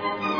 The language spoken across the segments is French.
thank you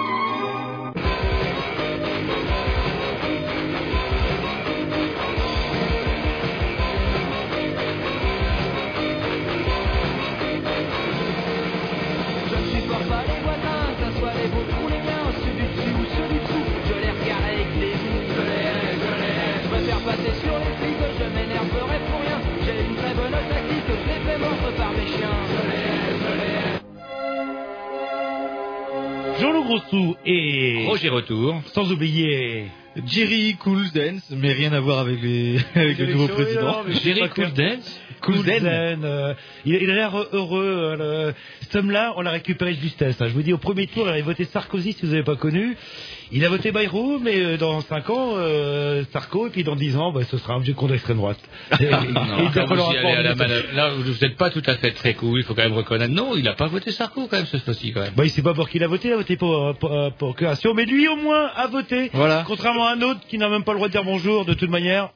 Roger Retour. sans oublier Jerry Cool Dance, mais rien à voir avec, les, avec le nouveau président. Jerry Cool Dance? Cool Zen. Zen, euh, il, il a l'air heureux. euh, le- cet homme-là, on l'a récupéré de justesse. hein. Je vous dis, au premier tour, il avait voté Sarkozy, si vous n'avez pas connu. Il a voté Bayrou, mais euh, dans 5 ans, euh, Sarko, et puis dans 10 ans, bah, ce sera un vieux con d'extrême droite. Et- et- Non, vous y à la. Là, vous n'êtes pas tout à fait très cool, il faut quand même reconnaître. Non, il n'a pas voté Sarko quand même cette fois-ci quand même. Bah, il sait pas pour qui il a voté, il a voté pour, pour, pour, pour Curation, mais lui au moins a voté. Voilà. Contrairement à un autre qui n'a même pas le droit de dire bonjour de toute manière.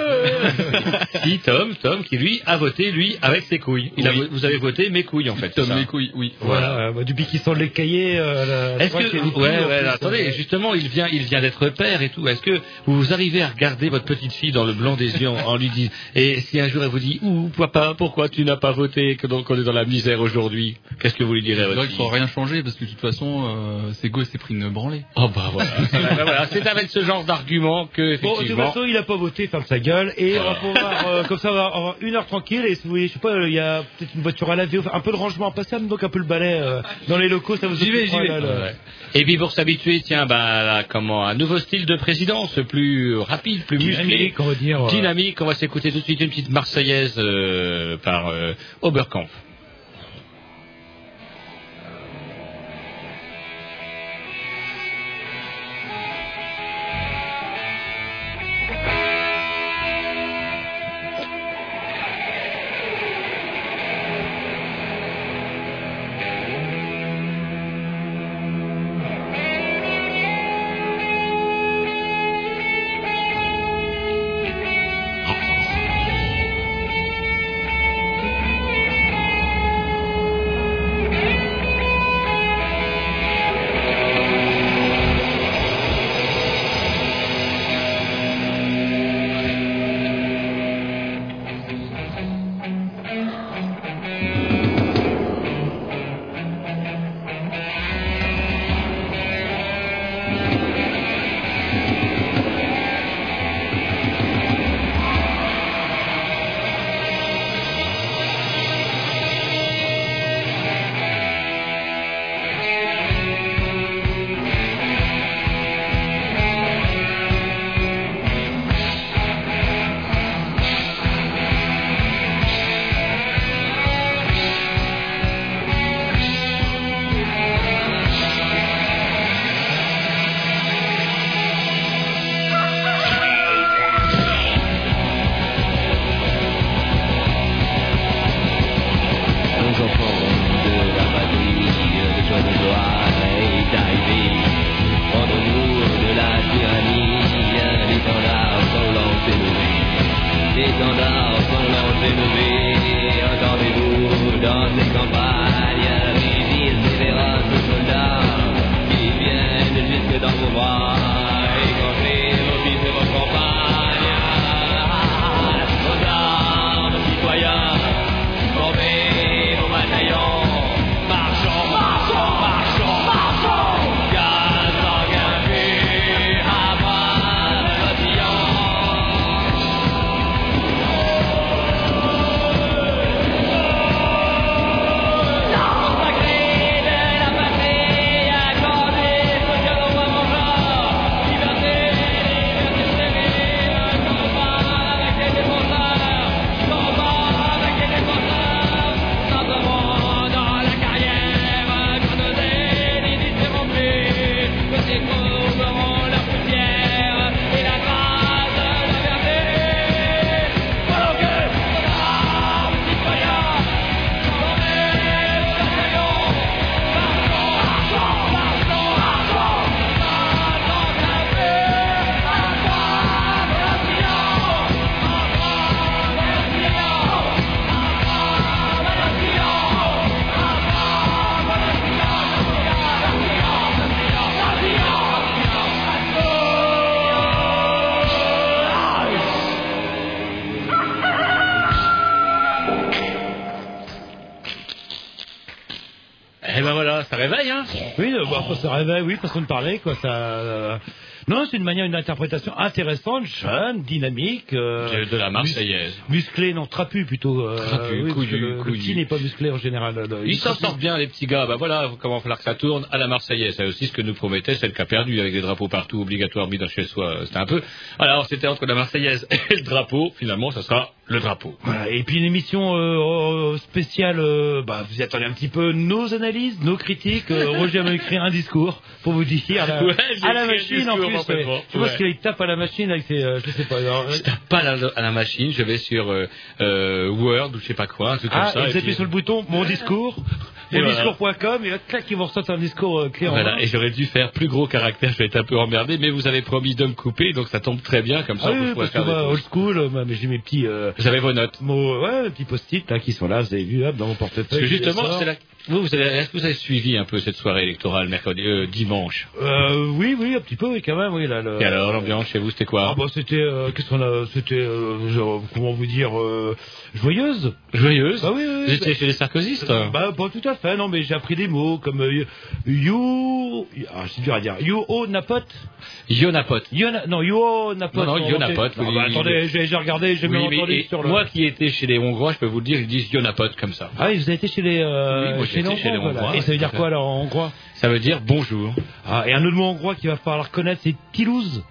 si, Tom, Tom, qui lui a voté, lui, avec ses couilles. Il Oui. vous avez voté mes couilles en fait. Tom c'est les couilles, oui. Voilà, euh, bah, depuis sont les cahiers. Euh, Est-ce que qu'il des ouais, ouais, plus, attendez, euh, justement, il vient, il vient d'être père et tout. Est-ce que vous arrivez à regarder votre petite fille dans le blanc des yeux en, lui disant et si un jour elle vous dit ouh papa, pourquoi tu n'as pas voté que donc on est dans la misère aujourd'hui? Qu'est-ce que vous lui direz à C'est votre vrai qu'il fille faut rien changer parce que de toute façon, euh, Sego s'est pris une branlée. Oh bah voilà. Voilà, c'est avec ce genre d'argument que Bon, de toute façon, il a pas voté, ferme sa gueule, et on va pouvoir, euh, comme ça, on va avoir une heure tranquille, et si vous voulez, je sais pas, il y a peut-être une voiture à laver, enfin, un peu de rangement à passer, donc un peu le balai euh, dans les locaux, ça vous J'y vais, j'y vais. Ouais. Et puis pour s'habituer, tiens, bah là, comment un nouveau style de présidence, plus rapide, plus musclé, Dynamique, on va dire. euh, dynamique. On va s'écouter tout de suite une petite Marseillaise euh, par euh, Oberkampf. Ça réveille, oui, façon de parler, quoi. Ça, euh, Non, c'est une manière, une interprétation intéressante, jeune, dynamique. euh, de, la Marseillaise. Musclé, non, trapu plutôt. euh, Trapu, oui, parce couillu, le, le couillu. petit n'est pas musclé en général. le- Ils il s'en sortent bien, les petits gars. Bah voilà, comment falloir que ça tourne à la Marseillaise. C'est aussi ce que nous promettait celle qui a perdu avec des drapeaux partout, obligatoires mis dans chez soi. C'était un peu. Alors, c'était entre la Marseillaise et le drapeau. Finalement, ça sera le drapeau. Voilà, et puis une émission euh, euh, spéciale, euh, bah, vous attendez un petit peu nos analyses, nos critiques. Euh, Roger m'a écrit un discours pour vous dire à la, Ouais, à la machine en plus. parfaitement. ouais. Je pense Ouais. qu'il tape à la machine avec ses, euh, je sais pas. alors, euh, Je tape pas à la, à la machine, je vais sur Word ou je sais pas quoi, un truc ah, comme ça. et vous appuyez puis- sur le bouton mon discours, mon voilà. discours.com, et clac, ils vont ressortir un discours euh, clé en main. Voilà, et j'aurais dû faire plus gros caractère, je vais être un peu emmerdé, mais vous avez promis de me couper, donc ça tombe très bien, comme ça Ah oui, parce que faire des moi, old school, euh, mais j'ai mes petits euh, avez vos notes. mots, ouais, mes petits post-it qui sont là, vous avez vu, hop, dans mon portefeuille. Parce que justement, c'est la... vous, vous avez... est-ce que vous avez suivi un peu cette soirée électorale mercredi, euh, dimanche Euh, oui, oui, un petit peu, oui, quand même, oui, là. Le... Et alors, l'ambiance chez vous, c'était Ah quoi bah c'était euh, qu'est-ce qu'on a c'était euh, genre, comment vous dire euh, joyeuse Joyeuse bah oui, oui, Vous oui, étiez chez les sarkozystes bah, bah, pas tout à fait non mais j'ai appris des mots comme euh, you ah c'est dur à dire you oh napot Yonapot. you na- non you oh napot Non, non, on you va napot, monter. vous Non, bah, attendez j'ai regardé j'ai mais entendu sur le moi qui étais chez les Hongrois, je peux vous le dire, ils disent Yonapot comme ça. ah oui vous avez été chez les euh, Oui, moi, chez, j'étais chez les Hongrois, voilà. Et ça veut dire quoi alors en hongrois? Ça veut dire bonjour. ah et un autre mot hongrois qu'il va falloir connaître c'est Toulouse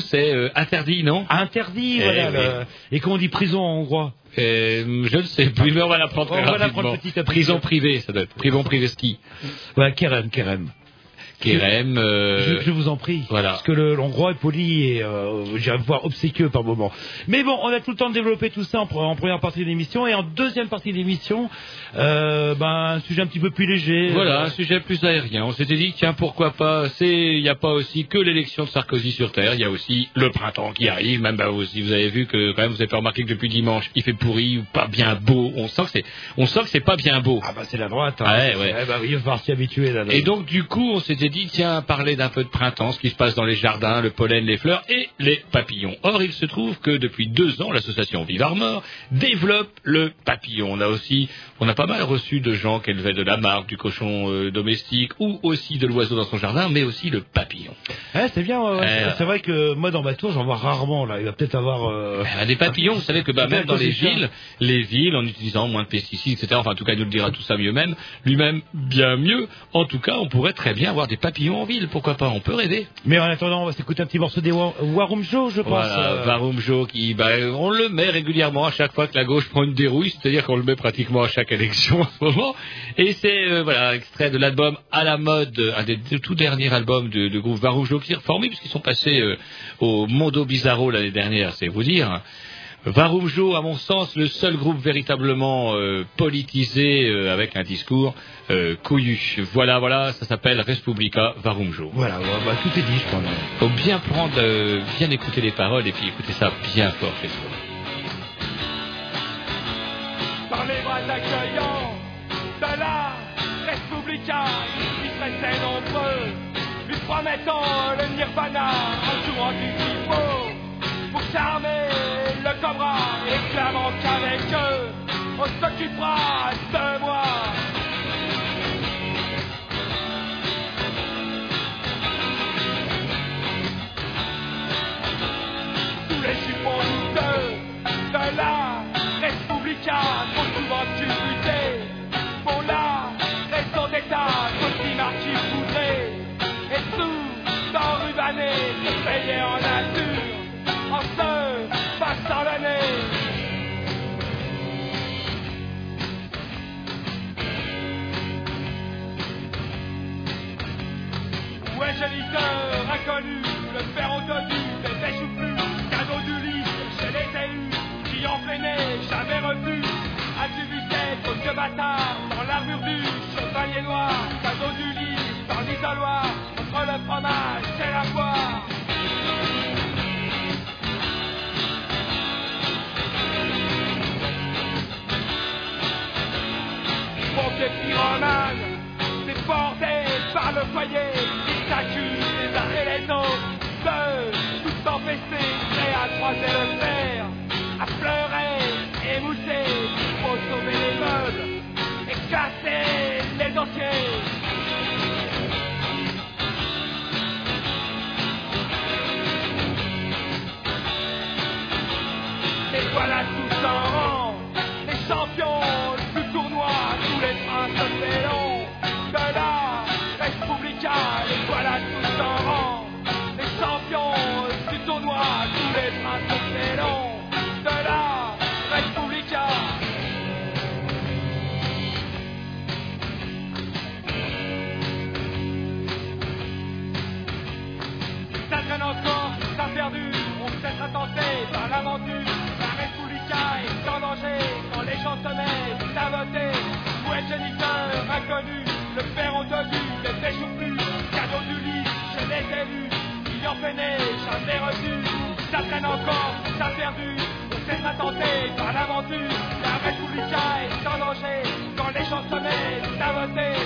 C'est euh, interdit, non? Interdit Eh voilà oui. le- et comment on dit prison en hongrois? Euh, Je ne sais plus, mais on va l'apprendre très On va rapidement. l'apprendre petit à petit. Prison privée, ça doit être. Prison privée ski. voilà Kerem Kerem Kérem, euh, Je, je vous en prie. voilà. Parce que l'hongrois est poli et euh, j'irais voir obséquieux par moment. Mais bon, on a tout le temps de développer tout ça en, pre- en première partie de l'émission et en deuxième partie de l'émission, euh, ben un sujet un petit peu plus léger. Voilà, Euh, un sujet plus aérien. On s'était dit, tiens, pourquoi pas, c'est, il n'y a pas aussi que l'élection de Sarkozy sur Terre, il y a aussi le printemps qui arrive, même bah, aussi, vous avez vu que, quand même, vous avez remarqué que depuis dimanche, il fait pourri ou pas bien beau, on sent que c'est, on sent que c'est pas bien beau. Ah bah c'est la droite. Hein. Ah ouais, ouais. Eh ben oui, il va s'y habituer là. là. Et donc, du coup, on s'était dit, tiens, parler d'un peu de printemps, ce qui se passe dans les jardins, le pollen, les fleurs et les papillons. Or, il se trouve que depuis deux ans, l'association Vive Armor développe le papillon. On a aussi, on a pas mal reçu de gens qui élevaient de la marque, du cochon euh, domestique ou aussi de l'oiseau dans son jardin, mais aussi le papillon. Eh, c'est bien. ouais, Euh, c'est- vrai que moi dans ma tour, j'en vois rarement là. Il va peut-être avoir. euh, Euh, des papillons, vous savez que bah, même dans les villes, les villes, en utilisant moins de pesticides, etc., enfin en tout cas il nous le dira tout ça mieux même, lui-même bien mieux, en tout cas on pourrait très bien avoir des papillons en ville, pourquoi pas, on peut rêver. Mais en attendant, on va s'écouter un petit morceau des Wa- Warumjo, je pense. Voilà, euh. Qui, bah, on le met régulièrement à chaque fois que la gauche prend une dérouille, c'est-à-dire qu'on le met pratiquement à chaque élection en ce moment. Et c'est euh, voilà extrait de l'album à la mode, un des tout derniers albums de, de groupe Varumjo qui est reformé puisqu'ils sont passés euh, au Mondo Bizarro l'année dernière, c'est vous dire. Varumjo, à mon sens, le seul groupe véritablement euh, politisé avec un discours euh, couillu. Voilà, voilà, ça s'appelle Respublica Varumjo. Voilà, ouais, bah, tout est dit, je crois. Faut bien prendre, euh, bien écouter les paroles et puis écouter ça bien fort chez soi. par les bras accueillants de la Républica, ils pressaient nombreux, lui promettant le nirvana en jouant du pipeau pour charmer le cobra et clamant qu'avec eux, on s'occupera de moi. De la Républica, trop souvent culbutés, pour la raison d'État, costard qui voudrait, et tout enrubané, se payer en nature, en se passant nez. Ouais, géniteur inconnu, le fer entendu, les échoues freiné, jamais revu. As-tu vu cette autre bâtard dans l'armure du chevalier noir, cadeau du lit, dans l'isoloir, contre le fromage, c'est la poire. Pompiers pyromanes, déportés par le foyer, ils s'accusent les uns et les autres de tout empêcher, prêts à croiser le fer, à pleurer, émousser, pour sauver les meubles et casser les dossiers. Et voilà tout ça. J'en ai reçu. Ça traîne encore, ça perdu. On s'est tenté par l'aventure. La Républica est en danger quand les gens se mettent à voter.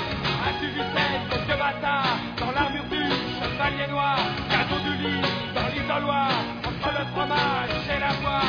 As-tu vu celle, quelques bâtards, dans l'armure du chevalier noir, cadeau du lit, dans l'isoloir, entre le fromage et la voix,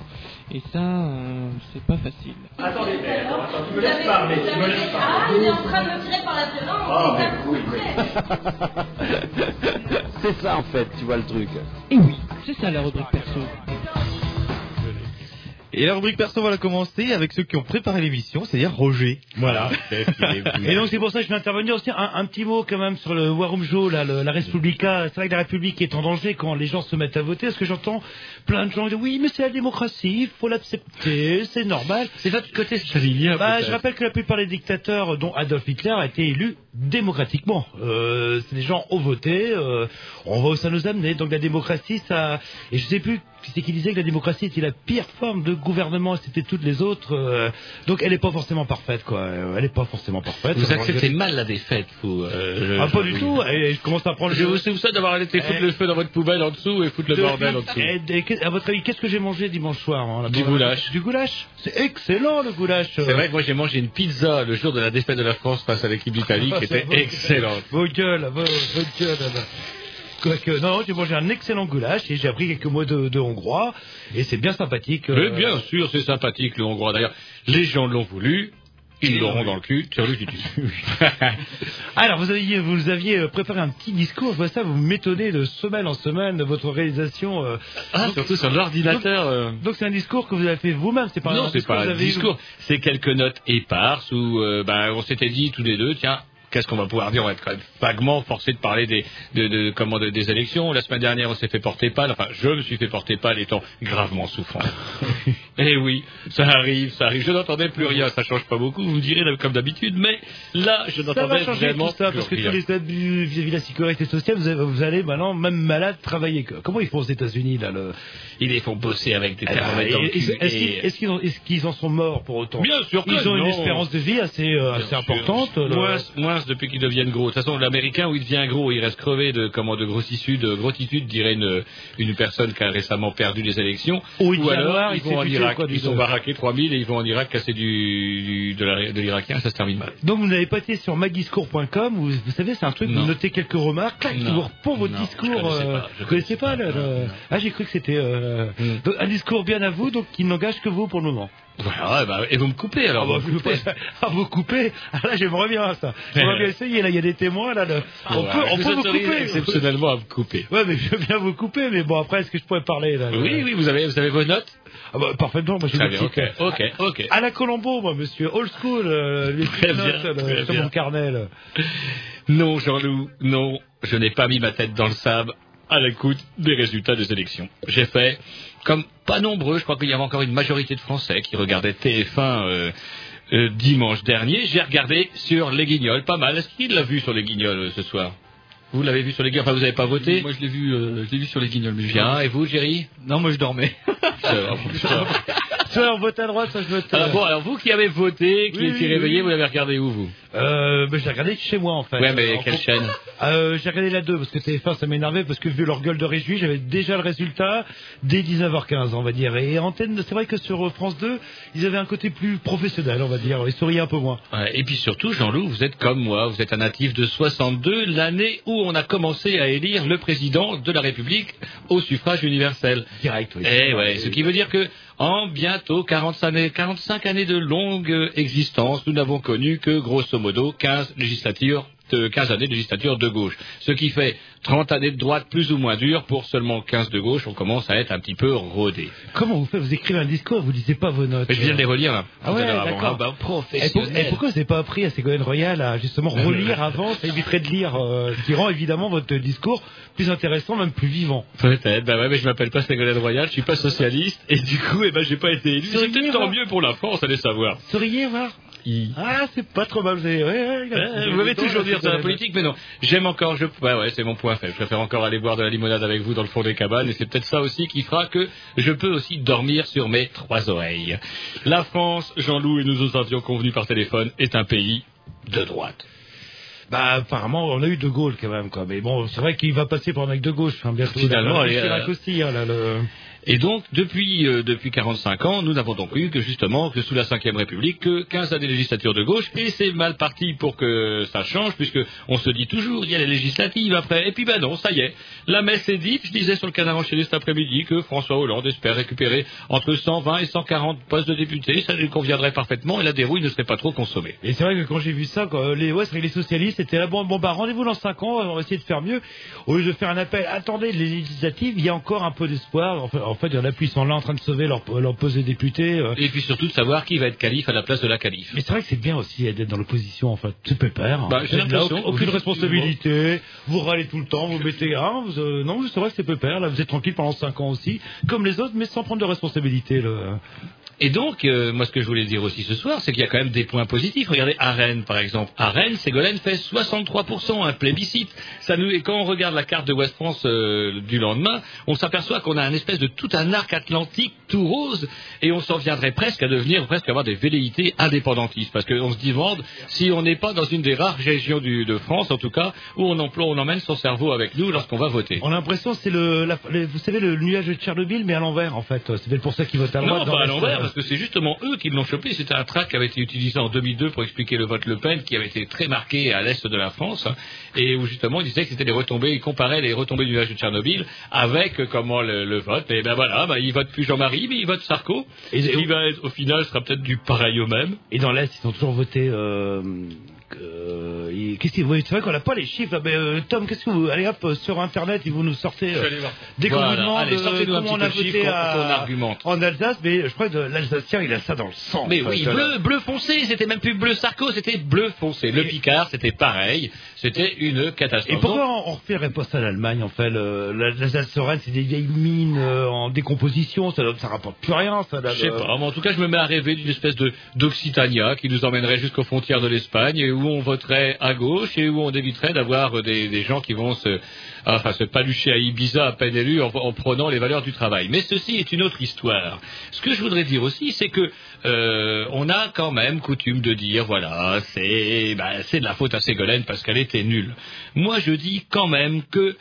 Et ça, euh, c'est pas facile. Attendez, attends, tu me laisses parler, tu me laisses Ah, parler. il est en train de me tirer par la violence. Ah, c'est mais oui, vrai. C'est ça en fait, tu vois le truc. Et oui, c'est ça la rubrique perso. Et la rubrique perso, on va la commencer avec ceux qui ont préparé l'émission, c'est-à-dire Roger. Voilà. Et donc c'est pour ça que je vais intervenir aussi un, un petit mot quand même sur le Warum Joe, là, le- la Respublica. C'est vrai que la République est en danger quand les gens se mettent à voter. Parce que j'entends plein de gens dire oui, mais c'est la démocratie, il faut l'accepter, c'est normal. C'est votre côté stalinien. Bah, je rappelle que la plupart des dictateurs, dont Adolf Hitler, a été élu démocratiquement. Euh, c'est les gens ont voté, euh, on voit où ça nous a amené. Donc la démocratie, ça... Et je sais plus qui c'est qui disait que la démocratie était la pire forme de gouvernement, c'était toutes les autres. euh, donc elle n'est pas forcément parfaite, quoi. Euh, Elle n'est pas forcément parfaite. Vous acceptez mal la défaite, vous. euh, je- Ah, pas du oui. tout. Et je commence à prendre Je le... vous c'est vous ça d'avoir été foutre Eh. le feu dans votre poubelle en dessous et foutre le bordel en dessous. Et- et qu'est- à votre avis, qu'est-ce que j'ai mangé dimanche soir hein, Du goulash. Du goulash? C'est excellent le goulash. C'est vrai que moi j'ai mangé une pizza le jour de la défaite de la France face à l'équipe d'Italie Ah, qui était excellente. Vos gueules, vos, vos gueules. Quoique, non, j'ai mangé un excellent goulash et j'ai appris quelques mots de, de hongrois et c'est bien sympathique. euh, Mais bien sûr, c'est sympathique le hongrois. D'ailleurs, les gens l'ont voulu, ils l'auront dans le cul, sur le tutu. Alors, vous aviez, vous aviez euh, préparé un petit discours, je vois ça, vous m'étonnez de semaine en semaine de votre réalisation. euh. ah, surtout sur l'ordinateur. euh. Donc c'est un discours que vous avez fait vous-même, c'est pas non, un c'est discours pas que vous un discours, c'est quelques notes éparses où euh, ben, on s'était dit tous les deux, tiens, qu'est-ce qu'on va pouvoir dire On va être quand même vaguement forcé de parler des, de, de- comment, de- des élections. La semaine dernière, on s'est fait porter pâle, enfin, je me suis fait porter pâle étant gravement souffrant. Eh oui, ça arrive, ça arrive. Je n'entendais plus rien, ça change pas beaucoup, vous direz comme d'habitude, mais là, je n'entendais vraiment tout ça, plus parce que tous les abus vis-à-vis de la sécurité sociale, vous, avez- vous allez maintenant, même malade, travailler. Comment ils font aux États-Unis là le... Ils les font bosser avec des thermomètres et- cul Est-ce qu'ils en- sont morts pour autant? Bien sûr que Ils ont une espérance de vie assez, euh, importante. Moins, depuis qu'ils deviennent gros. De toute façon, l'américain, où il devient gros, il reste crevé de, comment, de grossitude, de grossitude, dirait une, une personne qui a récemment perdu les élections. Ou alors, noir, ils il vont en Irak. quoi, ils sont baraqués 3000 et ils vont en Irak casser du, du- de l'Irakien, ça se termine mal. Donc vous n'avez pas été sur magiscours.com, vous, vous savez, c'est un truc, Non. vous notez quelques remarques, clac, vous repond votre Non, discours. je connaissais euh, pas, je connaissais le- pas, le-. Ah, j'ai cru que c'était euh, Mm. un discours bien à vous, donc qui n'engage que vous pour le moment. Bah, et vous me coupez alors. Ah, vous vous, coupez. ah, vous coupez Ah là, j'aimerais bien ça. J'aimerais bien essayer, là, il y a des témoins, là. le- on peut, on je peut vous couper. exceptionnellement à me couper. Ouais, mais je veux bien vous couper, mais bon, après, est-ce que je pourrais parler, là Oui, oui, vous avez, vous avez vos notes Ah bah, parfaitement, moi j'ai des bien, petites- ok, ok, ok. À la Colombo, moi, monsieur. Old school, euh, les Très petites bien, notes, là, sur bien. mon carnet, là. Non, Jean-Loup, non, je n'ai pas mis ma tête dans le sable à l'écoute des résultats des élections. J'ai fait, comme pas nombreux, je crois qu'il y avait encore une majorité de Français qui regardaient TF1 euh, euh, dimanche dernier, j'ai regardé sur les guignols, pas mal. Est-ce qu'il l'a vu sur les guignols euh, ce soir? Vous l'avez vu sur les guignols? Enfin, vous n'avez pas voté? Moi, je l'ai vu, euh, je l'ai vu sur les guignols. Mais Bien, et vous, Géry Non, moi, je dormais. Soit on vote à droite, soit je vote. Alors bon, alors vous qui avez voté, qui Oui, étiez oui, réveillé, oui. vous l'avez regardé où vous? Euh, ben, j'ai regardé chez moi en fait. Ouais, mais En quelle chaîne? euh, J'ai regardé la 2 parce que TF1 ça m'énervait parce que vu leur gueule de réjoui, j'avais déjà le résultat dès 19h15 on va dire. Et Antenne, c'est vrai que sur euh, France 2, ils avaient un côté plus professionnel on va dire. Ils souriaient un peu moins. Ouais, Et puis surtout, Jean-Loup, vous êtes comme moi, vous êtes un natif de 62, l'année où on a commencé à élire le président de la République au suffrage universel. Direct, oui. Eh ouais, ce qui veut dire que en bientôt 40 années, 45 années de longue existence, nous n'avons connu que grosso modo 15 législatures de 15 années de législature de gauche. Ce qui fait 30 années de droite plus ou moins dures pour seulement 15 de gauche, on commence à être un petit peu rodé. Comment vous faites? Vous écrivez un discours, vous lisez pas vos notes. Mais je viens de les relire là. Ah ouais, d'accord. Ah bah, Et, pour- professionnel. et pourquoi vous n'avez pas appris à Ségolène Royal à justement relire avant? Ça éviterait de lire, euh, ce qui rend évidemment votre discours plus intéressant, même plus vivant. Peut-être, bah ouais, mais je m'appelle pas Ségolène Royal, je suis pas socialiste, et du coup, eh ben, j'ai pas été élu. C'est peut-être tant mieux pour la France, allez savoir. Souriez, voir. Ah, c'est pas trop mal. Vous avez, ouais, ouais, Euh, vous m'avez toujours dire ça la politique, mais non. J'aime encore, je, ouais, ouais, c'est mon point faible. Je préfère encore aller boire de la limonade avec vous dans le fond des cabanes, et c'est peut-être ça aussi qui fera que je peux aussi dormir sur mes trois oreilles. La France, Jean-Loup et nous avions convenu par téléphone, est un pays de droite. Bah, apparemment, on a eu De Gaulle quand même, quoi. Mais bon, c'est vrai qu'il va passer pour un mec de gauche, hein, bientôt. Finalement, Chirac euh, aussi, hein, là, le... Et donc, depuis, euh, depuis 45 ans, nous n'avons donc eu que justement, que sous la Ve République, que 15 années de législature de gauche, et c'est mal parti pour que ça change, puisque on se dit toujours, il y a les législatives après, et puis ben non, ça y est, la messe est dite, je disais sur le canard enchaîné cet après-midi que François Hollande espère récupérer entre 120 et 140 postes de députés, ça lui conviendrait parfaitement, et la dérouille ne serait pas trop consommée. Et c'est vrai que quand j'ai vu ça, quoi, les, ouais, les socialistes étaient là, bon, bah, rendez-vous dans 5 ans, on va essayer de faire mieux. Au lieu de faire un appel, attendez, les législatives, il y a encore un peu d'espoir. En fait, il y en a plus, ils sont là en train de sauver leur, leur poste de député. euh. Et puis surtout de savoir qui va être calife à la place de la calife. Mais c'est vrai que c'est bien aussi d'être dans l'opposition, en fait. C'est pépère. Bah, j'ai Vous l'impression, aucune vous- responsabilité, vous râlez tout le temps, vous mettez, ah, vous, euh, non, c'est vrai que c'est pépère, là, vous êtes tranquille pendant 5 ans aussi, comme les autres, mais sans prendre de responsabilité. Et donc, euh, moi, ce que je voulais dire aussi ce soir, c'est qu'il y a quand même des points positifs. Regardez, à Rennes, par exemple. À Rennes, Ségolène fait 63%, un plébiscite. Ça nous, et quand on regarde la carte de West France euh, du lendemain, on s'aperçoit qu'on a un espèce de tout un arc atlantique tout rose, et on s'en viendrait presque à devenir, presque avoir des velléités indépendantistes. Parce qu'on se demande si on n'est pas dans une des rares régions du- de France, en tout cas, où on, emploie, on emmène son cerveau avec nous lorsqu'on va voter. On a l'impression c'est le, la- le- vous savez, le nuage de Tchernobyl, mais à l'envers, en fait. C'est peut-être pour ça qu'ils votent à droite. Non, pas à l'envers, parce que c'est justement eux qui l'ont chopé. C'était un tract qui avait été utilisé en 2002 pour expliquer le vote Le Pen, qui avait été très marqué à l'est de la France, hein, et où justement il disait que c'était les retombées, il comparait les retombées du nuage de Tchernobyl avec comment le, le vote. Et ben voilà, ben, il vote plus Jean-Marie, mais il vote Sarko, Et- ce qui va être, au final sera peut-être du pareil au même. Et dans l'Est, ils ont toujours voté. Euh, euh, et- qu'est-ce qu'ils oui, C'est vrai qu'on n'a pas les chiffres. Mais euh, Tom, qu'est-ce que vous allez hop euh, sur Internet, ils vont nous sortir. euh, dès qu'on Voilà. vous demande Allez, euh, comment on petit a voté à- en Alsace, mais je crois que l'Alsacien, il a ça dans le sang. Mais en oui, bleu, bleu foncé, c'était même plus bleu Sarko, c'était bleu foncé. Le Et- Picard, c'était pareil, c'était une catastrophe. Et pourquoi on, referait pas ça à l'Allemagne en fait L'Alsace-Lorraine, c'est des vieilles mines euh, en décomposition, ça, ça rapporte plus rien. Ça, Je sais pas, mais en tout cas, je me mets à rêver d'une espèce de d'Occitania qui nous emmènerait jusqu'aux frontières de l'Espagne et où on voterait à gauche et où on éviterait d'avoir des, des gens qui vont se, enfin, se palucher à Ibiza à peine élus en, en prenant les valeurs du travail. Mais ceci est une autre histoire. Ce que je voudrais dire aussi, c'est que euh, on a quand même coutume de dire, voilà, c'est ben, c'est de la faute à Ségolène parce qu'elle était nulle. Moi, je dis quand même que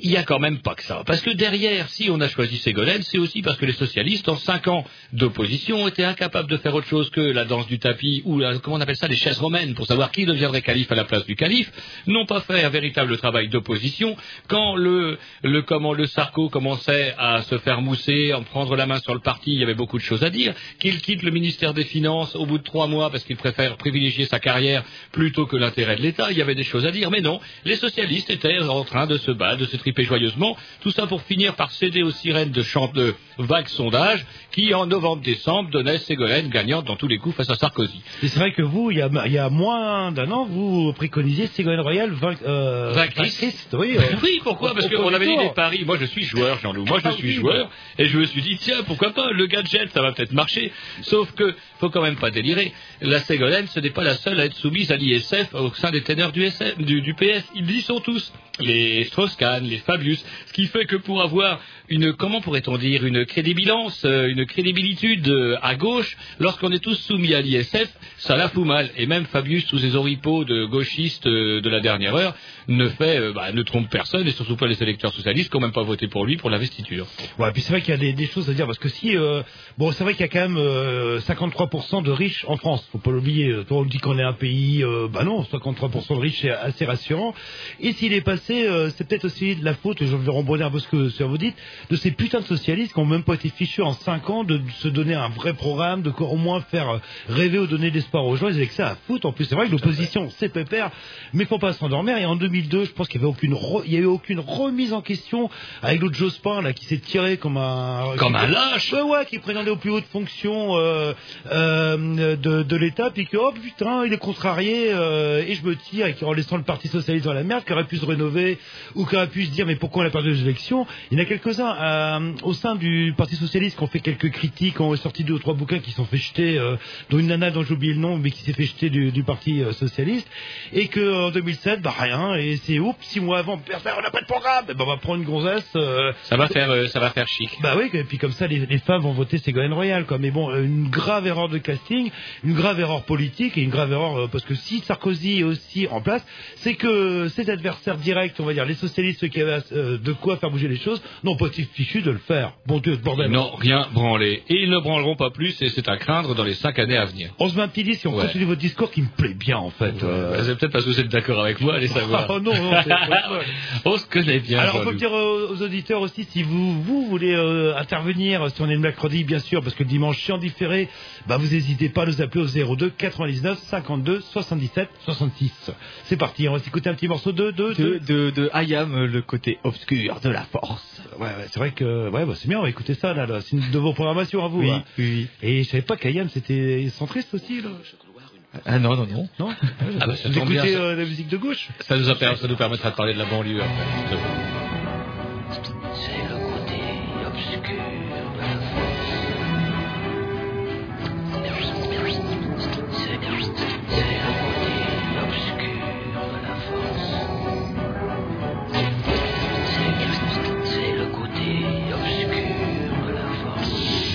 il y a quand même pas que ça. Parce que derrière, si on a choisi Ségolène, c'est aussi parce que les socialistes, en cinq ans d'opposition, été incapables de faire autre chose que la danse du tapis ou la, comment on appelle ça, les chaises romaines pour savoir qui deviendrait calife à la place du calife, n'ont pas fait un véritable travail d'opposition. Quand le, le, comment le Sarko commençait à se faire mousser, en prendre la main sur le parti, il y avait beaucoup de choses à dire. Qu'il quitte le ministère des Finances au bout de trois mois parce qu'il préfère privilégier sa carrière plutôt que l'intérêt de l'État, il y avait des choses à dire. Mais non, les socialistes étaient en train de se battre, de se triper joyeusement. Tout ça pour finir par céder aux sirènes de, chant de vagues sondages qui, en novembre-décembre, donnaient Ségolène gagnante dans tous les coups face à Sarkozy. Et c'est vrai que vous, il y a, il y a moins d'un an, vous préconisiez Ségolène Royal vain, euh, Vaincrice. vaincrice, Oui, euh, Oui, pourquoi? Parce qu'on avait dit des paris. Moi, je suis joueur, Jean-Loup. Moi, je Ah suis joueur. Et je me suis dit, tiens, pourquoi pas? Le gadget, ça va peut-être marcher. Sauf que, faut quand même pas délirer. La Ségolène, ce n'est pas la seule à être soumise à l'ISF au sein des ténors du, SF, du, du PS. Ils y sont tous. Les Strauss-Kahn, les Fabius. Ce qui fait que pour avoir une comment pourrait-on dire une crédibilance, euh, une crédibilitude euh, à gauche lorsqu'on est tous soumis à l'ISF, ça la fout mal. Et même Fabius, sous ses oripeaux de gauchistes euh, de la dernière heure, ne fait, euh, bah, ne trompe personne et surtout pas les électeurs socialistes qui n'ont même pas voté pour lui pour l'investiture. Ouais, puis c'est vrai qu'il y a des, choses à dire parce que si euh, bon, c'est vrai qu'il y a quand même euh, 53% de riches en France. Faut pas l'oublier. Toi, on dit qu'on est un pays, euh, bah non, 53% de riches, c'est assez rassurant. Et s'il est passé, euh, c'est peut-être aussi de la faute. Je vais rebondir un peu ce que, vous dites, de ces putains de socialistes qui ont même pas été fichus en 5 ans de se donner un vrai programme, de au moins faire rêver ou donner de l'espoir aux gens. Ils avaient que ça à foutre. En plus, c'est vrai que l'opposition, c'est pépère, mais faut pas s'endormir. Et en 2002, je pense qu'il y avait aucune, re- il y a eu aucune remise en question avec l'autre Jospin là qui s'est tiré comme un Comme un lâche. Ouais, ouais, qui prétendait aux plus hautes fonctions euh, euh, de, de l'État, puis que oh putain, il est contrarié euh, et je me tire, et qui en laissant le Parti socialiste dans la merde, qui aurait pu se rénover ou qui aurait pu se dire mais pourquoi on a perdu les élections Il y en a quelques-uns au sein du Parti socialiste qui ont fait quelques critiques, ont sorti deux ou trois bouquins qui sont fait jeter, dont une nana dont j'ai oublié le nom, mais qui s'est fait jeter du, du Parti socialiste, et que en 2007, bah rien, et c'est oups, six mois avant, personne, on n'a pas de programme, Eh ben, on va prendre une gonzesse. euh, Ça va faire, euh, ça va faire chic. bah oui, et puis comme ça, les, les femmes vont voter Ségolène Royal, quoi. Mais bon, euh, une grave erreur de casting, une grave erreur politique et une grave erreur euh, parce que si Sarkozy est aussi en place, c'est que ses adversaires directs, on va dire les socialistes ceux qui avaient de quoi faire bouger les choses, n'ont pas été fichus de le faire. Bon Dieu, bordel. Non, rien branlé. Et ils ne branleront pas plus et c'est à craindre dans les cinq années à venir. On se met un petit disque et on Ouais. continue votre discours qui me plaît bien en fait. euh. C'est peut-être parce que vous êtes d'accord avec moi, allez savoir. Oh non, c'est. On se connaît bien. Alors on peut dire aux, aux auditeurs aussi si vous vous voulez euh, intervenir si on est le mercredi bien sûr parce que le dimanche c'est en différé, bah vous n'hésitez pas à nous appeler au 02 99 52 77 66. C'est parti, on va s'écouter un petit morceau de de, De, de, de Hayam, le côté obscur de la force. Ouais, ouais, c'est vrai que ouais bah, c'est bien, on va écouter ça là, là. c'est une de vos programmations à vous. Oui, hein. oui, oui. Et je savais pas qu'Ayam c'était centriste aussi là. Ah non, non, non. Non Ah bah, ça Vous bien, euh, la musique de gauche? Ça nous, a ça nous permettra de parler de la banlieue après. C'est le côté obscur de la force. C'est le côté obscur de la force. C'est c'est le côté obscur de la force.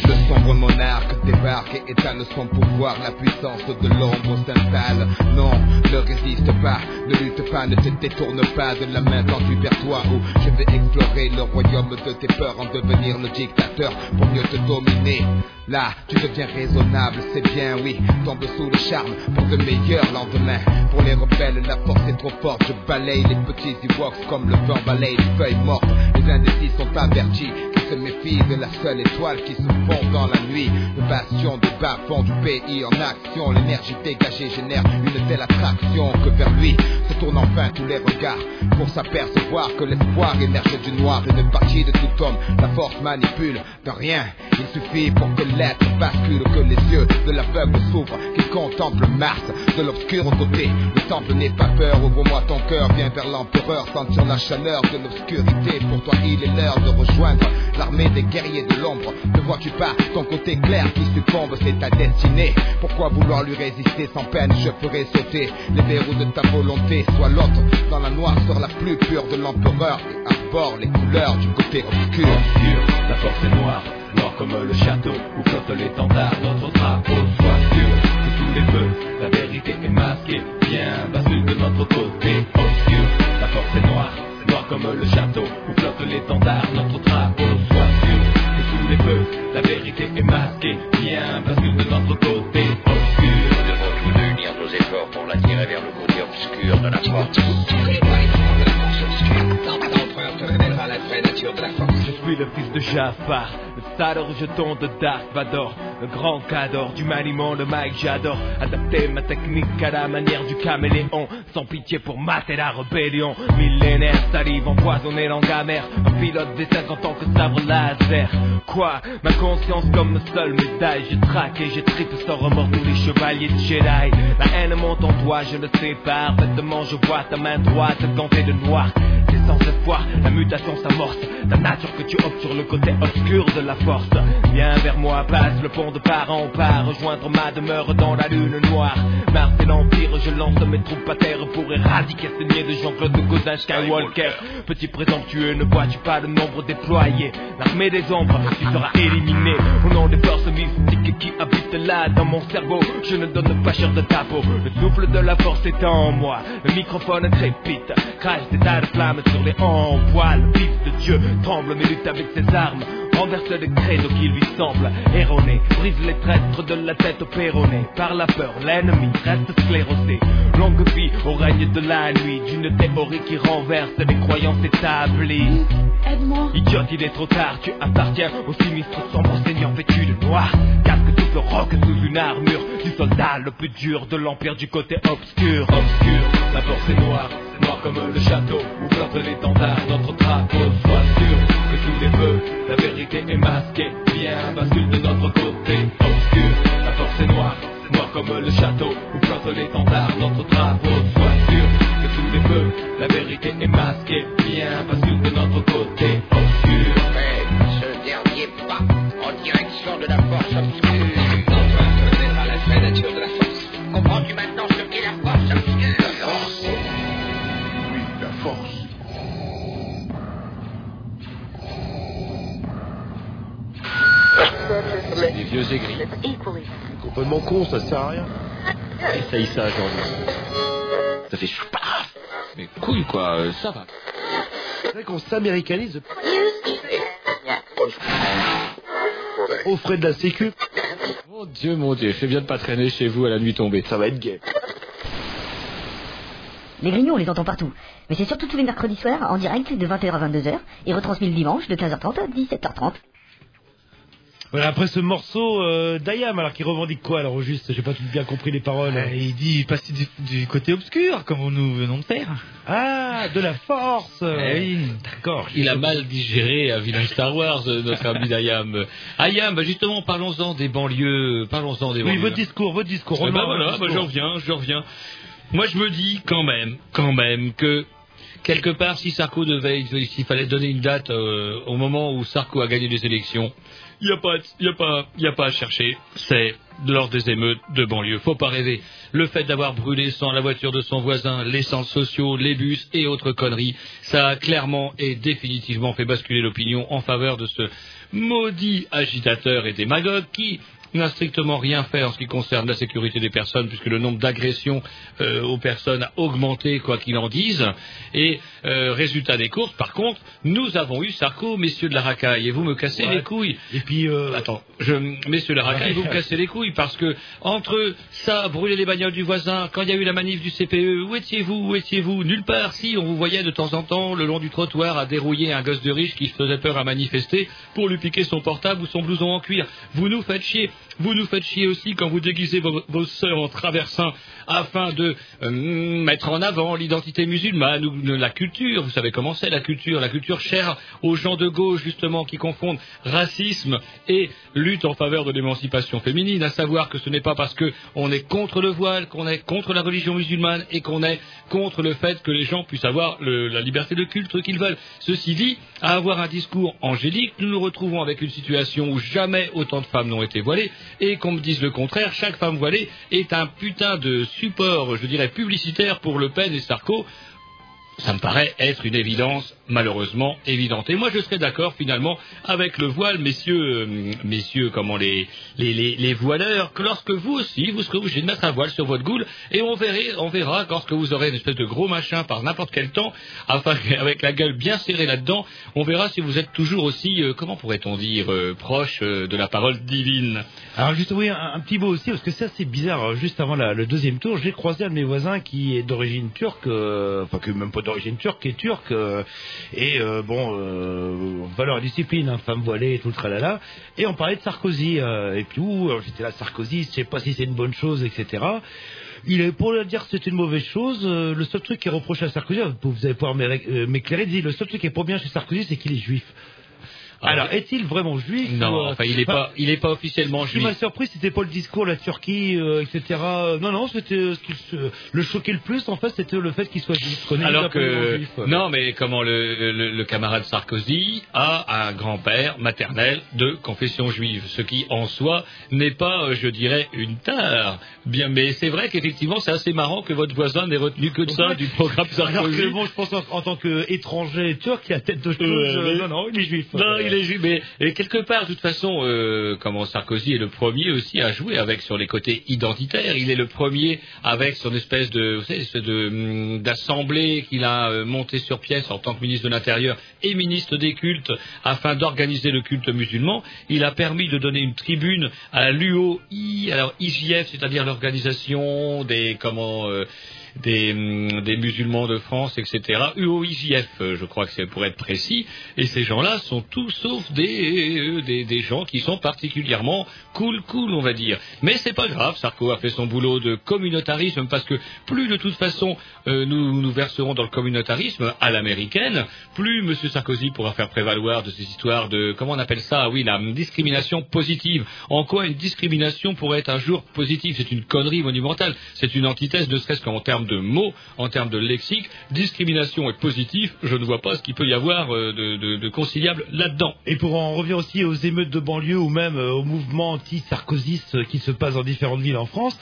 Le sombre monarque débarque et étale son pouvoir. La puissance de l'ombre s'installe. Non, ne résiste pas, ne lutte pas, ne te détourne pas de la main tendue vers toi. Où je vais explorer le royaume de tes peurs en devenir le dictateur pour mieux te dominer. Là, tu deviens raisonnable, c'est bien, oui. Tombe sous le charme pour de meilleurs lendemains. Pour les rebelles, la force est trop forte. Je balaye les petits Ewoks comme le vent balaye les feuilles mortes. Les indécis sont avertis se méfient de la seule étoile qui se fond dans la nuit. Le bastion du bas fond du pays en action. L'énergie dégagée génère une telle attraction que vers lui se tournent enfin tous les regards pour s'apercevoir que l'espoir émerge du noir. Une partie de tout homme, la force manipule de rien. Il suffit pour que l'être bascule, que les yeux de l'aveugle s'ouvrent, qu'il contemple Mars de l'obscur côté. Le temple n'est pas peur, ouvre-moi ton cœur, viens vers l'empereur, sentir la chaleur de l'obscurité. Pour toi, il est l'heure de rejoindre l'armée des guerriers de l'ombre. Ne vois-tu pas ton côté clair qui succombe, c'est ta destinée. Pourquoi vouloir lui résister sans peine Je ferai sauter les verrous de ta volonté. Sois l'autre dans la noirceur la plus pure de l'empereur et arbore les couleurs du côté obscur. obscur, la force est noire, noire comme le château où flotte l'étendard, notre drapeau. Sois sûr que sous les feux, la vérité est masquée, viens, bascule de notre côté. Obscur, la force est noire, noire comme le château où flotte l'étendard, notre drapeau. Les la vérité est masquée, viens, bascule de notre côté. Obscur, Nous devons tous unir nos efforts pour l'attirer vers le côté obscur de la force. Je suis le fils de Jafar, le sale rejeton de Dark Vador, le grand cador du maniement, le mic j'adore, adapter ma technique à la manière du caméléon, sans pitié pour mater la rébellion, millénaire, salive empoisonnée, langue amère, un pilote des 50 ans que sabre laser, quoi, ma conscience comme seule médaille, je traque et je tripe sans remords tous les chevaliers de Jedi, la haine monte en toi, je le sais parfaitement, je vois ta main droite tentée de noir, c'est sans espoir. La mutation s'amorce, la nature que tu optes sur le côté obscur de la force. Viens vers moi, passe le pont de part en part, rejoindre ma demeure dans la lune noire. Mars et l'Empire, je lance mes troupes à terre pour éradiquer ce niais de Jean-Claude Godin Skywalker. Petit présomptueux, ne vois-tu pas le nombre déployé? L'armée des ombres, tu seras éliminé au nom des forces mystiques qui habitent là dans mon cerveau. Je ne donne pas cher de ta peau, le souffle de la force est en moi. Le microphone crépite, crache des tas de flammes sur les en poil. Le fils de Dieu tremble mais lutte avec ses armes. Renverse les créneaux qui lui semblent erronés. Brise les traîtres de la tête au péroné. Par la peur, l'ennemi reste sclérosé. Longue vie au règne de la nuit. D'une théorie qui renverse les croyances établies. Aide-moi. Idiote, il est trop tard. Tu appartiens au sinistre sombre seigneur vêtu de noir. Casque le roc sous une armure. Du soldat le plus dur de l'empire du côté obscur. Obscur, la force est noire. Noir comme le château où flotte l'étendard. Notre drapeau, sois sûr que sous les feux, la vérité est masquée. Viens, bascule de notre côté obscur. La force est noire, noir comme le château où flotte l'étendard. Notre drapeau, sois sûr que sous les feux, la vérité est masquée. Viens, bascule de notre côté obscur. ce dernier pas en direction de la force obscure. Comprends-tu maintenant ce qu'est la force obscure La force Oui, la force. Des vieux aigris. Complètement con, ça sert à rien. Essaye ça, jean Ça fait paf Mais couille, quoi, euh, ça va. C'est vrai qu'on s'américanise au frais de la sécu. Mon Dieu, mon Dieu, fais bien de pas traîner chez vous à la nuit tombée. Ça va être gay. Les Grignoux, on les entend partout. Mais c'est surtout tous les mercredis soirs, en direct, de 20h à 22h, et retransmis le dimanche, de 15h30 à 17h30. Voilà, après ce morceau euh, d'Ayam, alors qui revendique quoi alors au juste? J'ai pas tout bien compris les paroles. Euh, il dit passer du, du côté obscur, comme nous venons de faire. Ah, de la force Eh oui. D'accord. Il a mal digéré un vilain Star Wars, euh, notre ami d'Ayam. Ayam, bah justement, parlons-en des banlieues. Parlons-en des Oui, banlieues. votre discours, votre discours. Eh ben voilà, bah, j'en reviens, j'en reviens. Moi, je me dis quand même, quand même, que quelque part, si Sarko devait, s'il fallait donner une date euh, au moment où Sarko a gagné les élections, il n'y a pas, y a pas, y a pas à chercher. C'est lors des émeutes de banlieue. Faut pas rêver. Le fait d'avoir brûlé sans la voiture de son voisin, les centres sociaux, les bus et autres conneries, ça a clairement et définitivement fait basculer l'opinion en faveur de ce maudit agitateur et démagogue qui n'a strictement rien fait en ce qui concerne la sécurité des personnes, puisque le nombre d'agressions euh, aux personnes a augmenté, quoi qu'il en dise. Et euh, résultat des courses, par contre, nous avons eu Sarko, messieurs de la racaille, et vous me cassez Ouais. les couilles. Et puis, euh, Attends, je, messieurs de la racaille, vous me cassez les couilles, parce que entre ça, brûler les bagnoles du voisin, quand il y a eu la manif du CPE, où étiez-vous, où étiez-vous? Nulle part, si, on vous voyait de temps en temps le long du trottoir à dérouiller un gosse de riche qui faisait peur à manifester pour lui piquer son portable ou son blouson en cuir. Vous nous faites chier. Vous nous faites chier aussi quand vous déguisez vos, vos sœurs en traversins afin de euh, mettre en avant l'identité musulmane ou la culture. Vous savez comment c'est la culture La culture chère aux gens de gauche, justement, qui confondent racisme et lutte en faveur de l'émancipation féminine, à savoir que ce n'est pas parce que on est contre le voile, qu'on est contre la religion musulmane et qu'on est contre le fait que les gens puissent avoir le- la liberté de culte qu'ils veulent. Ceci dit, à avoir un discours angélique, nous nous retrouvons avec une situation où jamais autant de femmes n'ont été voilées et qu'on me dise le contraire, chaque femme voilée est un putain de support, je dirais, publicitaire pour Le Pen et Sarko. Ça me paraît être une évidence, malheureusement évidente. Et moi, je serais d'accord finalement avec le voile, messieurs, euh, messieurs, comment les, les, les, voileurs, que lorsque vous aussi, vous serez obligés de mettre un voile sur votre goule, et on verra, on verra lorsque vous aurez une espèce de gros machin par n'importe quel temps, afin avec la gueule bien serrée là-dedans, on verra si vous êtes toujours aussi, euh, comment pourrait-on dire, euh, proche de la parole divine. Alors juste oui, un, petit mot aussi, parce que c'est assez bizarre. Juste avant le deuxième tour, j'ai croisé un de mes voisins qui est d'origine turque, enfin qui est même pas d'origine turque, est turc, euh, et euh, bon, euh, valeur et discipline, hein, femme voilée, et tout le tralala. Et on parlait de Sarkozy, et puis ouh, j'étais là, Sarkozy, je sais pas si c'est une bonne chose, etc. Il est pour dire que c'est une mauvaise chose. le seul truc qui est reproché à Sarkozy, vous allez pouvoir m'é- m'éclairer, dit le seul truc qui est pas bien chez Sarkozy, c'est qu'il est juif. Alors, est-il vraiment juif Non, euh, enfin, il n'est pas, il est pas officiellement Ce qui m'a juif. surpris, c'était pas le discours, la Turquie, euh, etc. Non, non, c'était euh, ce qui le choquait le plus, en fait, c'était le fait qu'il soit juif. Alors que juif. non, mais comment le, le- le camarade Sarkozy a un grand-père maternel de confession juive, ce qui en soi n'est pas, euh, je dirais, une tare. Bien, mais c'est vrai qu'effectivement, c'est assez marrant que votre voisin n'ait retenu que de ça du programme Alors Sarkozy. que bon, je pense en, en tant qu'étranger turc, il a tête de chose. Euh, euh, non, non, il est juif. Non, il mais quelque part, de toute façon, euh, comment Sarkozy est le premier aussi à jouer avec sur les côtés identitaires. Il est le premier avec son espèce de, vous savez, espèce de hum, d'assemblée qu'il a euh, montée sur pièce en tant que ministre de l'Intérieur et ministre des cultes afin d'organiser le culte musulman. Il a permis de donner une tribune à l'UOI, alors IJF, c'est-à-dire l'organisation des comment euh, des, hum, des musulmans de France, etc. UOIJF, euh, je crois que c'est pour être précis. Et ces gens-là sont tous sauf euh, des, des gens qui sont particulièrement cool, cool, on va dire. Mais c'est pas grave, Sarko a fait son boulot de communautarisme parce que plus de toute façon euh, nous nous verserons dans le communautarisme à l'américaine, plus M. Sarkozy pourra faire prévaloir de ces histoires de, comment on appelle ça, oui, la discrimination positive. En quoi une discrimination pourrait être un jour positive? C'est une connerie monumentale. C'est une antithèse, ne serait-ce qu'en termes de mots, en termes de lexique. Discrimination et positif, je ne vois pas ce qu'il peut y avoir euh, de conciliable là-dedans. Et pour en revenir aussi aux émeutes de banlieue ou même euh, au mouvement anti-sarkoziste euh, qui se passe dans différentes villes en France,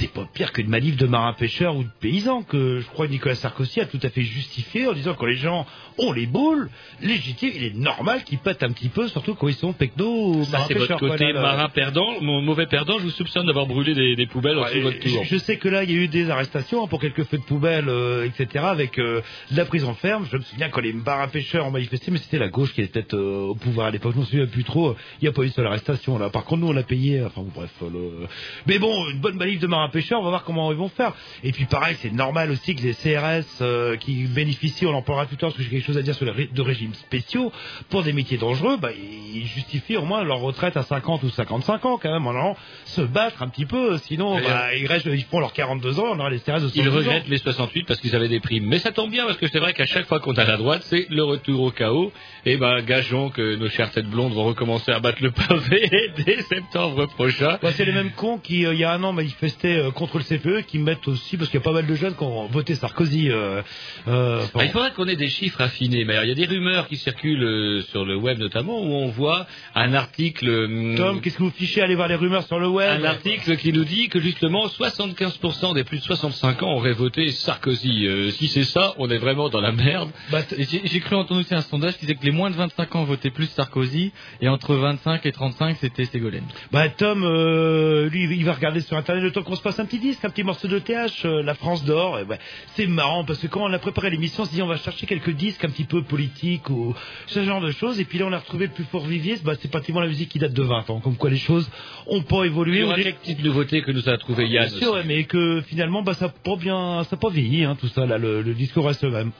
c'est pas pire qu'une manif de marins-pêcheurs ou de paysans que je crois que Nicolas Sarkozy a tout à fait justifié en disant que les gens ont les boules légitimes, il est normal qu'ils pètent un petit peu, surtout quand ils sont pecno ou Ça, c'est votre côté quoi, là, là. marin perdant. Mon mauvais perdant, je vous soupçonne d'avoir brûlé des, des poubelles en dessous de votre Je, tour. je sais que là, il y a eu des arrestations pour quelques feux de poubelle, euh, etc., avec euh, de la prise en ferme. Je me souviens quand les marins pêcheurs ont manifesté, mais c'était la gauche qui était euh, au pouvoir à l'époque. Je ne me souviens plus trop. Il n'y a pas eu une seule arrestation là. Par contre, nous, on l'a payé. Enfin, bref. le- Mais bon, une bonne manif de marins pêcheurs. On va voir comment ils vont faire. Et puis, pareil, c'est normal aussi que les CRS euh, qui bénéficient, on en parlera plus tard, parce que j'ai quelque chose à dire sur les de régimes spéciaux pour des métiers dangereux, bah, ils justifient au moins leur retraite à 50 ou 55 ans quand même, en allant se battre un petit peu. Sinon, bah, ils, restent, ils font leurs 42 ans, on aura les CRS de 110 Ils ans. regrettent les 68 parce qu'ils avaient des primes. Mais ça tombe bien parce que c'est vrai qu'à chaque fois qu'on a la droite, c'est le retour au chaos. Et ben, gageons que nos chères têtes blondes vont recommencer à battre le pavé dès septembre prochain. Bah, c'est les mêmes cons qui, euh, il y a un an, manifestaient euh, contre le CPE, qui mettent aussi, parce qu'il y a pas mal de jeunes qui ont voté Sarkozy. Euh, euh, Ah, il faudrait qu'on ait des chiffres affinés. Mais alors, il y a des rumeurs qui circulent sur le web notamment où on voit un article. hum, Tom, qu'est-ce que vous fichez Allez voir les rumeurs sur le web. Un article qui nous dit que justement 75% des plus de 65 ans auraient voté Sarkozy. Euh, si c'est ça, on est vraiment dans la merde. Bah, J'ai cru entendre aussi un sondage qui disait que les moins de 25 ans votaient plus Sarkozy et entre 25 et 35 c'était Ségolène. Bah Tom, lui, il va regarder sur internet le temps qu'on se passe un petit disque, un petit morceau de TH, euh, La France d'or. Et ouais, c'est marrant parce que quand on a préparé l'émission, on s'est dit on va chercher quelques disques un petit peu politiques ou ce genre de choses. Et puis là, on a retrouvé le plus fort vivier. Bah, c'est pratiquement la musique qui date de 20 ans. Comme quoi les choses ont pas Il évolué. y aura dirait- quelques petites nouveautés que nous a trouvé Yann. Bien sûr, ouais, mais que finalement, bah, ça n'a pas bien, ça pas vieilli, hein, tout ça. Là, le, le discours reste le même.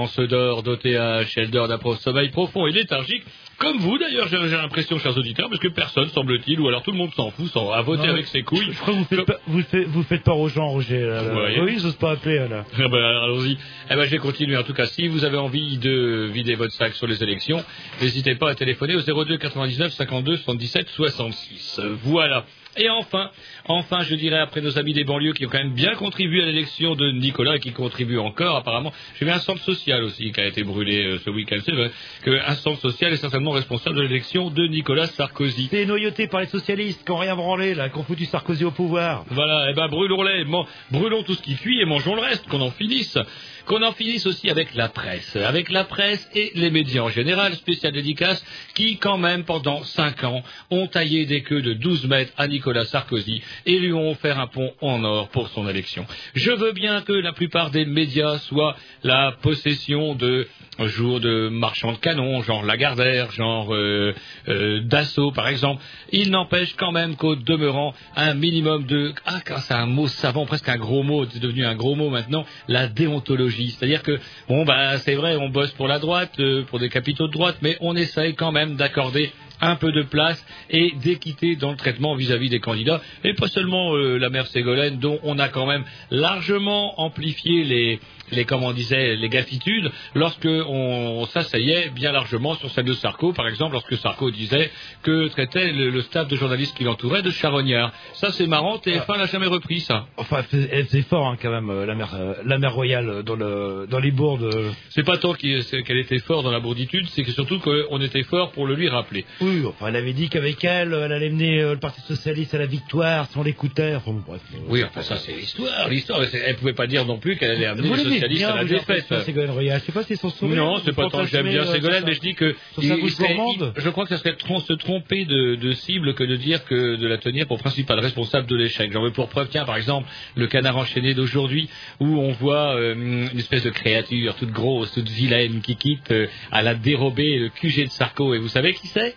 Voilà, la France dort d'OTH, elle dort d'un sommeil profond et léthargique. Comme vous d'ailleurs, j'ai l'impression, chers auditeurs, parce que personne semble-t-il, ou alors tout le monde s'en fout, s'en- à voter Non, avec ses couilles. Je crois que vous faites, pas, vous faites, vous faites peur aux gens, Roger. Ouais. Oui, ils osent pas appeler. Là. Ah ben, allons-y. Eh ben, je vais continuer. En tout cas, si vous avez envie de vider votre sac sur les élections, n'hésitez pas à téléphoner au 02 99 52 77 66. Voilà. Et enfin, enfin, je dirais après nos amis des banlieues qui ont quand même bien contribué à l'élection de Nicolas et qui contribuent encore apparemment. J'ai vu un centre social aussi qui a été brûlé euh, ce week-end. C'est vrai qu'un centre social est certainement responsable de l'élection de Nicolas Sarkozy. C'est noyauté par les socialistes qui ont rien branlé, là, qui ont foutu Sarkozy au pouvoir. Voilà, eh ben brûlons-les, brûlons tout ce qui cuit et mangeons le reste, qu'on en finisse. Qu'on en finisse aussi avec la presse, avec la presse et les médias en général, spécial dédicace, qui quand même pendant cinq ans ont taillé des queues de 12 mètres à Nicolas Sarkozy et lui ont offert un pont en or pour son élection. Je veux bien que la plupart des médias soient la possession de jour de marchands de canons, genre Lagardère, genre euh, euh, Dassault par exemple. Il n'empêche quand même qu'au demeurant un minimum de ah c'est un mot savant, presque un gros mot, c'est devenu un gros mot maintenant, la déontologie. C'est-à-dire que bon bah c'est vrai, on bosse pour la droite, euh, pour des capitaux de droite, mais on essaye quand même d'accorder un peu de place et d'équité dans le traitement vis-à-vis des candidats, et pas seulement euh, la mère Ségolène, dont on a quand même largement amplifié les, les comment on disait, les gaffitudes, lorsque on s'asseyait bien largement sur celle de Sarko, par exemple, lorsque Sarko disait que traitait le, le staff de journalistes qui l'entouraient de charognard. Ça c'est marrant, TF1 n'a jamais repris ça. Enfin, elle faisait- fort hein, quand même, euh, la mère, euh, la mère royale euh, dans, le, dans les bourdes. C'est pas tant qu'elle était fort dans la bourditude, c'est que surtout qu'on était fort pour le lui rappeler. Oui, enfin, elle avait dit qu'avec elle, elle allait mener le Parti Socialiste à la victoire si on l'écoutait. Enfin, bon, bref. Oui, enfin ça c'est l'histoire. L'histoire, elle pouvait pas dire non plus qu'elle allait amener Vous bien, à la défaite. Ségolène Royal. Je sais pas si son sourire. Non, c'est pas tant que j'aime bien euh, Ségolène, mais je dis que je crois que ça serait se tromper de, de cible que de dire que de la tenir pour principal responsable de l'échec. J'en veux pour preuve, tiens, par exemple, le canard enchaîné d'aujourd'hui, où on voit euh, une espèce de créature toute grosse, toute vilaine, qui quitte euh, à la dérobée le QG de Sarko. Et vous savez qui c'est?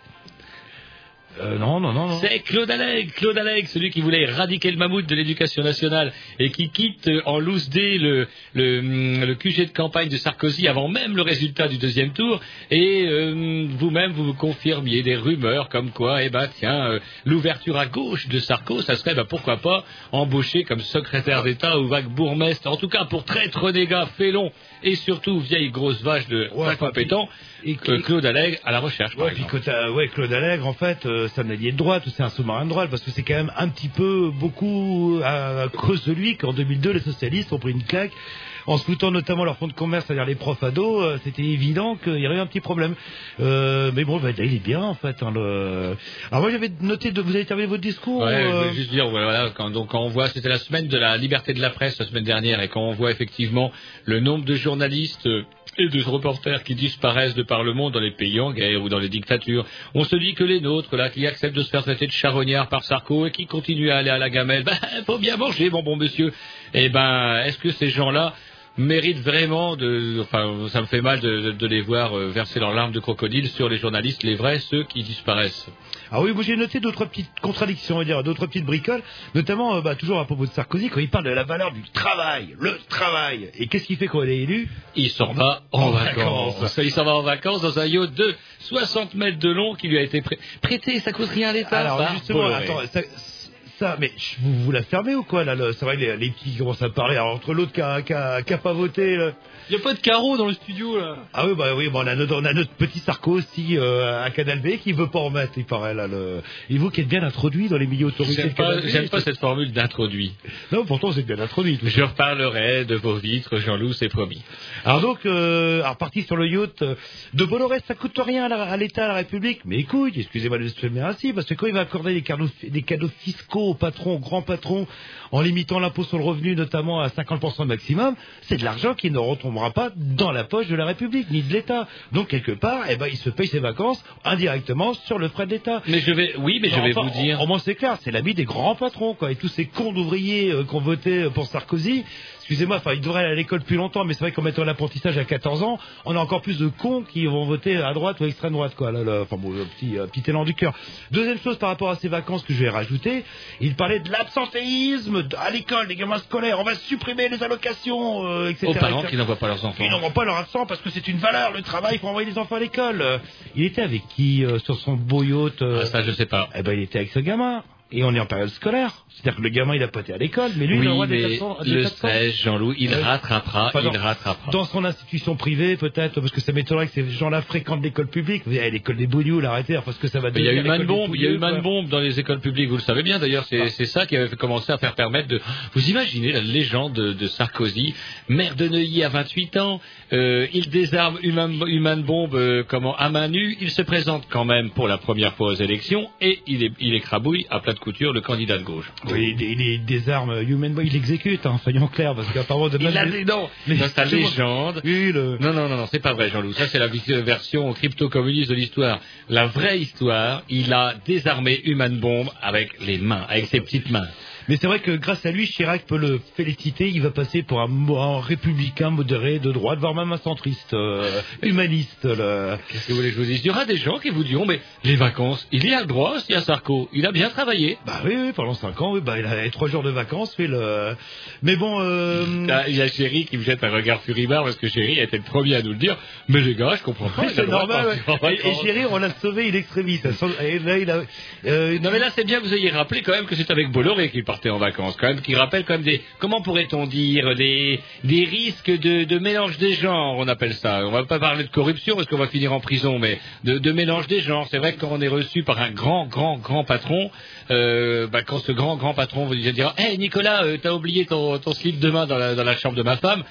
Euh, non, non, non, non. c'est Claude Allègre, Claude Allègre, celui qui voulait éradiquer le mammouth de l'éducation nationale et qui quitte euh, en loose dé le, le, hum, le QG de campagne de Sarkozy avant même le résultat du deuxième tour. Et euh, vous-même, vous confirmiez des rumeurs comme quoi, eh ben tiens, l'ouverture à gauche de Sarko, ça serait, ben, pourquoi pas, embauché comme secrétaire d'État ou vague bourgmestre, en tout cas pour traître renégat, félon et surtout vieille grosse vache de Ouais, et- que Claude Allègre à la recherche, par Ouais, puis que ouais, Claude Allègre, en fait, euh, c'est un allié de droite, c'est un sous-marin de droite, parce que c'est quand même un petit peu, beaucoup à, à cause de lui qu'en 2002, les socialistes ont pris une claque. En se foutant notamment leur fonds de commerce, c'est-à-dire les profs ados, euh, c'était évident qu'il y aurait eu un petit problème. Euh, mais bon, bah, il est bien, en fait. hein, le... Alors moi, j'avais noté, de... vous avez terminé votre discours Ouais, je euh, voulais juste dire, voilà, quand, donc, quand on voit, c'était la semaine de la liberté de la presse la semaine dernière, et quand on voit effectivement le nombre de journalistes et de reporters qui disparaissent de par le monde dans les pays en guerre ou dans les dictatures, on se dit que les nôtres, là, qui acceptent de se faire traiter de charognards par Sarko et qui continuent à aller à la gamelle, ben, faut bien manger, mon bon monsieur. Eh ben, est-ce que ces gens-là méritent vraiment de, enfin, ça me fait mal de, de- de les voir euh, verser leurs larmes de crocodile sur les journalistes, les vrais, ceux qui disparaissent. Ah oui, moi j'ai noté d'autres petites contradictions, on va dire, d'autres petites bricoles, notamment euh, bah, toujours à propos de Sarkozy, quand il parle de la valeur du travail, le travail. Et qu'est-ce qu'il fait quand il est élu? Il s'en va en, En vacances. vacances. Il s'en va en vacances dans un yacht de 60 mètres de long qui lui a été prêt- prêté. Ça coûte rien à l'État. Alors ça justement, attends, ça, ça, mais vous, vous la fermez ou quoi là le- C'est vrai, les, les petits qui commencent à parler. Alors entre l'autre qui a, qui a- qui a pas voté. là. Il n'y a pas de carreau dans le studio là. Ah oui, bah oui, bah, on, a notre, on a notre petit Sarko aussi euh, à Canal B qui veut pas en mettre, il paraît là. Le... Et vous qui êtes bien introduit dans les milieux autorisés J'aime pas, j'aime pas cette formule d'introduit. Non, pourtant vous êtes bien introduit. Je reparlerai de vos vitres, Jean-Loup, c'est promis. Alors donc, euh, alors parti sur le yacht euh, de Bolloré, ça coûte rien à l'État, à la République. Mais écoute, excusez-moi de l'exprimer ainsi, parce que quand il va accorder des cadeaux, des cadeaux fiscaux aux patrons, aux grands patrons, en limitant l'impôt sur le revenu notamment à 50% maximum, c'est de l'argent qui ne retombera pas dans la poche de la République, ni de l'État. Donc quelque part, eh ben, il se paye ses vacances indirectement sur le frais de l'État. Mais je vais, oui, mais je vais vous dire. Au moins c'est clair, c'est l'ami des grands patrons, quoi. Et tous ces cons d'ouvriers euh, qui ont voté pour Sarkozy, excusez-moi, enfin, ils devraient aller à l'école plus longtemps, mais c'est vrai qu'en mettant l'apprentissage à 14 ans, on a encore plus de cons qui vont voter à droite ou à extrême droite, quoi. Là, là, enfin bon, petit, élan du cœur. Deuxième chose par rapport à ces vacances que je vais rajouter, il parlait de l'absentéisme à l'école, des gamins scolaires. On va supprimer les allocations, euh, etc. Aux parents etc. qui n'envoient pas leurs enfants. Ils n'envoient pas leur absent parce que c'est une valeur, le travail, il faut envoyer les enfants à l'école. Euh, Il était avec qui euh, sur son beau yacht euh, Ah, ça, je sais pas. Eh ben, il était avec ce gamin. Et on est en période scolaire. C'est-à-dire que le gamin, il a pas été à l'école, mais lui, il Oui, d'être mais absent- le d'être absent. 16, Jean-Loup, il Euh, rattrapera, enfin, il dans- rattrapera. Dans son institution privée, peut-être, parce que ça m'étonnerait que ces gens-là fréquentent l'école publique. Vous savez, l'école des bougnoules, arrêtez, parce que ça va Il y a eu devenir man des bombe, il y a eu man bombe dans les écoles publiques, vous le savez bien d'ailleurs, c'est c'est ça qui avait fait commencer à faire permettre de... Vous imaginez la légende de, de Sarkozy, maire de Neuilly à 28 ans, euh, il désarme Human, Human Bomb euh, comment, à main nue, il se présente quand même pour la première fois aux élections et il, est, il écrabouille à plat de couture le candidat de gauche. Oui, il, il, il désarme Human Boy, il l'exécute, hein, soyons clairs, parce qu'apparemment de Il a des non, Mais- dans sa légende. Oui, le- Non, non, non, non, c'est pas vrai, Jean-Loup. Ça, c'est la version crypto-communiste de l'histoire. La vraie histoire, il a désarmé Human Bomb avec les mains, avec ses petites mains. Mais c'est vrai que grâce à lui, Chirac peut le féliciter. Il va passer pour un, républicain modéré de droite, voire même un centriste, euh, humaniste. là. Qu'est-ce que vous voulez que je vous dise? Il y aura des gens qui vous diront, mais les vacances, il y a le droit aussi à Sarko. Il a bien travaillé. Bah oui, oui, pendant cinq ans, oui, bah, il a trois jours de vacances. Mais, le... mais bon, euh... Il y a Chéri qui me jette un regard furibard parce que Chéri a été le premier à nous le dire. Mais les gars, je comprends pas. il a c'est normal. ouais. Et, et. Chéri, on l'a sauvé, il extrémiste. Et là, il a. euh, Non mais là c'est bien que vous ayez rappelé quand même que c'est avec Bolloré qu'il partait en vacances, quand même, qui rappelle quand même des, comment pourrait-on dire, des, des risques de, mélange des genres, on appelle ça. On va pas parler de corruption parce qu'on va finir en prison, mais de, mélange des genres. C'est vrai que quand on est reçu par un grand, grand, grand patron, euh, bah, quand ce grand, grand patron vous dire, hé Nicolas, euh, t'as oublié ton, ton slip de main dans la, dans la chambre de ma femme,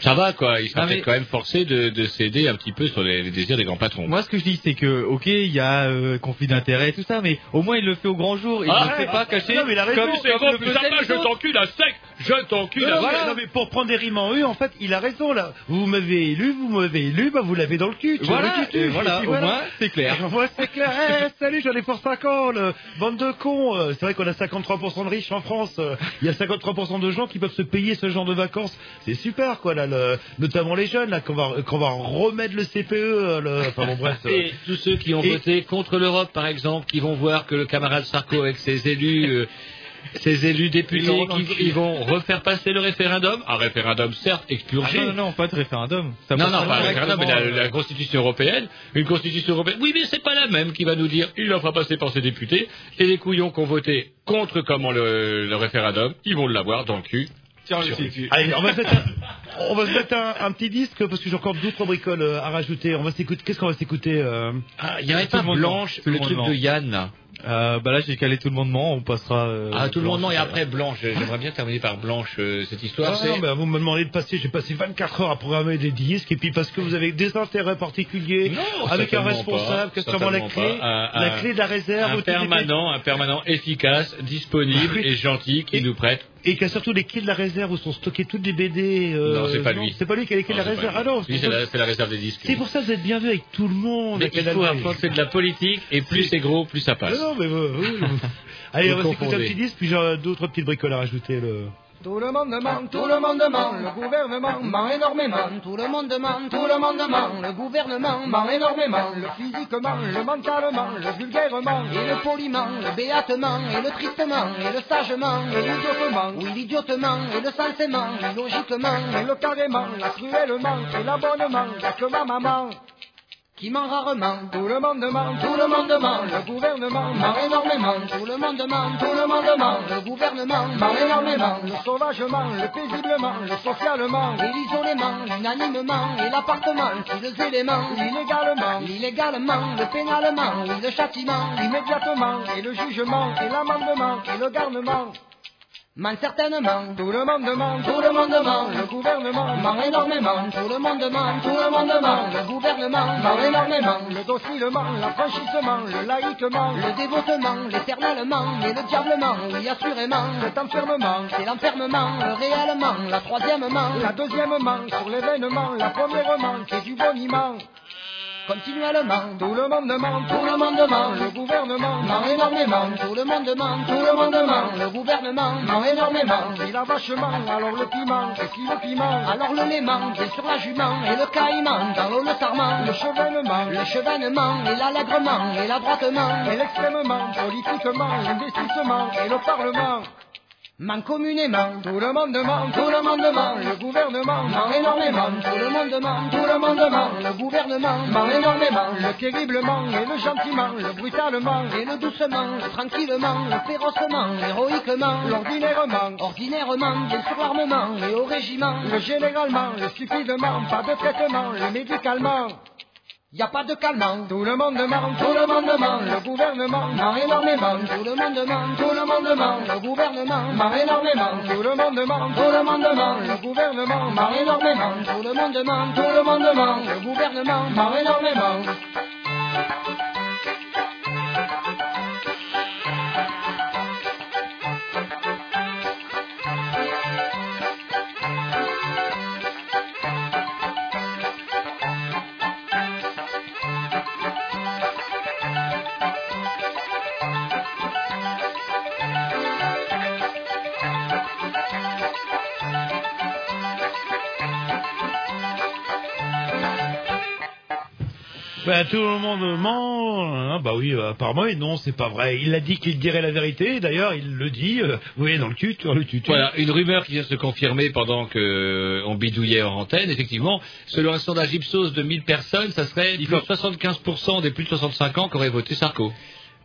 ça va quoi, il sera Ah, mais- quand même forcé de, de céder un petit peu sur les, les désirs des grands patrons. Moi, ce que je dis, c'est que, ok, il y a euh, conflit d'intérêt et tout ça, mais au moins il le fait au grand jour. Il Ah, ne le fait ouais, pas caché. non, mais il a raison, comme, c'est comme bon, le plus sympa, je t'encule à sec, je t'encule Non, à mais- sec. non, mais pour prendre des rimes en U, en fait, il a raison là. Vous m'avez élu, vous m'avez élu, bah vous l'avez dans le cul. tu Voilà, le voilà, au moins, c'est clair. Moi, c'est clair. Eh, salut, j'en ai pour 5 ans, le bande de cons. Euh, C'est vrai qu'on a 53% de riches en France. Euh, Il y a 53% de gens qui peuvent se payer ce genre de vacances. C'est super, quoi, là, le- notamment les jeunes, là, qu'on va, qu'on va remettre le CPE. euh, Le... Enfin bon, bref. euh. Et tous ceux qui ont Et- voté contre l'Europe, par exemple, qui vont voir que le camarade Sarko avec ses élus, euh, ses élus députés, qui vont refaire passer le référendum, un référendum certes Ah, expurgé. non, non, non, pas de référendum. Ça non, non, pas un directement, référendum, mais la, la Constitution européenne, une Constitution européenne. Oui, mais c'est pas la même qui va nous dire, il la fera passer par ses députés, et les couillons qui ont voté contre comment le, le référendum, ils vont l'avoir dans le cul. Tiens. Allez, on va se mettre un, on va se mettre un, un petit disque parce que j'ai encore d'autres bricoles euh, à rajouter. On va s'écouter. Qu'est-ce qu'on va s'écouter euh? Ah, il y avait Tout pas le monde Blanche, le truc de Yann, là. Euh, bah là, j'ai calé tout le monde ment, on passera. euh, Ah, tout le monde, non, et après Blanche. J'aimerais bien terminer par Blanche, euh, cette histoire. Ah, c'est- non, mais vous me demandez de passer, j'ai passé 24 heures à programmer des disques, et puis parce que vous avez des intérêts particuliers, Non, avec un responsable, pas, qu'est-ce que la clé, pas. Un- la clé de la réserve, un permanent, un permanent efficace, disponible Oui. et gentil qui Et- nous prête. Et qui a surtout les clés de la réserve où sont stockés toutes les BD. euh, non, c'est pas lui. C'est pas lui qui a les clés de la réserve. lui. Ah non, Lui, c'est la, c'est la réserve des disques. c'est pour ça que vous êtes bien vu avec tout le monde. Mais il la faut apprendre, c'est de la politique, et plus c'est gros, plus ça passe. Non, mais euh, oui. Allez, Vous on va s'écouter un petit disque, puis j'ai d'autres petites bricoles à rajouter. Le... Tout le monde ment, tout le monde ment, le gouvernement ment énormément. Tout le monde ment, tout le monde ment, le gouvernement ment énormément. Le physiquement, le mentalement, le vulgairement, et le poliment, le béatement, et le tristement, et le sagement, et l'idiotement. Oui, l'idiotement, et le sensément, logiquement, et le carrément, la cruellement, et l'abonnement, y'a que ma maman. Qui ment rarement, tout le monde ment, tout le monde ment, le gouvernement ment énormément, tout le monde ment, tout le monde ment, le gouvernement ment énormément, le sauvagement, le paisiblement, le socialement, et l'isolement, l'unanimement, et l'appartement, tous les éléments, l'illégalement, l'illégalement, le pénalement, le châtiment, l'immédiatement, et le jugement, et l'amendement, et le garnement. Ment certainement, tout le monde ment, tout le monde ment, le gouvernement. Ment énormément, tout le monde ment, tout le monde ment, le gouvernement. Ment énormément, le docilement, l'affranchissement, le laïquement, le dévotement, l'éternellement, et le diablement, oui assurément, cet enfermement, c'est l'enfermement, le réellement, la troisièmement, la deuxièmement, sur l'événement, la premièrement, c'est du boniment. Continuellement. Tout le monde demande, tout le monde demande, le gouvernement ment énormément. Tout le monde demande, tout le monde demande, le gouvernement ment énormément. Si la vache ment, alors le piment, et si le piment, alors le ment, et sur la jument, et le caïman, dans l'eau le sarment, le chevènement, le chevènement, et l'allègrement, et l'adroitement, et l'extrêmement, politiquement, l'investissement, et le parlement. Ment communément, tout le monde demande, tout le monde demande, le gouvernement ment énormément, tout le monde demande, tout le monde demande, le gouvernement ment énormément, le terriblement et le gentiment, le brutalement et le doucement, le tranquillement, le férocement, l'héroïquement, l'ordinairement, ordinairement, bien sûr l'armement, et au régiment, le généralement, le stupidement, pas de traitement, le médicalement. Y a pas de calmant, tout le monde demande, tout le monde demande, le gouvernement ment énormément, tout le monde demande, tout le monde demande, le gouvernement ment énormément, tout le monde demande, tout le monde demande, le gouvernement ment énormément, tout le monde demande, tout le monde demande, le gouvernement ment énormément. Bah, tout le monde ment. hein, bah oui, euh, apparemment, et non, c'est pas vrai. Il a dit qu'il dirait la vérité. D'ailleurs, il le dit. euh, vous voyez, dans le cul, dans le tutu. Voilà, une rumeur qui vient de se confirmer pendant que euh, on bidouillait en antenne. Effectivement, selon un sondage Ipsos de 1000 personnes, ça serait plus de 75% des plus de 65 ans qui auraient voté Sarko.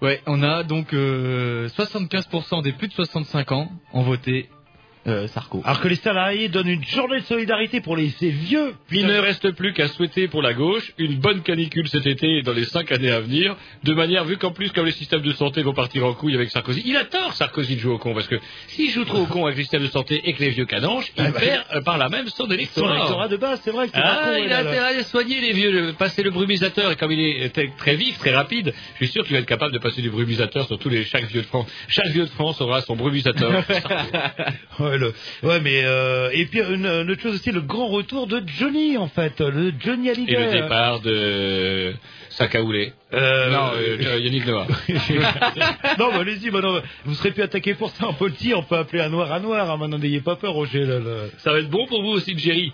Ouais, on a donc euh, 75% des plus de 65 ans ont voté euh, Sarko. Alors que les salariés donnent une journée de solidarité pour les ces vieux. Il ne reste plus qu'à souhaiter pour la gauche une bonne canicule cet été et dans les cinq années à venir, de manière, vu qu'en plus, comme les systèmes de santé vont partir en couille avec Sarkozy, il a tort, Sarkozy, de jouer au con, parce que s'il joue trop au con avec les systèmes de santé et que les vieux canonges, il Ah bah. perd euh, par la même son Son électorat. électorat de base, c'est vrai que Ah, con, il a le- intérêt à soigner les vieux, le- passer le brumisateur, et comme il est très, très vif, très rapide, je suis sûr qu'il va être capable de passer du brumisateur sur tous les, chaque vieux de France. Chaque vieux de France aura son brumisateur. ouais, le- ouais, mais euh, et puis une, une autre chose aussi, le grand retour de Johnny en fait, le Johnny et Hallyday. le départ de Sakaoulé. Euh, non, euh, Yannick Noah. non, mais allez-y, bah non, vous serez plus attaqué pour ça. Le dire, on peut appeler un noir à noir. Hein, maintenant, n'ayez pas peur, Roger. là, là. Ça va être bon pour vous aussi, Jerry.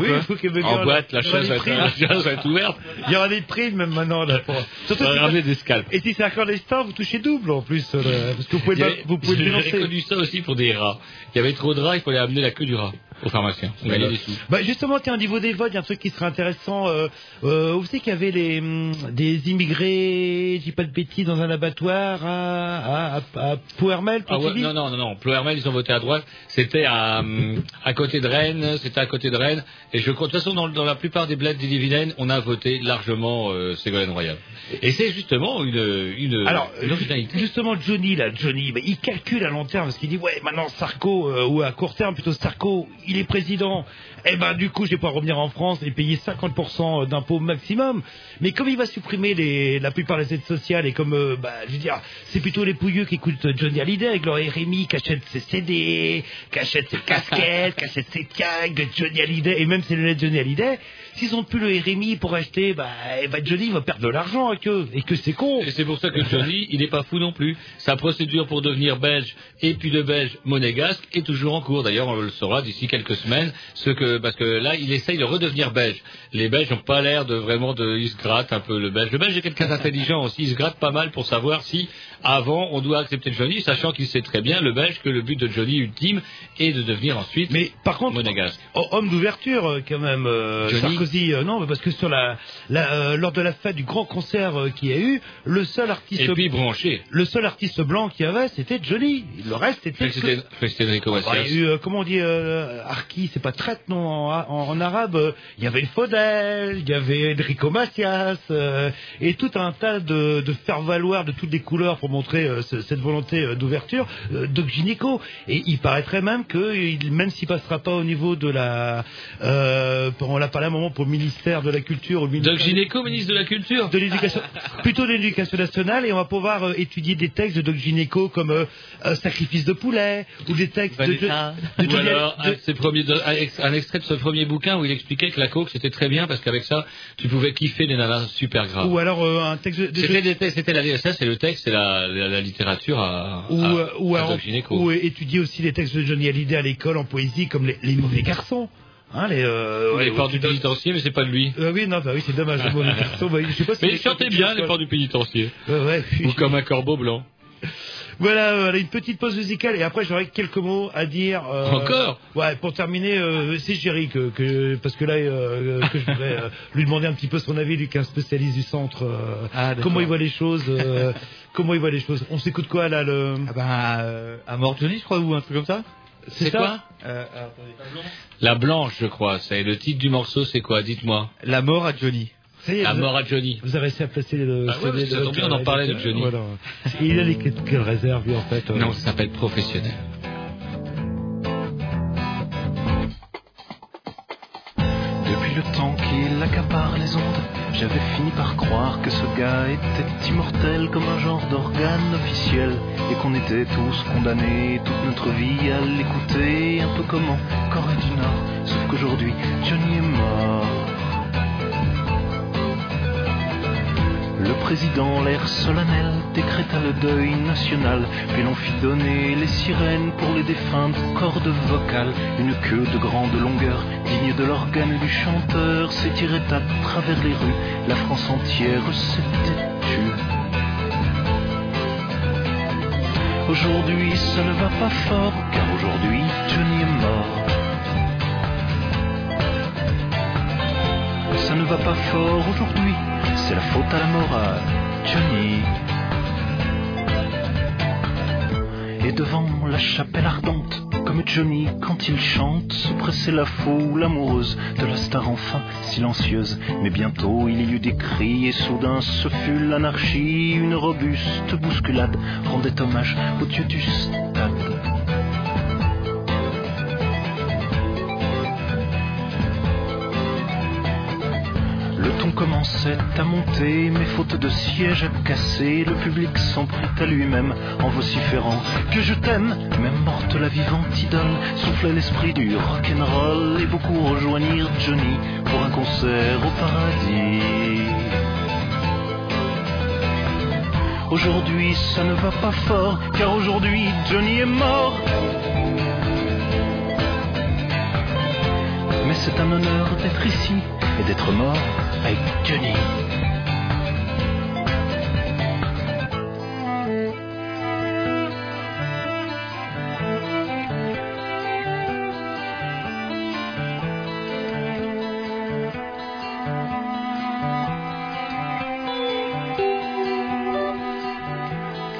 Oui, il faut ait En boîte, la chaise des va être- ouverte. Il y aura des primes même maintenant. Là, pour... Surtout si- ramener des scalps. Et si c'est un clandestin, vous touchez double en plus. là, parce que vous pouvez, avait- vous pouvez J'ai connu ça aussi pour des rats. Il y avait trop de rats, il fallait amener la queue du rat au pharmacien. On gagnait des sous. Bah justement, tiens, au niveau des votes, il y a un truc qui serait intéressant. Euh, euh, vous savez qu'il y avait les, hum, des immigrés, je dis pas de bêtises, dans un abattoir à, à, à, à Pouermel, Ah ouais, non, non, non, non. Ploermel, ils ont voté à droite. C'était à, hum, à côté de Rennes. C'était à côté de Rennes. Et je crois, de toute façon, dans, dans la plupart des bleds d'Ille-et-Vilaine, on a voté largement euh, Ségolène Royal. Et c'est justement une, une, Alors, une originalité. justement, Johnny, là, Johnny, bah, il calcule à long terme, parce qu'il dit, ouais, maintenant Sarko, euh, ou à court terme plutôt Sarko, il est président, eh ben du coup, je vais pas revenir en France et payer 50% d'impôts maximum. Mais comme il va supprimer les, la plupart des aides sociales, et comme, euh, bah, je veux dire, c'est plutôt les pouilleux qui écoutent Johnny Hallyday avec leur RMI, qui achètent ses CD, qui achètent ses casquettes, qui achètent ses tags Johnny Hallyday, et même ses lunettes Johnny Hallyday, s'ils ont plus le RMI pour acheter, bah, eh ben, Johnny va perdre de l'argent avec eux, et que c'est con. Et c'est pour ça que Johnny, il n'est pas fou non plus. Sa procédure pour devenir belge et puis de belge monégasque est toujours en cours. D'ailleurs, on le saura d'ici quelques semaines, ce que, parce que là, il essaye de redevenir belge. Les Belges n'ont pas l'air de vraiment de, ils se grattent un peu le belge. Le belge est quelqu'un d'intelligent aussi. Il se gratte pas mal pour savoir si, avant, on doit accepter Johnny, sachant qu'il sait très bien, le belge, que le but de Johnny ultime est de devenir ensuite Mais par contre, monégasque. Oh, Homme d'ouverture euh, quand même, euh, Johnny. Sarkozy. Euh, non, parce que sur la, la, euh, lors de la fête du grand concert euh, qu'il y a eu, le seul artiste, Et puis branché. le seul artiste blanc qu'il y avait, c'était Johnny. Le reste, c'était Enrico Bah, Macias. il y a eu, euh, comment on dit, Arki, c'est pas traite, non, en, en- en arabe. Il y avait Faudel, il y avait Enrico Macias, et tout un tas de, de faire-valoir de toutes les couleurs pour montrer ce- cette volonté d'ouverture, Doc Gynéco. Et il paraîtrait même que, même s'il passera pas au niveau de la... On l'a parlé à un moment le ministère de la Culture, au ministère Doc Gynéco, ministre de la Culture. de l'éducation, plutôt de l'éducation nationale, et on va pouvoir euh, étudier des textes de Doc Gynéco comme euh, euh, Sacrifice de poulet, ou des textes de, de, de Ou alors, un de- de ses premiers, de- un ex- un extrait de ce premier bouquin où il expliquait que la coke c'était très bien parce qu'avec ça tu pouvais kiffer des nanas super graves. Ou alors euh, un texte de, de- C'était des textes- c'était la ça c'est le texte, c'est la, la, la littérature à, ou, à- ou, à Doc Gynéco. ou étudier aussi les textes de Johnny Hallyday à l'école en poésie comme les, les mauvais garçons. Hein, les, euh, les ouais, portes où du pénitencier, mais c'est pas de lui. Euh, oui, non, bah oui, c'est dommage. Bah, je sais pas si Mais il chantait bien les portes du pénitencier. Ouais. Ou comme un corbeau blanc. Voilà, euh, une petite pause musicale et après j'aurais quelques mots à dire. euh, Encore? Ouais, pour terminer, euh, c'est Jerry que, que parce que là euh, que je voudrais euh, lui demander un petit peu son avis, lui qui est un spécialiste du centre. euh, Ah, comment il voit les choses euh, Comment il voit les choses On s'écoute quoi là le Ah euh, à mort Johnny, je crois, ou un truc comme ça? C'est quoi euh, attendez. La blanche, je crois. C'est le titre du morceau, c'est quoi Dites-moi. La mort à Johnny. Est, La vous- mort à Johnny. Vous avez réussi à placer le. Ah ouais, ça tombe bien, on en parlait de. Johnny. Voilà. Il a les quelles réserves lui en fait. euh, Non, ça s'appelle professionnel. Depuis le temps qu'il accapare les ondes, j'avais fini par croire que ce gars était immortel comme un genre d'organe officiel et qu'on était tous condamnés toute notre vie à l'écouter un peu comme en Corée du Nord. Sauf qu'aujourd'hui, Johnny est mort. Le président, l'air solennel, décréta le deuil national, puis l'on fit donner les sirènes pour les défunts de cordes vocales. Une queue de grande longueur, digne de l'organe du chanteur, s'étirait à travers les rues. La France entière s'était tue. Aujourd'hui, ça ne va pas fort, car aujourd'hui, Johnny est mort. Ça ne va pas fort aujourd'hui, c'est la faute à la morale, Johnny. Et devant la chapelle ardente, comme Johnny quand il chante, se pressait la foule amoureuse de la star enfin silencieuse. Mais bientôt il y eut des cris et soudain ce fut l'anarchie. Une robuste bousculade rendait hommage au dieu du stade. Ton commençait à monter, mais faute de siège à casser, le public s'en prit à lui-même en vociférant que je t'aime. Même morte la vivante idole soufflait l'esprit du rock'n'roll et beaucoup rejoignirent Johnny pour un concert au paradis. Aujourd'hui ça ne va pas fort, car aujourd'hui Johnny est mort. Mais c'est un honneur d'être ici et d'être mort avec.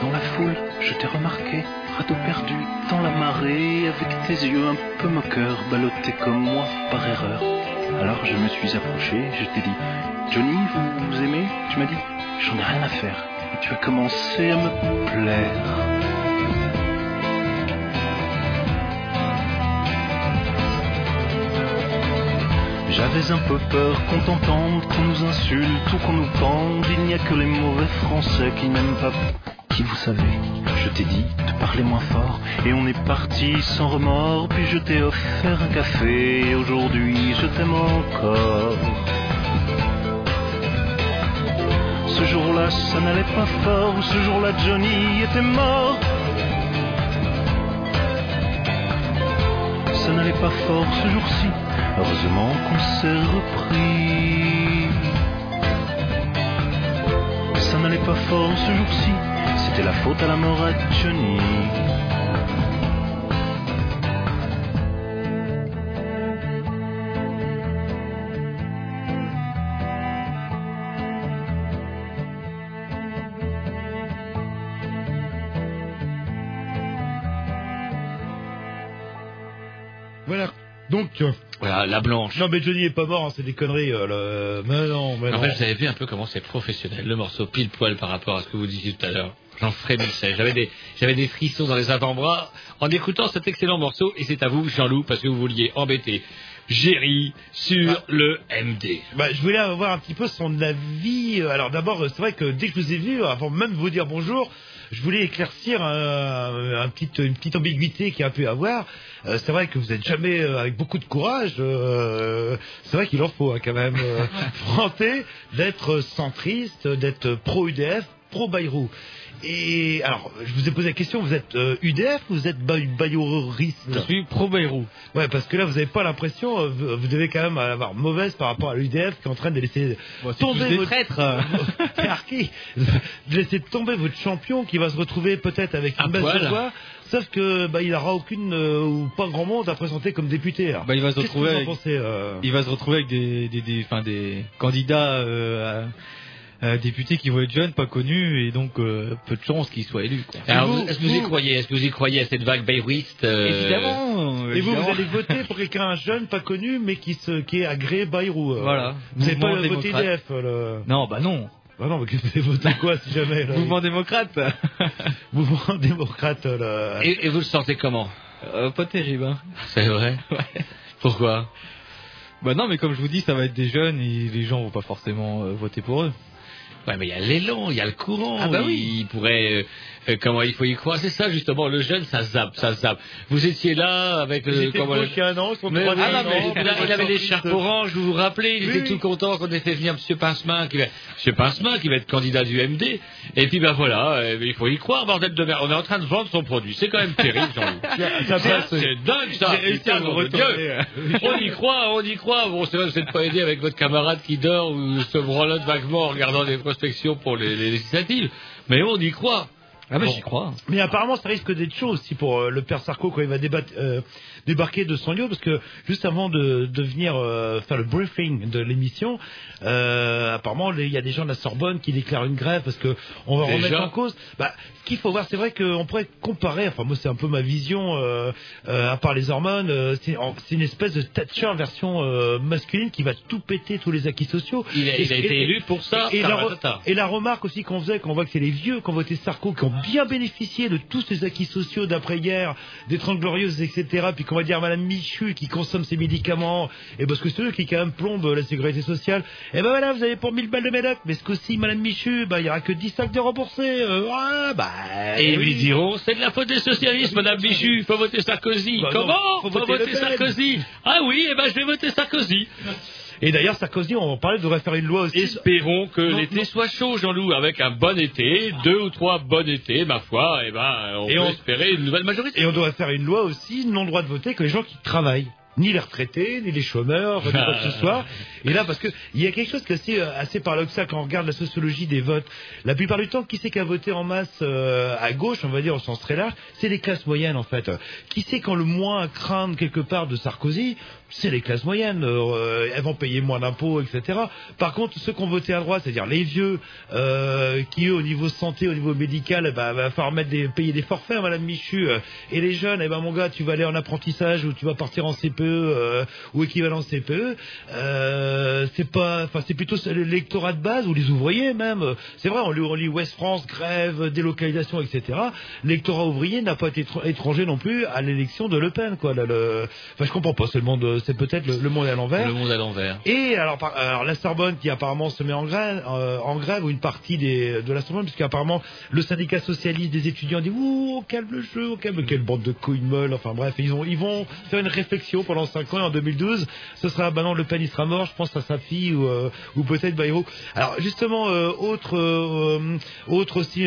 Dans la foule, je t'ai remarqué, radeau perdu dans la marée, avec tes yeux un peu moqueurs, ballottés comme moi par erreur. Alors je me suis approché, je t'ai dit, Johnny, vous, aimez? Tu m'as dit, j'en ai rien à faire. Et tu as commencé à me plaire. J'avais un peu peur qu'on t'entende, qu'on nous insulte ou qu'on nous pende. Il n'y a que les mauvais Français qui n'aiment pas. Qui vous savez, je t'ai dit de parler moins fort. Et on est parti sans remords. Puis je t'ai offert un café. Et aujourd'hui, je t'aime encore. Ce jour-là, ça n'allait pas fort. Ce jour-là, Johnny était mort. Ça n'allait pas fort ce jour-ci. Heureusement qu'on s'est repris. Ça n'allait pas fort ce jour-ci. C'était la faute à la mort à Johnny. Voilà. Donc. euh, Voilà, la blanche. Non mais Johnny est pas mort, hein, c'est des conneries. euh, le- Mais non, mais En non. fait, vous avez vu un peu comment c'est professionnel, le morceau pile poil par rapport à ce que vous disiez tout à l'heure. J'en frémissais. J'avais des, j'avais des frissons dans les avant-bras en écoutant cet excellent morceau. Et c'est à vous, Jean-Loup, parce que vous vouliez embêter Géry sur le MD. Bah, je voulais avoir un petit peu son avis. Alors d'abord, c'est vrai que dès que je vous ai vu, avant même de vous dire bonjour, je voulais éclaircir un, un petit, une petite ambiguïté qu'il y a pu avoir. Euh, c'est vrai que vous êtes jamais euh, avec beaucoup de courage. euh, c'est vrai qu'il en faut hein, quand même. Franté d'être centriste, d'être pro UDF, pro Bayrou. Et alors, je vous ai posé la question, vous êtes euh, UDF ou vous êtes bay- bayroriste Je suis pro Bayrou. Ouais, parce que là, vous n'avez pas l'impression, euh, vous, vous devez quand même avoir mauvaise par rapport à l'UDF qui est en train de laisser tomber des votre traîtres. De laisser tomber votre champion qui va se retrouver peut-être avec une poil. de voix, sauf que bah, il n'aura aucune euh, ou pas grand monde à présenter comme député. alors. Bah, il va se retrouver vous en avec, pensez, euh il va se retrouver avec des, des, des, enfin, des candidats euh, à- à députés qui vont être jeunes, pas connus, et donc euh, peu de chances qu'ils soient élus. Quoi. Alors, vous- est-ce que vous y croyez? Est-ce que vous y croyez à cette vague bayrouiste euh, Évidemment. Et vous, vous allez voter pour quelqu'un jeune, pas connu, mais qui, se, qui est agréé Bayrou. euh. Voilà. Vous n'avez pas voté euh, le- Non, bah non. Bah non, mais que vous avez voté quoi si jamais là? Mouvement démocrate. Mouvement démocrate. là. et, et vous le sentez comment? Euh, pas terrible. Hein. C'est vrai? Pourquoi? Bah non, mais comme je vous dis, ça va être des jeunes et les gens vont pas forcément euh, voter pour eux. Ouais, mais il y a l'élan, il y a le courant. Ah bah oui. Il pourrait. euh, euh, comment il faut y croire C'est ça justement. Le jeune, ça zappe, ça zappe. Vous étiez là avec. Euh, comment- gauche il y a un an, sont Mais il mais il, avait l'écharpe orange, vous vous rappelez, il Oui, était oui. tout content qu'on ait fait venir M. Pincemin, qui va, M. Pincemin, qui va être candidat du MD. Et puis ben voilà, euh, il faut y croire, bordel de merde. On est en train de vendre son produit. C'est quand même terrible, passe. c'est dingue, ça. Réussi à Dieu. retourner. On y croit, on y croit. Bon, c'est vrai, vous n'êtes pas aidé avec votre camarade qui dort ou se branlote vaguement en regardant des prospections pour les, les législatives. Mais on y croit. Ah bah Bon. j'y crois. Mais apparemment, ça risque d'être chaud aussi pour euh, le père Sarko quand il va débattre, euh, débarquer de son lieu, parce que juste avant de, de venir euh, faire le briefing de l'émission, apparemment, il y a des gens de la Sorbonne qui déclarent une grève parce que on va Déjà remettre en cause. Bah, ce qu'il faut voir, c'est vrai qu'on pourrait comparer. Enfin, moi, c'est un peu ma vision. À part les hormones, c'est une espèce de Thatcher version masculine qui va tout péter tous les acquis sociaux. Il a, il a Et- été et- élu pour ça. et, la, re- taratata. et la remarque aussi qu'on faisait, qu'on voit que c'est les vieux qui ont voté Sarko, qui ont bien bénéficié de tous ces acquis sociaux d'après-guerre, des Trente Glorieuses, etc., puis qu'on va dire Madame Michu qui consomme ses médicaments, et parce que c'est eux qui quand même plombent la sécurité sociale, et ben voilà, vous avez pour 1000 balles de médoc, mais ce coup-ci, Madame Michu, bah, il y aura que 10 sacs de remboursés, euh, ah, bah... Et ils oui. lui diront, c'est de la faute des socialistes, Madame Bichu, faut voter Sarkozy. Bah non, Comment faut Faut voter voter Le Pen. Sarkozy. Ah oui, eh ben je vais voter Sarkozy. Et d'ailleurs, Sarkozy, on en parlait, devrait faire une loi aussi. Espérons que l'été soit chaud, Jean-Loup, avec un bon été, deux ou trois bons étés, ma foi, eh ben on Et peut on- espérer une nouvelle majorité. Et on devrait faire une loi aussi, non droit de voter que les gens qui travaillent. Ni les retraités, ni les chômeurs, ni quoi que ce soit. Et là, parce que il y a quelque chose qui est assez, euh, assez paradoxal quand on regarde la sociologie des votes. La plupart du temps, qui c'est qui a voté en masse euh, à gauche, on va dire au sens très large, c'est les classes moyennes en fait. Qui c'est quand le moins à craindre quelque part de Sarkozy? C'est les classes moyennes. Euh, elles vont payer moins d'impôts, etc. Par contre, ceux qui ont voté à droite, c'est-à-dire les vieux, euh, qui eux, au niveau santé, au niveau médical, bah, va falloir mettre des, payer des forfaits, Madame Michu. euh, et les jeunes, eh ben mon gars, tu vas aller en apprentissage ou tu vas partir en CPE ou équivalent CPE. C'est pas, enfin c'est plutôt l'électorat de base ou les ouvriers même. C'est vrai, on lit, on lit Ouest France, grève, délocalisation, etc. L'électorat ouvrier n'a pas été étr- étranger non plus à l'élection de Le Pen, quoi. Là. Enfin, je comprends pas. C'est le c'est peut-être le, le monde à l'envers. Le monde à l'envers. Et alors, par- alors la Sorbonne qui apparemment se met en grève, euh, en grève ou une partie des, de la Sorbonne, puisqu'apparemment le syndicat socialiste des étudiants dit ouh on calme le jeu, on calme quelle bande de couilles molles. Enfin bref, ils ont ils vont faire une réflexion pendant 5 ans et en 2012 ce sera maintenant Le Pen il sera mort, je pense à sa fille ou, euh, ou peut-être Bayrou. Alors justement euh, autre autre aussi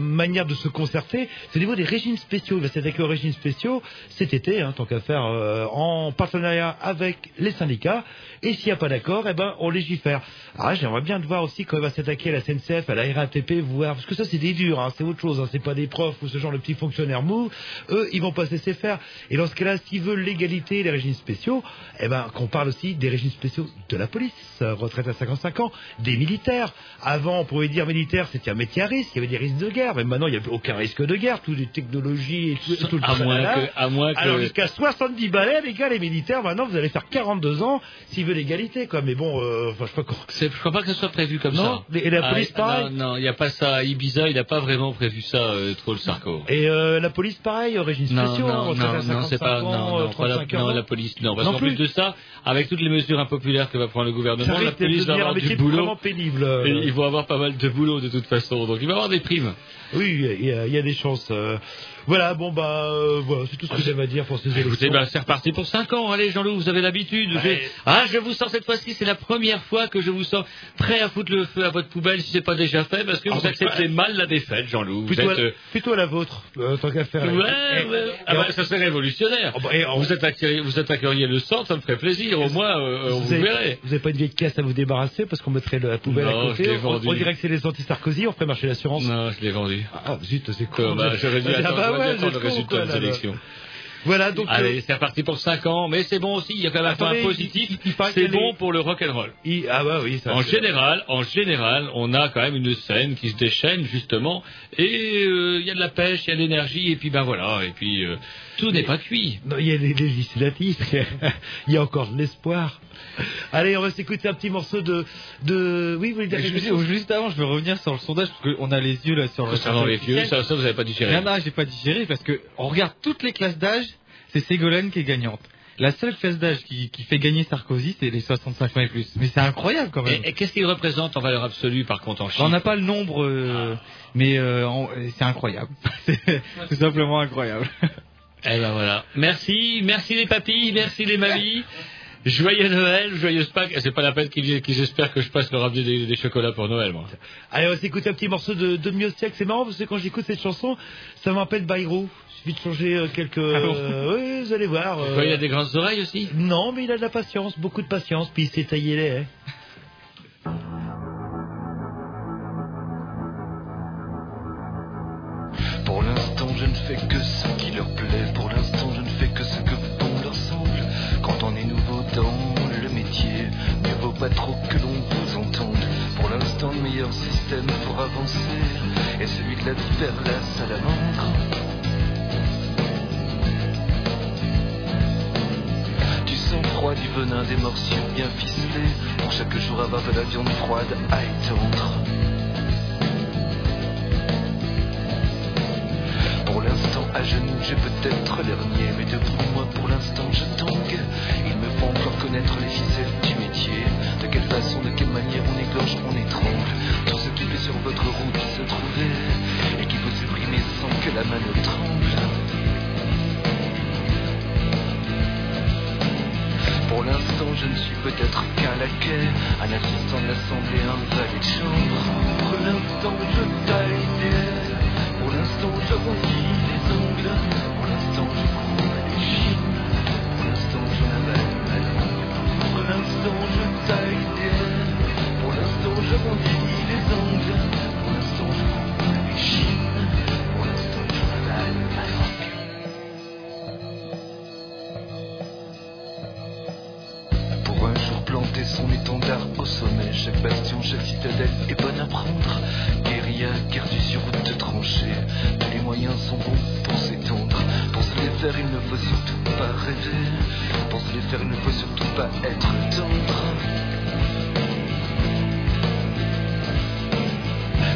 manière de se concerter, c'est au niveau des régimes spéciaux. Va s'attaquer aux régimes spéciaux cet été, hein, tant qu'à faire, euh, en partenariat avec les syndicats. Et s'il n'y a pas d'accord, eh ben on légifère. Là, j'aimerais bien de voir aussi quand il va s'attaquer à la SNCF, à la RATP, voir parce que ça c'est des durs, hein, c'est autre chose. Hein, c'est pas des profs ou ce genre de petits fonctionnaires mous. Eux, ils vont pas se laisser faire. Et dans ce cas-là, s'ils veulent l'égalité des régimes spéciaux, eh ben qu'on parle aussi des régimes spéciaux de la police, retraite à 55 ans, des militaires. Avant, on pouvait dire militaire, c'était un métier à risque, il y avait des risques de guerre. Mais maintenant, il n'y a plus aucun risque de guerre, toutes les technologies et tout, tout le À moins tralala. que, à moins que. Alors jusqu'à 70 balais, les gars, les militaires, maintenant, vous allez faire 42 ans s'ils veulent l'égalité, quoi. Mais bon, euh, enfin, je Je crois pas que ce soit prévu comme Non, ça. et la police, Ah, pareil Non, il n'y a pas ça. Ibiza, il n'a pas vraiment prévu ça, euh, trop le Sarko. Et euh, la police, pareil, régime Non, spéciaux, non, non, non, c'est 55 pas, ans, non, non, pas la, 35 non, la police, non, parce qu'en plus. plus de ça, avec toutes les mesures impopulaires que va prendre le gouvernement, Ça la police va avoir du boulot. pénible. ils vont avoir pas mal de boulot de toute façon, donc il va avoir des primes. Oui, il y a- y, des chances. Voilà, bon bah, euh, voilà, c'est tout ce que j'avais à dire pour ces élections. Écoutez, ben, c'est reparti pour 5 ans. Allez, Jean-Loup, vous avez l'habitude. Je- Ah, je vous sens cette fois-ci, c'est la première fois que je vous sens prêt à foutre le feu à votre poubelle si c'est pas déjà fait, parce que Ah, vous bah, acceptez mal la défaite, Jean-Loup. Vous Plutôt, êtes, à, euh, plutôt à la vôtre, euh, tant qu'à faire. Ouais, Et- ouais. Ah bah, ça serait révolutionnaire. vous, attaqueriez, vous attaqueriez le centre, ça me ferait plaisir. Au moins, euh, on vous avez, verrez. vous avez pas une vieille caisse à vous débarrasser parce qu'on mettrait la poubelle Non, à côté. on, dirait que c'est les anti-Sarkozy, on ferait marcher l'assurance. Non, je l'ai vendu. Ah, zut, c'est bah, J'aurais dû Ah, attendre, bah vous le résultat quoi, des là, élections. Voilà, donc. Allez, euh, c'est reparti pour 5 ans, mais c'est bon aussi, il y a quand même un point positif, c'est bon les- pour le rock'n'roll. il- ah bah oui, ça. En général, en général, on a quand même une scène qui se déchaîne justement, et euh, il y a de la pêche, il y a de l'énergie, et puis ben voilà, et puis euh, tout n'est pas cuit. Non, il y a les législatives, il y a encore de l'espoir. Allez, on va s'écouter un petit morceau de, de... Oui, vous voulez dire Juste, avant, je veux revenir sur le sondage parce qu'on a les yeux là sur le. Concernant les vieux, ça, ça vous avez pas digéré. Non, non, j'ai pas digéré parce que on regarde toutes les classes d'âge, c'est Ségolène qui est gagnante. La seule classe d'âge qui, qui fait gagner Sarkozy, c'est les 65 ans et plus. Mais c'est incroyable quand même. Et, et qu'est-ce qu'il représente en valeur absolue par contre en chiffres On n'a pas le nombre, euh, mais euh, c'est incroyable. c'est tout simplement incroyable. Eh ben voilà. Merci, merci les papilles, merci les mamies. Joyeux Noël, joyeuse Pâques. C'est pas la peine qu'ils qu'ils espèrent que je passe leur ramener des, des chocolats pour Noël, moi. Allez, on va s'écouter un petit morceau de, de. C'est marrant parce que quand j'écoute cette chanson, ça me rappelle Bayrou. Il suffit de changer euh, quelques... euh, oui, vous allez voir. euh, il a des grandes oreilles aussi? Non, mais il a de la patience, beaucoup de patience, puis il s'est taillé les haies. Pour l'instant, je ne fais que ce qui leur plaît. Pour l'instant, je ne fais que ce que bon leur semble. Quand on est nouveau dans le métier, mieux vaut pas trop que l'on vous entende. Pour l'instant, le meilleur système pour avancer est celui de la vers la salamandre. Du sang-froid, du venin, des morsures bien ficelées. Pour chaque jour avoir de la viande froide à étendre. Pour l'instant, à genoux, j'ai peut-être l'hernier, mais debout, moi, pour l'instant, je tangue. Il me faut encore connaître les ficelles du métier. De quelle façon, de quelle manière on égorge, on étrangle. Tout ce qui sur votre route se trouver, et qui peut supprimer sans que la main ne tremble. Pour l'instant, je ne suis peut-être qu'un laquais, un assistant de l'assemblée, un valet de chambre. Pour l'instant, je taille des sommet, chaque bastion, chaque citadelle est bonne à prendre. Guérilla, guerre sur de tranchée, sont bons pour s'étendre. Les faire, il ne faut surtout pas rêver. Pour se les faire, il ne faut surtout pas être tendre.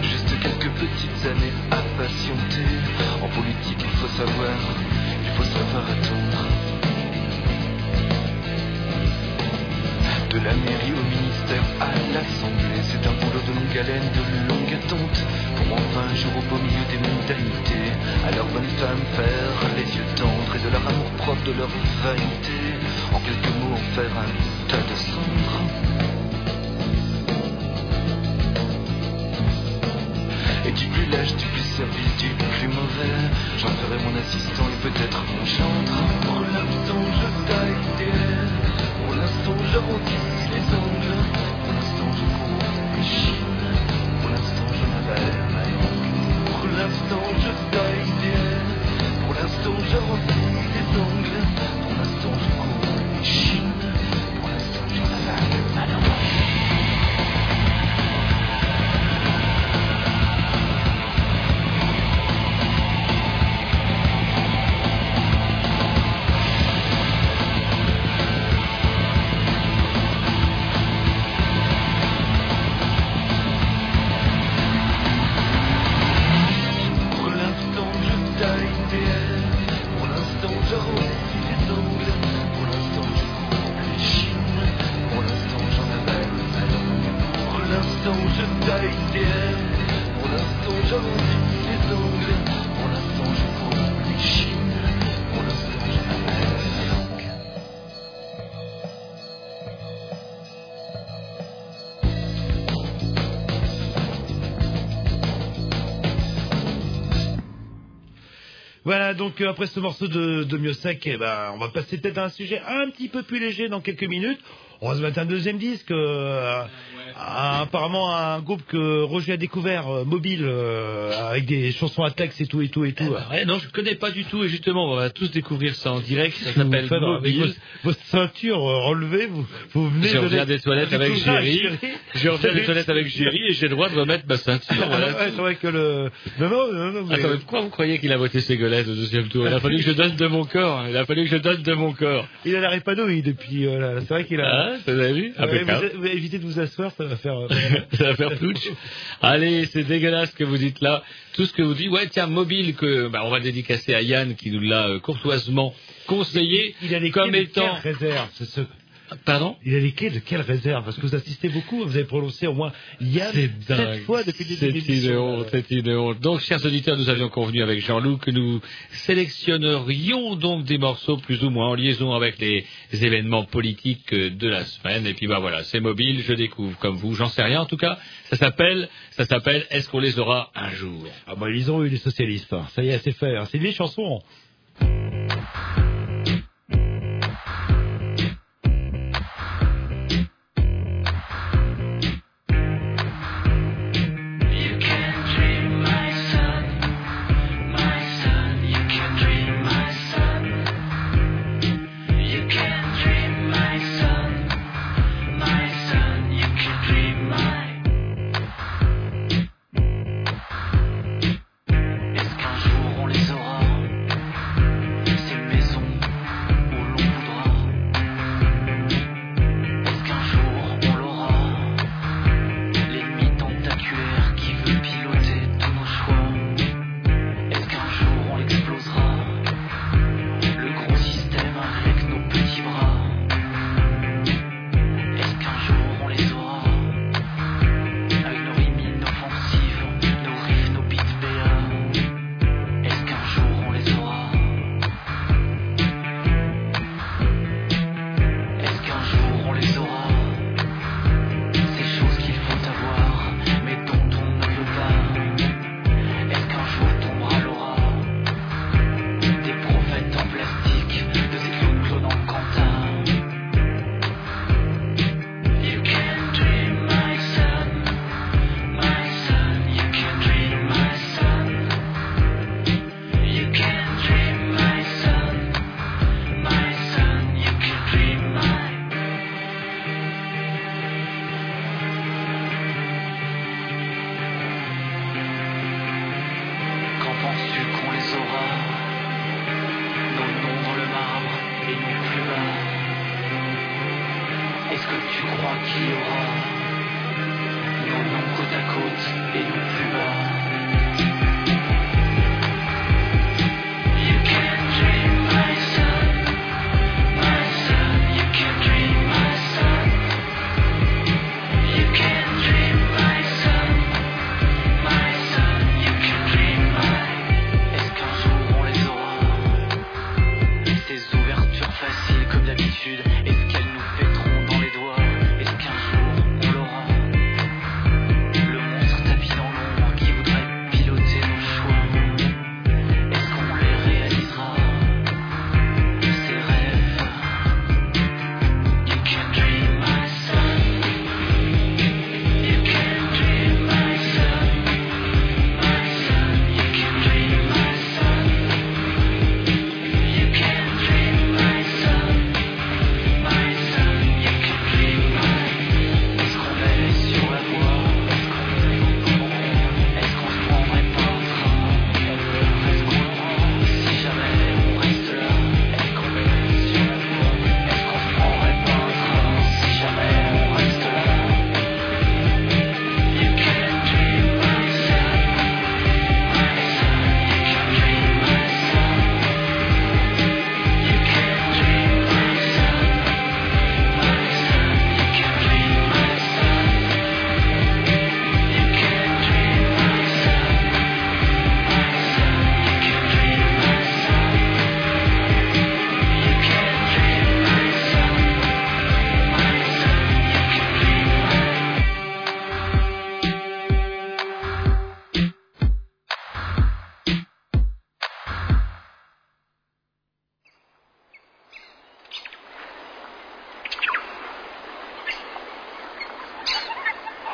Juste quelques petites années à patienter. En politique, il faut savoir, il faut savoir attendre. De la mairie au ministère à l'Assemblée, c'est un boulot de longue haleine, de longue attente. Pour enfin un jour au beau milieu des mondanités, à leurs bonnes femmes faire les yeux tendres et de leur amour propre, de leur vanité, en quelques mots en faire un tas de cendres. Et du plus lâche, du plus service, du plus mauvais, j'en ferai mon assistant et peut-être mon gendre. Pour l'instant, je taille l'instant, j'arrondis les ongles. Pour l'instant, je cours les chines. Pour l'instant, je m'avale ma langue. Pour l'instant, je des ailes. Pour l'instant, j'arrondis donc euh, après ce morceau de, de eh ben, on va passer peut-être à un sujet un petit peu plus léger dans quelques minutes. On va se mettre un deuxième disque, euh, à- apparemment un groupe que Roger a découvert, euh, mobile, euh, avec des chansons à texte et tout et tout et tout. Ouais, non, je connais pas du tout et justement, on va tous découvrir ça en direct. Ça s'appelle Mobile. vos, vos ceintures euh, relevées, vous, vous venez Je de reviens donner des toilettes du avec courage, Géry. Je reviens des toilettes avec Géry et j'ai le droit de remettre ma ceinture. Ah, voilà. ouais, c'est vrai que le... Non, non, non, non, mais- Attends, mais pourquoi vous croyez qu'il a voté Ségolène au deuxième tour? Il a fallu que je donne de mon corps. Il a fallu que je donne de mon corps. Il a l'air épanoui depuis. euh. C'est vrai qu'il a. Ah, vous avez vu? Vous, vous évitez de vous asseoir, ça va faire. euh, Ça va faire plouch. Allez, c'est dégueulasse ce que vous dites là. Tout ce que vous dites. Ouais, tiens, mobile que bah, on va dédicacer à Yann qui nous l'a euh, courtoisement conseillé Il a les comme étant. réserve ce- Pardon Il les clés de quelle réserve Parce que vous assistez beaucoup, vous avez prononcé au moins Yann C'est sept dingue. fois depuis le C'est début de une honte, c'est une honte. Donc, chers auditeurs, nous avions convenu avec Jean-Loup que nous sélectionnerions donc des morceaux plus ou moins en liaison avec les événements politiques de la semaine. Et puis, bah voilà, c'est mobile, je découvre comme vous, j'en sais rien. En tout cas, ça s'appelle, ça s'appelle Est-ce qu'on les aura un jour? Ah bah ils ont eu les socialistes. hein. Ça y est, c'est fait. hein. C'est une vieille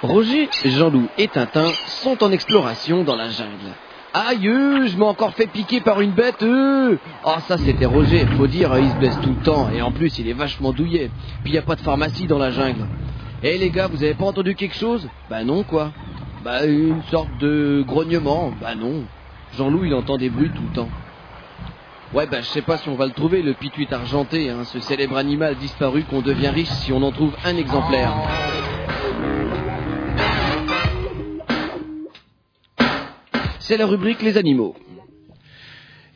Roger, Jean-Loup et Tintin sont en exploration dans la jungle. Aïe, euh, je m'ai encore fait piquer par une bête. Euh. Oh, ça c'était Roger, faut dire, il se blesse tout le temps et en plus il est vachement douillet. Puis y a pas de pharmacie dans la jungle. Eh les gars, vous avez pas entendu quelque chose? Bah non quoi. Bah une sorte de grognement. Bah non. Jean-Loup il entend des bruits tout le temps. Ouais bah je sais pas si on va le trouver le pituit argenté, hein, ce célèbre animal disparu qu'on devient riche si on en trouve un exemplaire. C'est la rubrique les animaux.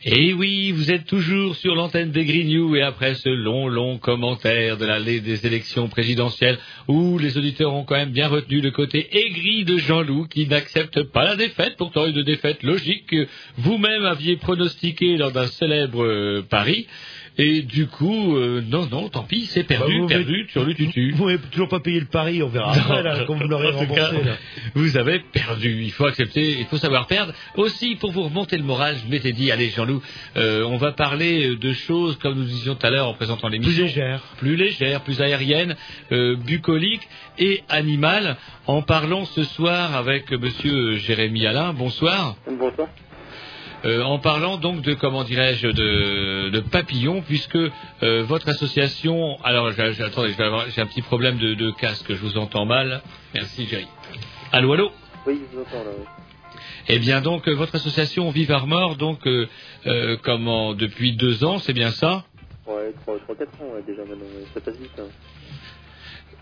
Et oui, vous êtes toujours sur l'antenne des Grignoux et après ce long, long commentaire de l'allée des élections présidentielles où les auditeurs ont quand même bien retenu le côté aigri de Jean-Loup qui n'accepte pas la défaite, pourtant une défaite logique que vous-même aviez pronostiquée lors d'un célèbre euh, pari. Et du coup, euh, non, non, tant pis, c'est perdu, Bah, vous perdu sur le tutu. Vous n'avez toujours pas payé le pari, on verra après, là, quand vous l'aurez cas, remboursé. là. Vous avez perdu. Il faut accepter, il faut savoir perdre. Aussi, pour vous remonter le moral, je m'étais dit, allez Jean-Loup, euh, on va parler de choses, comme nous disions tout à l'heure en présentant l'émission. Plus légères. Plus légères, plus aériennes, euh, bucoliques et animales, en parlant ce soir avec monsieur Jérémy Alain. Bonsoir. Bonsoir. Euh, en parlant donc de comment dirais-je de, de papillons puisque euh, votre association alors j'ai- j'ai- attendez un petit problème de, de casque je vous entends mal merci Jerry allô allô? Oui, je vous entends là. oui. eh bien donc euh, votre association Vive Armor donc euh, comment depuis deux ans c'est bien ça? Ouais, 3-4 ans ouais, déjà maintenant, ça passe vite. Hein.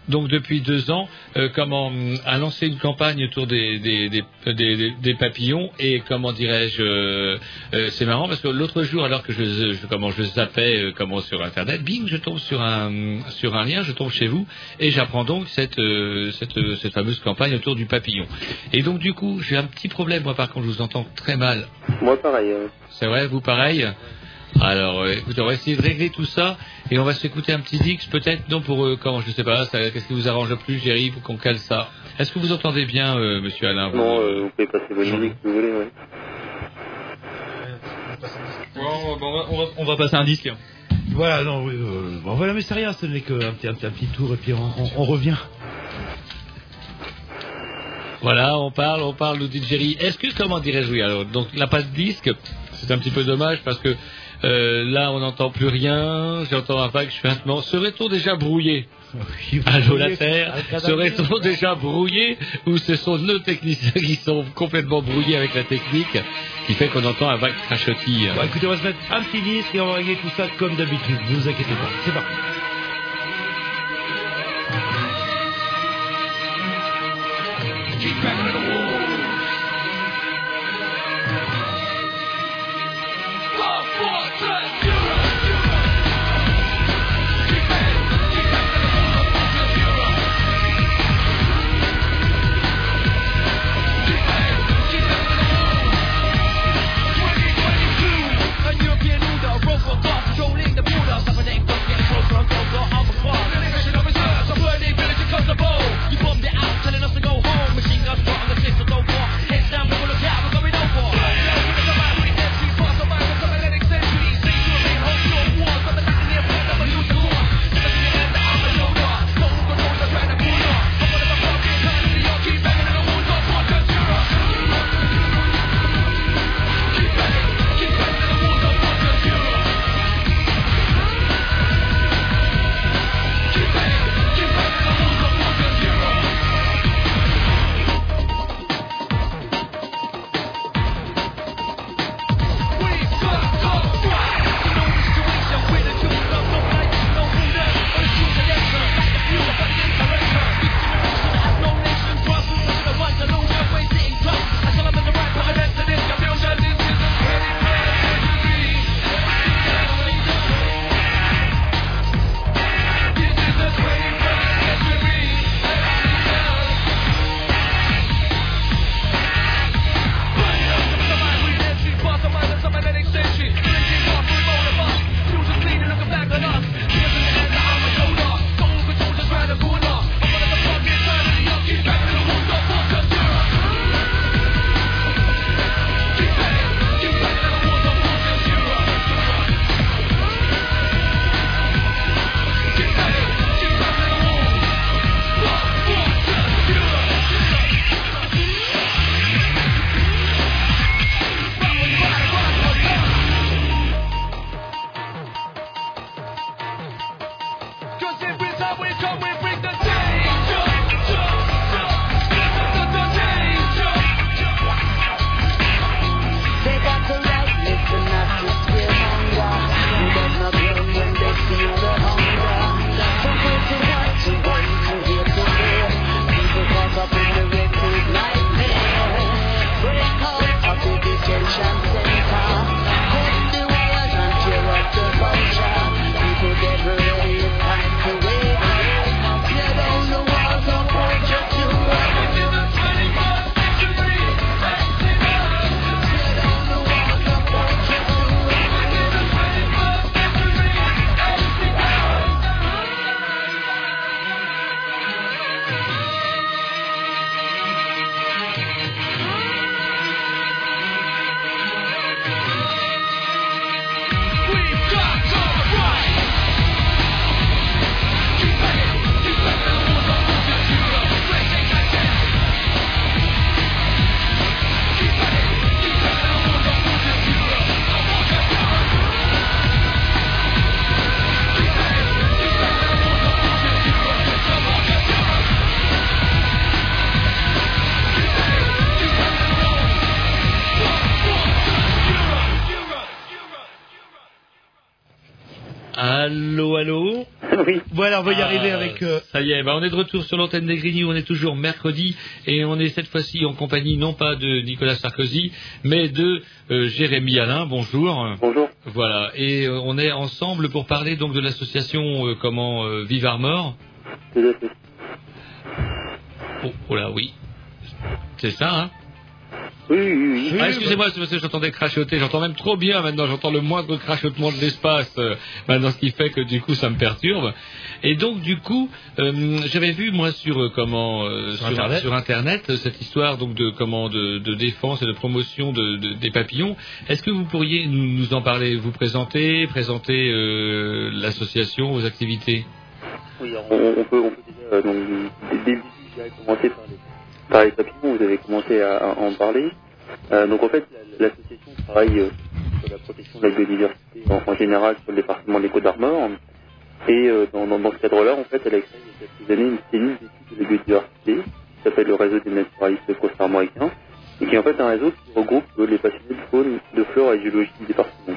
Donc depuis deux ans, euh, comment a lancé une campagne autour des des, des, des- papillons et comment dirais-je, euh, euh, c'est marrant parce que l'autre jour, alors que je, je comment je zappais euh, comment sur internet, bing, je tombe sur un sur un lien, je tombe chez vous et j'apprends donc cette euh, cette euh, cette fameuse campagne autour du papillon. Et donc du coup, j'ai un petit problème moi par contre, je vous entends très mal. Moi pareil. hein. C'est vrai, vous pareil? Alors, euh, écoutez, on va essayer de régler tout ça et on va s'écouter un petit Dix, peut-être, non pour, euh, comment, je sais pas, ça- qu'est-ce qui vous arrange le plus, Jerry, pour qu'on cale ça? Est-ce que vous entendez bien, euh, monsieur Alain? Vous, Non, euh, euh, vous pouvez passer votre musique si vous voulez. Ouais. On, va, on, va, on va passer un disque. Voilà, non, oui, euh, bon, voilà, mais c'est rien, ce n'est qu'un petit, un, petit- un petit tour et puis on, on- on revient. Voilà, on parle, on parle, nous dit Jerry. Est-ce que, comment dirais-je, oui, alors, donc, la pas de disque, c'est un petit peu dommage parce que euh, là, on n'entend plus rien, j'entends un vague chuintement. Serait-on déjà brouillé? Allô, la Terre. Serait-on déjà brouillé ou ce sont nos techniciens qui sont complètement brouillés avec la technique qui fait qu'on entend un vague crachotis Bon, écoutez, on va se mettre un petit disque et on va régler tout ça comme d'habitude, ne vous inquiétez pas. C'est parti. Voilà, on va y Ah, arriver avec... euh, Ça y est, bah, on est de retour sur l'antenne des Grigny, on est toujours mercredi et on est cette fois-ci en compagnie non pas de Nicolas Sarkozy, mais de euh, Jérémy Alain. Bonjour. Bonjour. Voilà, et euh, on est ensemble pour parler donc de l'association euh, comment euh, Vive Armor. Oh, oh là, oui. C'est ça, hein. Ah, excusez-moi, c'est parce que j'entendais crachoter. J'entends même trop bien maintenant. J'entends le moindre crachotement de l'espace. euh, maintenant, ce qui fait que du coup, ça me perturbe. Et donc, du coup, euh, j'avais vu moi sur euh, comment euh, Sur Internet. sur Internet, cette histoire donc de comment de, de défense et de promotion de, de- des papillons. Est-ce que vous pourriez nous, nous en parler, vous présenter, présenter euh, l'association, vos activités? Oui, on, on peut, on peut déjà, euh, donc, dès commencer par les, par les papillons, vous avez commencé à, en parler. Euh, donc en fait, la- l'association travaille euh, sur la protection de la biodiversité en, général sur le département des Côtes d'Armor. Et euh, dans, dans, ce cadre-là, en fait, elle a créé il y a quelques années une cellule d'études de la biodiversité qui s'appelle le réseau des naturalistes prosper-armoricains et qui est en fait un réseau qui regroupe les passionnés de faune, de flore et de géologie du département.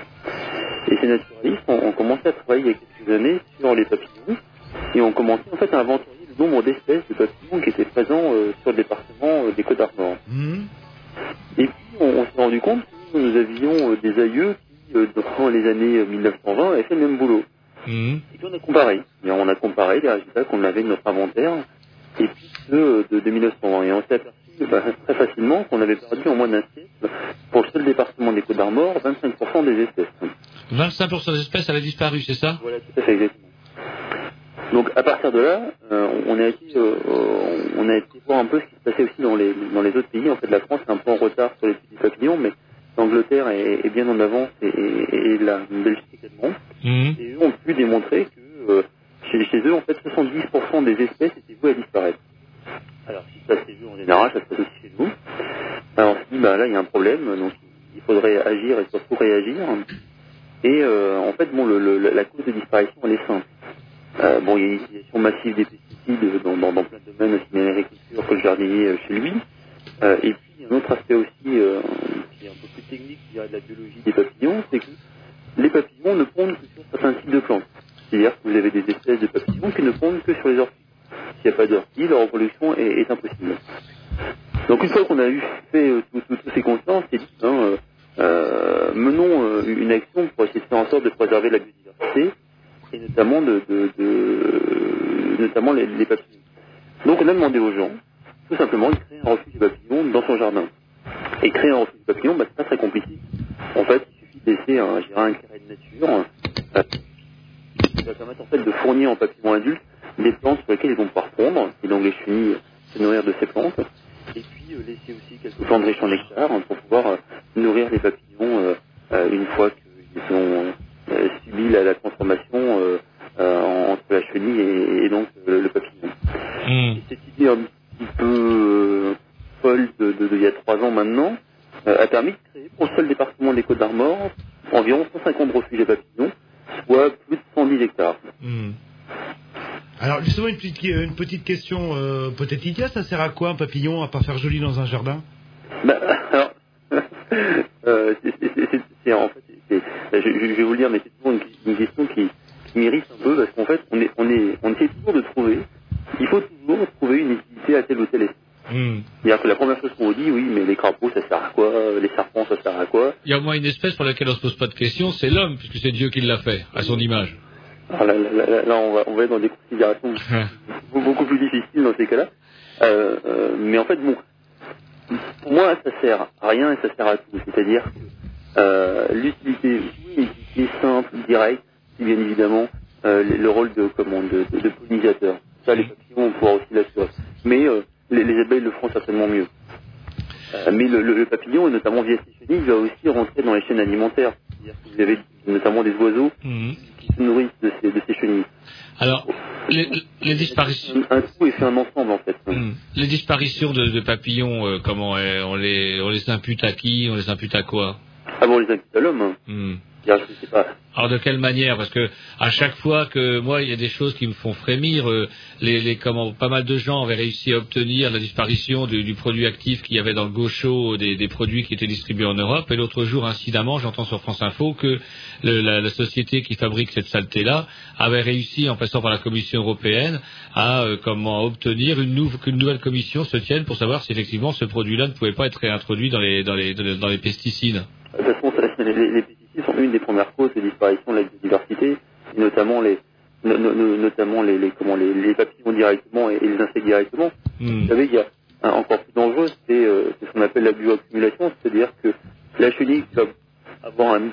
Et ces naturalistes ont, ont commencé à travailler il y a quelques années sur les papillons et ont commencé en fait à inventorier le nombre d'espèces de papillons qui étaient présents euh, sur le département euh, des Côtes d'Armor. hmm, Et puis on, on s'est rendu compte que nous avions euh, des aïeux qui, dans les années euh, 1920, avaient fait le même boulot. Hmm. Et puis on a comparé. Et on a comparé les résultats qu'on avait de notre inventaire et puis ceux de, de 1920. Et on s'est aperçu bah, très facilement qu'on avait perdu en moins d'un siècle, pour le seul département des Côtes d'Armor, 25% des espèces. 25% des espèces avaient disparu, c'est ça? Voilà, tout à fait exactement. Donc à partir de là, euh, on a été, euh, on a été voir un peu ce qui se passait aussi dans les dans les autres pays. En fait, la France est un peu en retard sur les petits papillons, mais l'Angleterre est, est bien en avance et, et- et la Belgique également. Hmm. Et eux ont pu démontrer que euh, chez, chez eux, en fait, 70% des espèces étaient vouées à disparaître. Alors, si ça se fait en général, ça se passe aussi chez nous. Alors, on se dit, bah là, il y a un problème, donc il faudrait agir et surtout réagir. Et euh, en fait, bon, le, le- la cause de disparition, elle est simple. Euh, bon, il y a une utilisation massive des pesticides dans, plein de domaines, aussi bien l'agriculture que le jardinier euh, chez lui. Euh, et puis, un autre aspect aussi qui est un peu plus technique, je dirais, de la biologie des papillons, c'est que les papillons ne pondent que sur certains types de plantes. C'est-à-dire que vous avez des espèces de papillons qui ne pondent que sur les orties. S'il n'y a pas d'orties, leur reproduction est, impossible. Donc une fois qu'on a eu fait tous ces constats, on s'est dit, hein, menons une action pour essayer de faire en sorte de préserver la biodiversité et notamment de, notamment les, papillons. Donc on a demandé aux gens, tout simplement, de créer un refuge de papillons dans son jardin. Et créer un refuge de papillons, bah, c'est pas très compliqué. En fait, il suffit de laisser un, carré de nature euh, qui va permettre en fait de fournir aux papillons adultes des plantes sur lesquelles ils vont pouvoir pondre, et donc les chenilles se nourrir de ces plantes, et puis euh, laisser aussi quelques plantes riches en nectar hein, pour pouvoir euh, nourrir les papillons une fois qu'ils ont euh, subi la, la transformation euh, euh, entre la chenille et, et donc le papillon. Hmm. Et cette idée un petit peu folle de, de- de il y a trois ans maintenant a permis de créer pour le seul département des Côtes d'Armor environ 150 refuges à papillons, soit plus de 110 hectares. hmm. Alors justement une petite, une petite question euh, peut-être idiote, ça sert à quoi un papillon à part faire joli dans un jardin? Bah, alors, euh, c'est- c'est- c'est- c'est- en fait, c'est- je, vais vous le dire, mais c'est toujours une, une question qui, qui m'irrite un peu parce qu'en fait, on est, on est, on essaie toujours de trouver. Il faut toujours trouver une utilité à tel ou tel espèce. Hmm. C'est-à-dire que la première chose qu'on vous dit, oui, mais les crapauds, ça sert à quoi Les serpents, ça sert à quoi? Il y a au moins une espèce pour laquelle on se pose pas de questions, c'est l'homme, puisque c'est Dieu qui l'a fait, à son image. Alors là, là, là, là, on, va, on va être dans des considérations beaucoup, beaucoup plus difficiles dans ces cas-là. Euh, euh, mais en fait, bon, pour moi, ça sert à rien et ça sert à tout. C'est-à-dire que euh, l'utilité, oui, l'utilité simple, directe, c'est bien évidemment euh, le, le rôle de, comment, de, de, de pollinisateur. Ça, les papillons vont pouvoir aussi l'assurer. Mais euh, les, les abeilles le feront certainement mieux. Mais le, le- le papillon, et notamment via ses chenilles, va aussi rentrer dans les chaînes alimentaires. C'est-à-dire que vous avez notamment des oiseaux Hmm. qui se nourrissent de ces, de ces chenilles. Alors, les, les disparitions. Un tout et fait un ensemble en fait. Hmm. Les disparitions de, de papillons, euh, comment euh, on les on les impute à qui? On les impute à quoi? Ah bon, on les impute à l'homme. hein. Hmm. Alors de quelle manière? Parce que à chaque fois que moi il y a des choses qui me font frémir, euh, les, les comment pas mal de gens avaient réussi à obtenir la disparition du, du produit actif qu'il y avait dans le gaucho des, des produits qui étaient distribués en Europe. Et l'autre jour, incidemment, j'entends sur France Info que le- la, la société qui fabrique cette saleté-là avait réussi, en passant par la Commission européenne, à euh, comment obtenir une, nouve- qu'une nouvelle commission se tienne pour savoir si effectivement ce produit-là ne pouvait pas être réintroduit dans les dans les dans les, dans les pesticides. De toute façon, les, les pesticides sont une des premières causes de disparition de la biodiversité, et notamment les, no- no- no- notamment les, les- comment, les, les papillons directement et, et les insectes directement. Hmm. Vous savez, il y a un encore plus dangereux, c'est euh, c'est ce qu'on appelle la bioaccumulation, c'est-à-dire que la chenille qui va avoir un,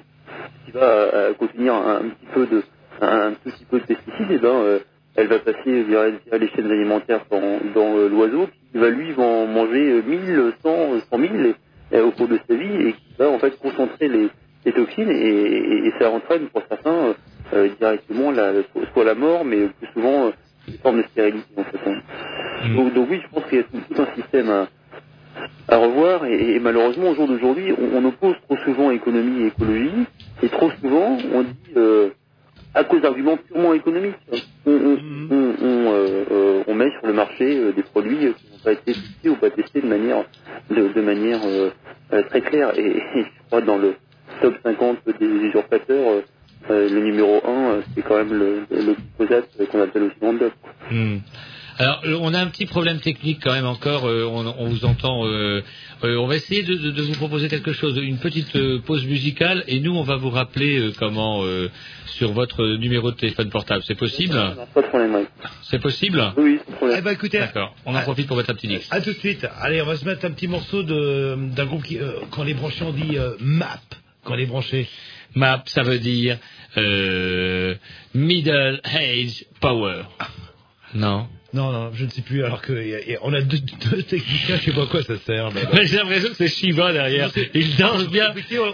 qui va euh, contenir un, un petit peu de, un, un tout petit peu de pesticides, et ben, euh, elle va passer via, via les chaînes alimentaires dans, dans l'oiseau, qui va lui en manger euh, 1000, 100, 100 000 et- et au cours de sa vie, et qui va en fait concentrer les, les toxines, et, et- et ça entraîne pour certains euh, euh, directement la, soit la mort, mais plus souvent euh, des formes de stérilité en fait. hein. Donc, donc oui, je pense qu'il y a tout, tout un système à, à revoir et, et malheureusement au jour d'aujourd'hui on, on oppose trop souvent économie et écologie et trop souvent on dit euh, à cause d'arguments purement économiques on, on, on, on, on met sur le marché des produits qui pas été testés ou pas testés de manière de, manière euh, euh, très claire et, et je crois dans le top 50 des usurpateurs euh, le numéro 1 c'est quand même le, le glyphosate qu'on appelle aussi Roundup. Hmm. Alors, euh, on a un petit problème technique quand même encore. euh, on, on vous entend. euh, euh, on va essayer de, de- de vous proposer quelque chose, une petite euh, pause musicale, et nous, on va vous rappeler euh, comment euh, sur votre numéro de téléphone portable. C'est possible? Pas de problème, oui. C'est possible? Oui, problème. Eh ben écoutez, D'accord. On en profite pour un petit disque. à tout de suite. Allez, on va se mettre un petit morceau de d'un groupe qui, euh, quand les branchés, on dit euh, MAP. Quand les branchés. MAP, ça veut dire euh, Middle Age Power. Non. Non, non, je ne sais plus. Alors que y a- on deux, deux techniciens, je sais pas à quoi ça sert. mais- Mais J'ai l'impression que c'est Shiva derrière. Il danse bien.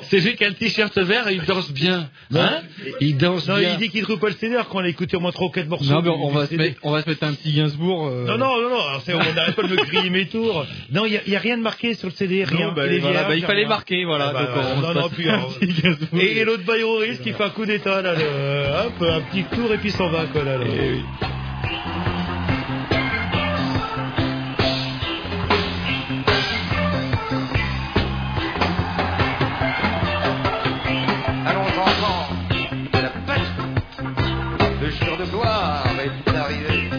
C'est lui qui a le t-shirt vert et il danse bien. Hein Il danse Non, bien. il dit qu'il trouve pas le CD qu'on a écouté au moins trois ou quatre morceaux. Non, mais on va, se CD. mettre, on va se mettre un petit Gainsbourg. euh, Non, non, non, non, on n'arrête pas de me griller mes tours. Non, il n'y a, rien de marqué sur le CD, rien. Non, bah, Il est voilà, vierge, bah, il fallait rien. marquer, voilà. Ah, bah, donc non, non, passe puis, un alors, petit Gainsbourg. Et, et l'autre bayroriste qui fait un coup d'état, là, le- hop, un petit tour et puis s'en va, quoi, là. là. Allons de gloire est arrivé.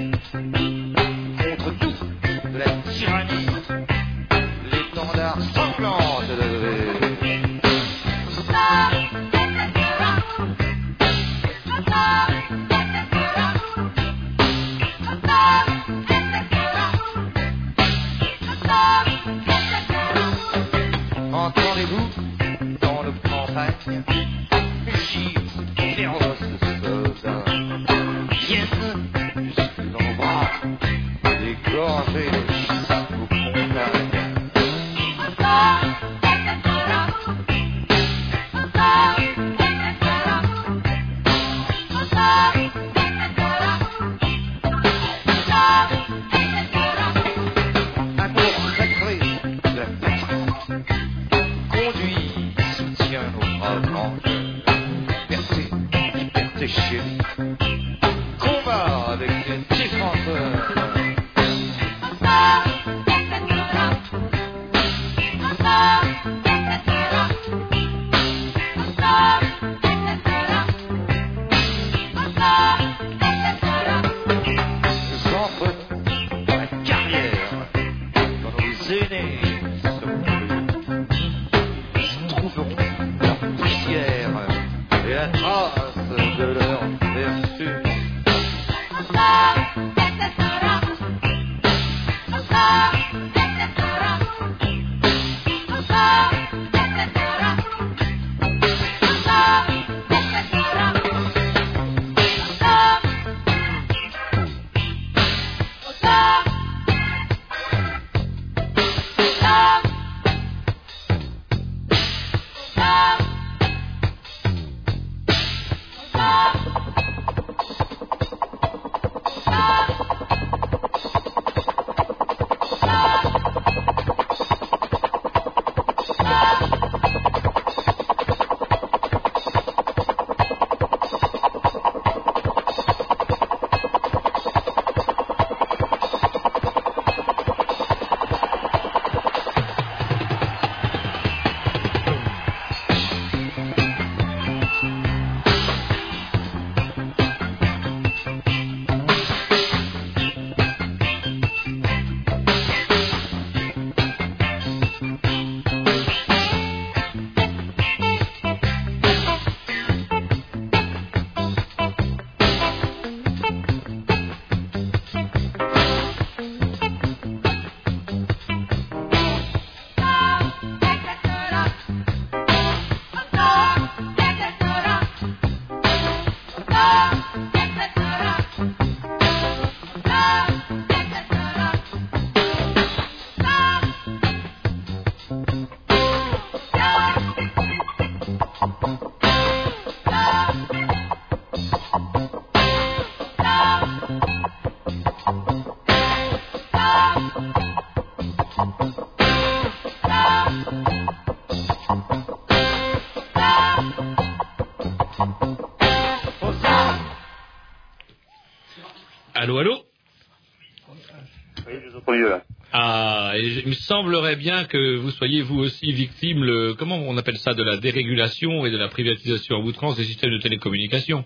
Ah, et il me semblerait bien que vous soyez vous aussi victime, le, comment on appelle ça, de la dérégulation et de la privatisation à outrance des systèmes de télécommunications.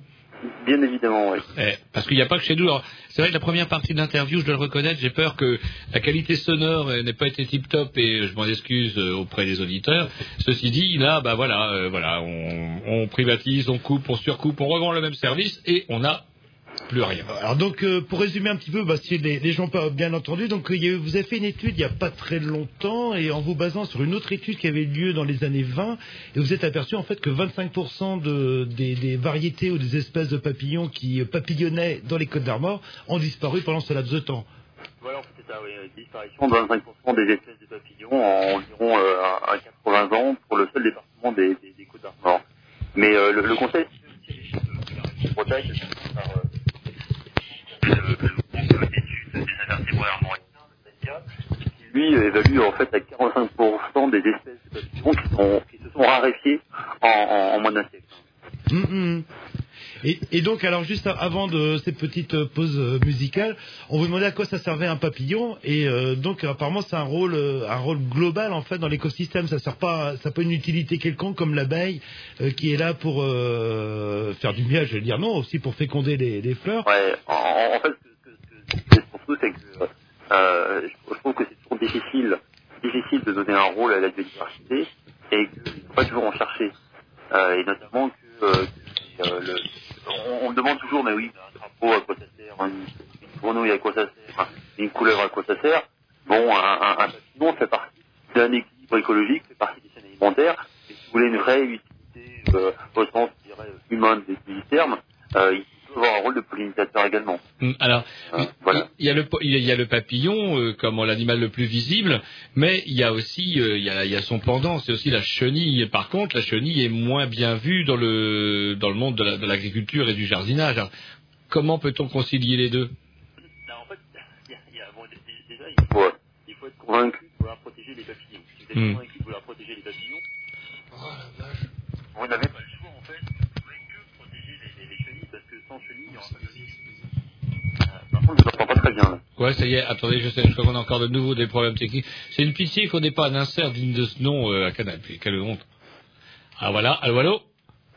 Bien évidemment, oui. Eh, parce qu'il n'y a pas que chez nous. Alors, C'est vrai que la première partie de l'interview, je dois le reconnaître, j'ai peur que la qualité sonore euh, n'ait pas été tip top et je m'en excuse euh, auprès des auditeurs. Ceci dit, là, bah voilà, euh, voilà, on, on privatise, on coupe, on surcoupe, on revend le même service et on n'a plus rien. Alors donc euh, pour résumer un petit peu, bah, si les, les gens peuvent bien entendu, donc euh, il y a eu- vous avez fait une étude il n'y a pas très longtemps et en vous basant sur une autre étude qui avait lieu dans les années 20 et vous êtes aperçu en fait que 25% de, des, des variétés ou des espèces de papillons qui euh, papillonnaient dans les Côtes d'Armor ont disparu pendant ce laps de temps. Voilà, en fait, c'est ça, oui. Une disparition de 25% des espèces de papillons en environ euh, à à 80 ans pour le seul département des, des, des Côtes d'Armor. Mais euh, le, le conseil c'est de Bretagne, par lui euh, évalue en fait à 45% des espèces qui, qui se sont raréfiées en, moins d'un siècle. Et, donc, alors juste avant de cette petite euh, pause euh, musicale, on vous demandait à quoi ça servait un papillon, et euh, donc apparemment c'est un rôle, un rôle global en fait dans l'écosystème. Ça sert pas, ça pas une utilité quelconque comme l'abeille qui est là pour faire du miel, je vais dire non, aussi pour féconder les, fleurs. Ouais, en, fait, ce que, surtout, c'est que je, trouve que c'est toujours difficile, difficile de donner un rôle à la biodiversité et qu'il ne faut pas toujours en chercher. Et notamment que, euh, on, me demande toujours, mais oui, un crapaud à quoi ça sert, une, une grenouille à quoi ça sert, une couleuvre à quoi ça sert. Bon, un, un, papillon fait partie d'un équilibre écologique, fait partie des chaînes alimentaires. Et si vous voulez une vraie utilité euh, au sens, je dirais, humain des, du avoir un rôle de pollinisateur également. Alors, il y a le il y a, papillon euh, comme l'animal le plus visible, mais il y a aussi euh, il, y a, il y a son pendant, c'est aussi la chenille. Par contre, la chenille est moins bien vue dans le dans le monde de la- de l'agriculture et du jardinage. Alors, comment peut-on concilier les deux? Il y a- il y a- bon, dé- dé- déjà, il faut, il faut être convaincu de vouloir protéger les papillons. Si vous êtes Hmm. convaincu de vouloir protéger les papillons, vous n'avez pas le choix, en fait, vous ne pouvez que protéger les, les- les chenilles, parce que sans chenilles, il n'y aura pas de. Euh, Par contre, je ne vous entends pas très bien, là. Ouais, ça y est. Attendez, je sais, je crois qu'on a encore de nouveau des problèmes techniques. C'est une pitié qu'on n'ait pas un insert digne de ce nom euh, à Canal. Puis, Quelle honte. Ah voilà, allô, allô?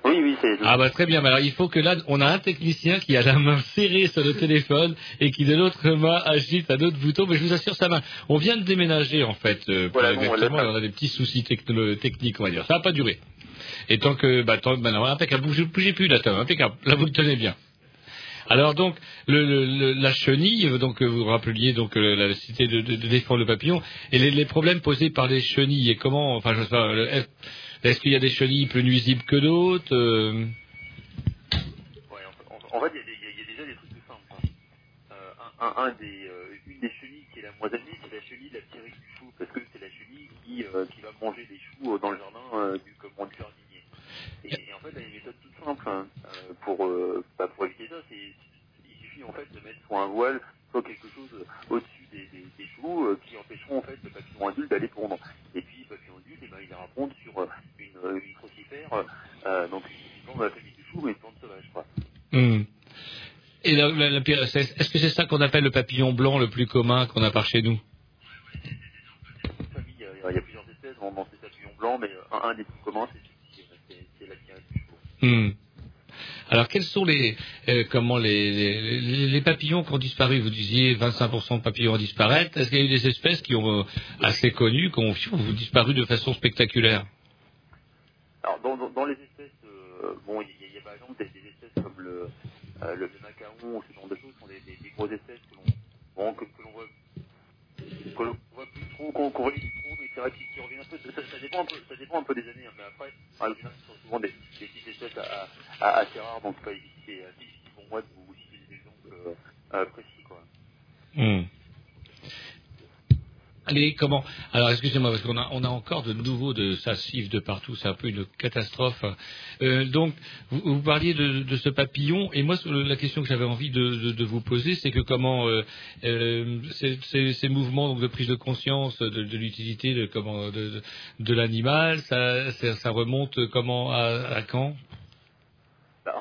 Oui, oui, c'est... Ah bah très bien, mais alors il faut que là, on a un technicien qui a la main serrée sur le téléphone et qui de l'autre main agite un autre bouton, mais je vous assure sa main. On vient de déménager en fait, euh, pour Voilà, bon, exactement, là, et on a des petits soucis techno- techniques, on va dire. Ça va pas durer. Et tant que, bah, tant, bah non, impeccable, bougez, bougez plus là, Tom, impeccable, là vous le tenez bien. Alors donc le, le- la chenille, donc euh, vous rappeliez donc euh, la cité de, de, de défendre le papillon et les, les problèmes posés par les chenilles et comment, enfin je sais pas, est-ce qu'il y a des chenilles plus nuisibles que d'autres euh, fait, il y, y a- déjà des trucs tout simples. hein. Euh, un, un, des, euh, une des chenilles qui est la moins admise, c'est la chenille de la Pyrrhique du chou, parce que c'est la chenille qui, euh, qui va manger des choux dans le jardin du, comment, du jardinier. En fait, il y a une méthode toute simple hein, euh, pour, euh, bah, pour éviter ça. Il suffit en fait de mettre soit un voile, soit quelque chose au-dessus des, des, des choux euh, qui empêcheront en fait le papillon adulte d'aller pondre. Et puis, le papillon adulte, eh ben, il ira pondre sur euh, une, euh, une microcifère, euh, donc une plante de la famille du chou, mais une plante sauvage, quoi. Hmm. Et la- la- la est-ce que c'est ça qu'on appelle le papillon blanc le plus commun qu'on a par chez nous famille, il y a, il y a plusieurs espèces dans, dans ces papillons blancs, mais euh, un, un des plus communs, c'est celui-ci, euh, c'est- c'est la Pyrrhique du chou. Hmm. Alors quels sont les euh, comment les, papillons qui ont disparu? Vous disiez 25% de papillons disparu. Est-ce qu'il y a eu des espèces qui ont euh, assez connues, qui ont, disparu de façon spectaculaire? Alors, dans, les espèces, euh, bon, il y, a- des, espèces comme le, euh, le, macaron ce genre de choses, sont des, grosses espèces que l'on bon, que, que voit plus trop, qu'on qu'on relie plus trop, mais c'est vrai qu'ils reviennent un peu. Ça, dépend un peu, des années, hein, mais après, difficile pour moi de vous citer des exemples euh, précis, quoi. Hmm. Allez, comment? Alors, excusez-moi, parce qu'on a, encore de nouveau de ça siffle de partout, c'est un peu une catastrophe. Euh, donc, vous, parliez de, ce papillon, et moi, la question que j'avais envie de, vous poser, c'est que comment euh, euh, ces, mouvements de prise de conscience de, l'utilité de, de, l'animal, ça, ça, remonte comment à, quand?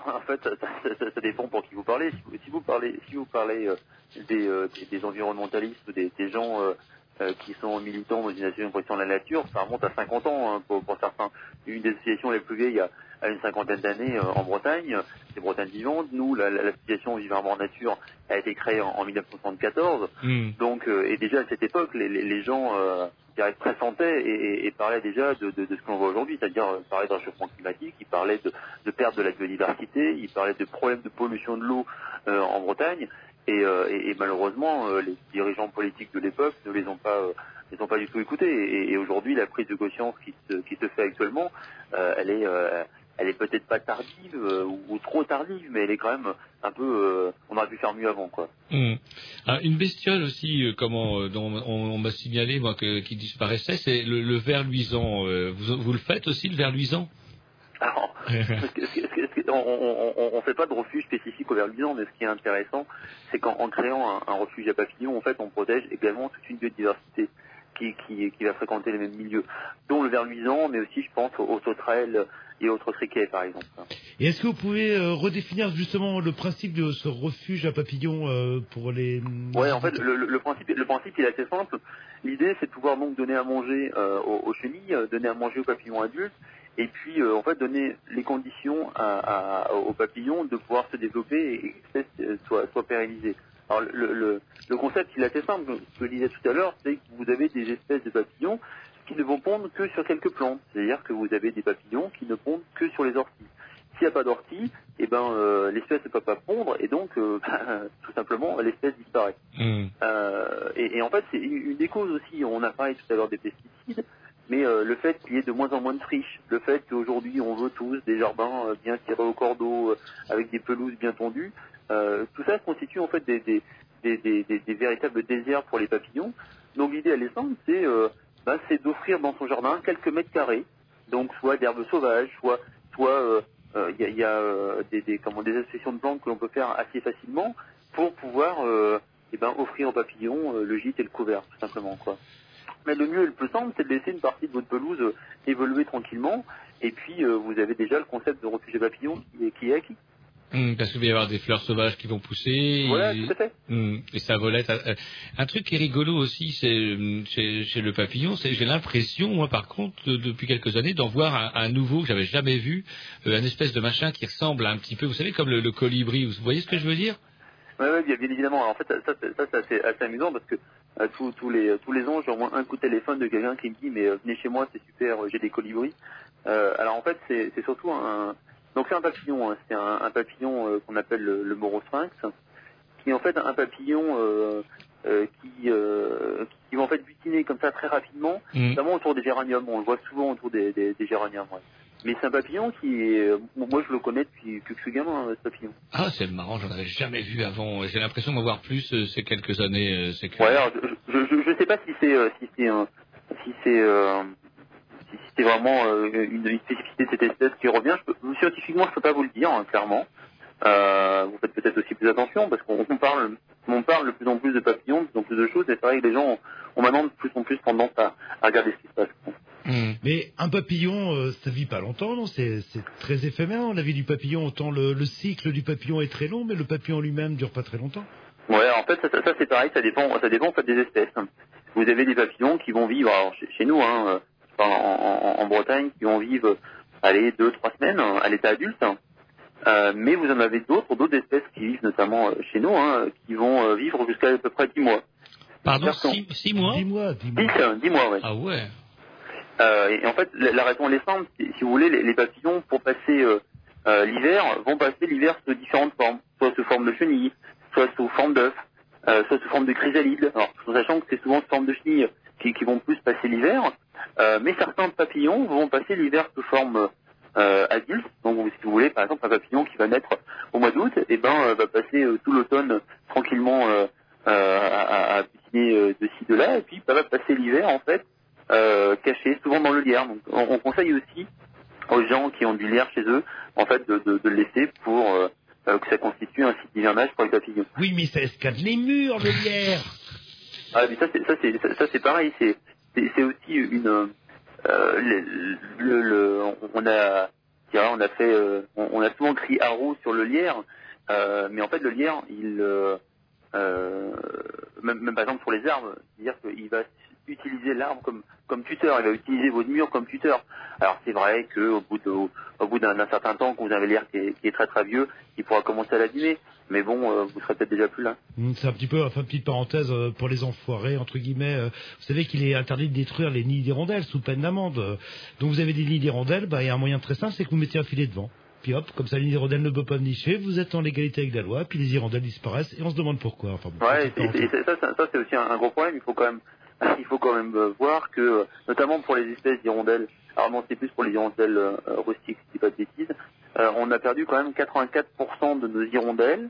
en fait, ça, ça- ça- ça dépend pour qui vous parlez. Si vous, si vous parlez, si vous parlez euh, des, euh, des, environnementalistes, ou des, des gens euh, qui sont militants dans une association de protection de la nature, ça remonte à 50 ans hein, pour, pour certains. Une des associations les plus vieilles a, a une cinquantaine d'années en Bretagne, c'est Bretagne vivante. Nous, la- la- l'association Vivement en Nature a été créée en, en 1974. Donc, euh, et déjà à cette époque, les, les, les gens dirais, pressentaient et, et- parlaient déjà de, ce qu'on voit aujourd'hui, c'est-à-dire euh, parlaient de réchauffement climatique, ils parlaient de, perte de la biodiversité, ils parlaient de problèmes de pollution de l'eau euh, en Bretagne, et, euh, malheureusement, les dirigeants politiques de l'époque ne les ont pas euh, les ont pas du tout écoutés. Et, aujourd'hui, la prise de conscience qui se, fait actuellement, elle est elle est peut-être pas tardive euh, ou, trop tardive, mais elle est quand même un peu. euh, on aurait pu faire mieux avant, quoi. Hum. Ah, une bestiole aussi, euh, comment, dont on, on m'a signalé moi, que, qui disparaissait, c'est le, le ver luisant. Vous, vous le faites aussi, le ver luisant? Alors, que- que- on, on, fait pas de refuge spécifique au ver luisant, mais ce qui est intéressant, c'est qu'en en créant un, un refuge à papillons, en fait, on protège également toute une biodiversité qui, qui, qui va fréquenter les mêmes milieux, dont le ver luisant, mais aussi, je pense, aux sauterelles et autres criquets, par exemple. Et est-ce que vous pouvez euh, redéfinir justement le principe de ce refuge à papillons euh, pour les... Ouais, en fait, le, le- le principe, le principe, il est assez simple. L'idée, c'est de pouvoir donc donner à manger euh, aux, aux chenilles, euh, donner à manger aux papillons adultes, et puis euh, en fait donner les conditions à, à- aux papillons de pouvoir se développer et que l'espèce euh, soit, soit pérennisée. Alors le, le, le concept, il est assez simple. Ce que je disais tout à l'heure, c'est que vous avez des espèces de papillons qui ne vont pondre que sur quelques plantes. C'est-à-dire que vous avez des papillons qui ne pondent que sur les orties. S'il n'y a pas d'ortie, eh ben euh, l'espèce ne peut pas pondre et donc euh, tout simplement l'espèce disparaît. Euh, et, et en fait, c'est une des causes aussi. On a parlé tout à l'heure des pesticides, mais le fait qu'il y ait de moins en moins de friches, le fait qu'aujourd'hui on veut tous des jardins bien tirés au cordeau, avec des pelouses bien tondues, tout ça constitue en fait des, des, des, des, des- des véritables déserts pour les papillons. Donc l'idée, elle est simple, c'est bah, c'est d'offrir dans son jardin quelques mètres carrés, donc soit d'herbes sauvages, soit soit euh, euh, il y a, il y a, euh, des, des, comment, des associations de plantes que l'on peut faire assez facilement pour pouvoir euh, eh ben, offrir aux papillons euh, le gîte et le couvert, tout simplement. quoi. Mais le mieux et le plus simple, c'est de laisser une partie de votre pelouse euh, évoluer tranquillement, et puis euh, vous avez déjà le concept de refuge à papillons qui est acquis. Hum, parce qu'il va y avoir des fleurs sauvages qui vont pousser. Voilà, et, tout à fait. Hum, et ça volette. euh, Un truc qui est rigolo aussi, c'est hum, chez, chez le papillon, c'est j'ai l'impression, moi par contre, de- depuis quelques années, d'en voir un, un nouveau que j'avais jamais vu, euh, un espèce de machin qui ressemble un petit peu, vous savez, comme le, le colibri. Vous voyez ce que je veux dire? Oui, ouais, bien, évidemment. Alors, en fait, ça, c'est assez, assez amusant parce que euh, tous, tous les, tous les ans, j'ai au moins un coup de téléphone de quelqu'un qui me dit mais euh, venez chez moi, c'est super, j'ai des colibris. Euh, alors en fait, c'est c'est surtout un, donc c'est un papillon, hein, c'est un, un papillon euh, qu'on appelle le, le morosphinx, qui est en fait un papillon euh, euh, qui, euh, qui va en fait butiner comme ça très rapidement, Mhm. notamment autour des géraniums. On le voit souvent autour des, des, des géraniums. ouais. Mais c'est un papillon qui est, moi je le connais depuis que je suis gamin, hein, ce papillon. Ah, c'est marrant, j'en avais jamais vu avant. J'ai l'impression d'en voir plus euh, ces quelques années. que... Ouais, alors, je, je, je, sais pas si c'est si c'est un si c'est si c'est vraiment euh, une, une spécificité de cette espèce qui revient. Je peux, scientifiquement, je peux pas vous le dire hein, clairement. Euh, vous faites peut-être aussi plus attention parce qu'on on parle on parle de plus en plus de papillons, de plus en plus de choses. Et c'est vrai que les gens ont, ont maintenant de plus en plus tendance à, à regarder ce qui se passe. Mais un papillon, euh, ça vit pas longtemps, non? C'est c'est très éphémère, la vie du papillon. Autant le, le cycle du papillon est très long, mais le papillon lui-même dure pas très longtemps. Ouais, en fait, ça, ça, ça, c'est pareil, ça dépend, ça dépend en fait des espèces. Vous avez des papillons qui vont vivre, alors, chez, chez nous, hein, euh, en, en, en Bretagne, qui vont vivre, allez, deux, trois semaines hein, à l'état adulte. Euh, mais vous en avez d'autres, d'autres espèces qui vivent notamment euh, chez nous, hein, qui vont euh, vivre jusqu'à à peu près dix mois. Pardon, Certains. six, six mois Dix mois, dix Dix, euh, dix mois, ouais. Ah ouais. Euh, et, et en fait, la, la raison elle est simple. Si vous voulez, les, les papillons, pour passer euh, euh, l'hiver, vont passer l'hiver sous différentes formes, soit sous forme de chenilles, soit sous forme d'œufs, euh, soit sous forme de chrysalide. Alors, en sachant que c'est souvent sous forme de chenilles qui, qui vont plus passer l'hiver, euh, mais certains papillons vont passer l'hiver sous forme euh, adulte. Donc, si vous voulez, par exemple, un papillon qui va naître au mois d'août, et ben, euh, va passer tout l'automne tranquillement à, à, euh, de ci de là, et puis bah, va passer l'hiver en fait caché, souvent dans le lierre. Donc on, on conseille aussi aux gens qui ont du lierre chez eux, en fait, de, de, de le laisser pour que ça constitue un site d'hivernage pour les papillons. Oui, mais ça escade les murs, le lierre. Ah, mais ça, c'est ça, c'est ça, ça, c'est pareil. C'est c'est c'est aussi une euh, on a on a fait euh, on, a souvent crié haro sur le lierre, euh, mais en fait le lierre, il même, même par exemple pour les arbres, c'est-à-dire qu'il va utiliser l'arbre comme comme tuteur, il va utiliser votre mur comme tuteur. Alors c'est vrai que au bout de, au, bout d'un certain temps, quand vous avez l'air qui est, qui est très très vieux, il pourra commencer à l'abîmer. Mais bon, euh, vous serez peut-être déjà plus là. Hum, C'est un petit peu, enfin, petite parenthèse euh, pour les enfoirés, entre guillemets. euh, Vous savez qu'il est interdit de détruire les nids d'hirondelles sous peine d'amende. Donc vous avez des nids d'hirondelles, bah, il y a un moyen très simple, c'est que vous mettez un filet devant. Puis hop, comme ça, les d'hirondelles ne peut pas nicher, vous êtes en légalité avec la loi, puis les hirondelles disparaissent, et on se demande pourquoi. Enfin, bon, Ouais, et, ça, ça, ça, c'est aussi un, un gros problème. Il faut quand même, il faut quand même euh, voir que, notamment pour les espèces d'hirondelles, alors non, c'est plus pour les hirondelles euh, rustiques, si pas de bêtises, euh, on a perdu quand même 84% de nos hirondelles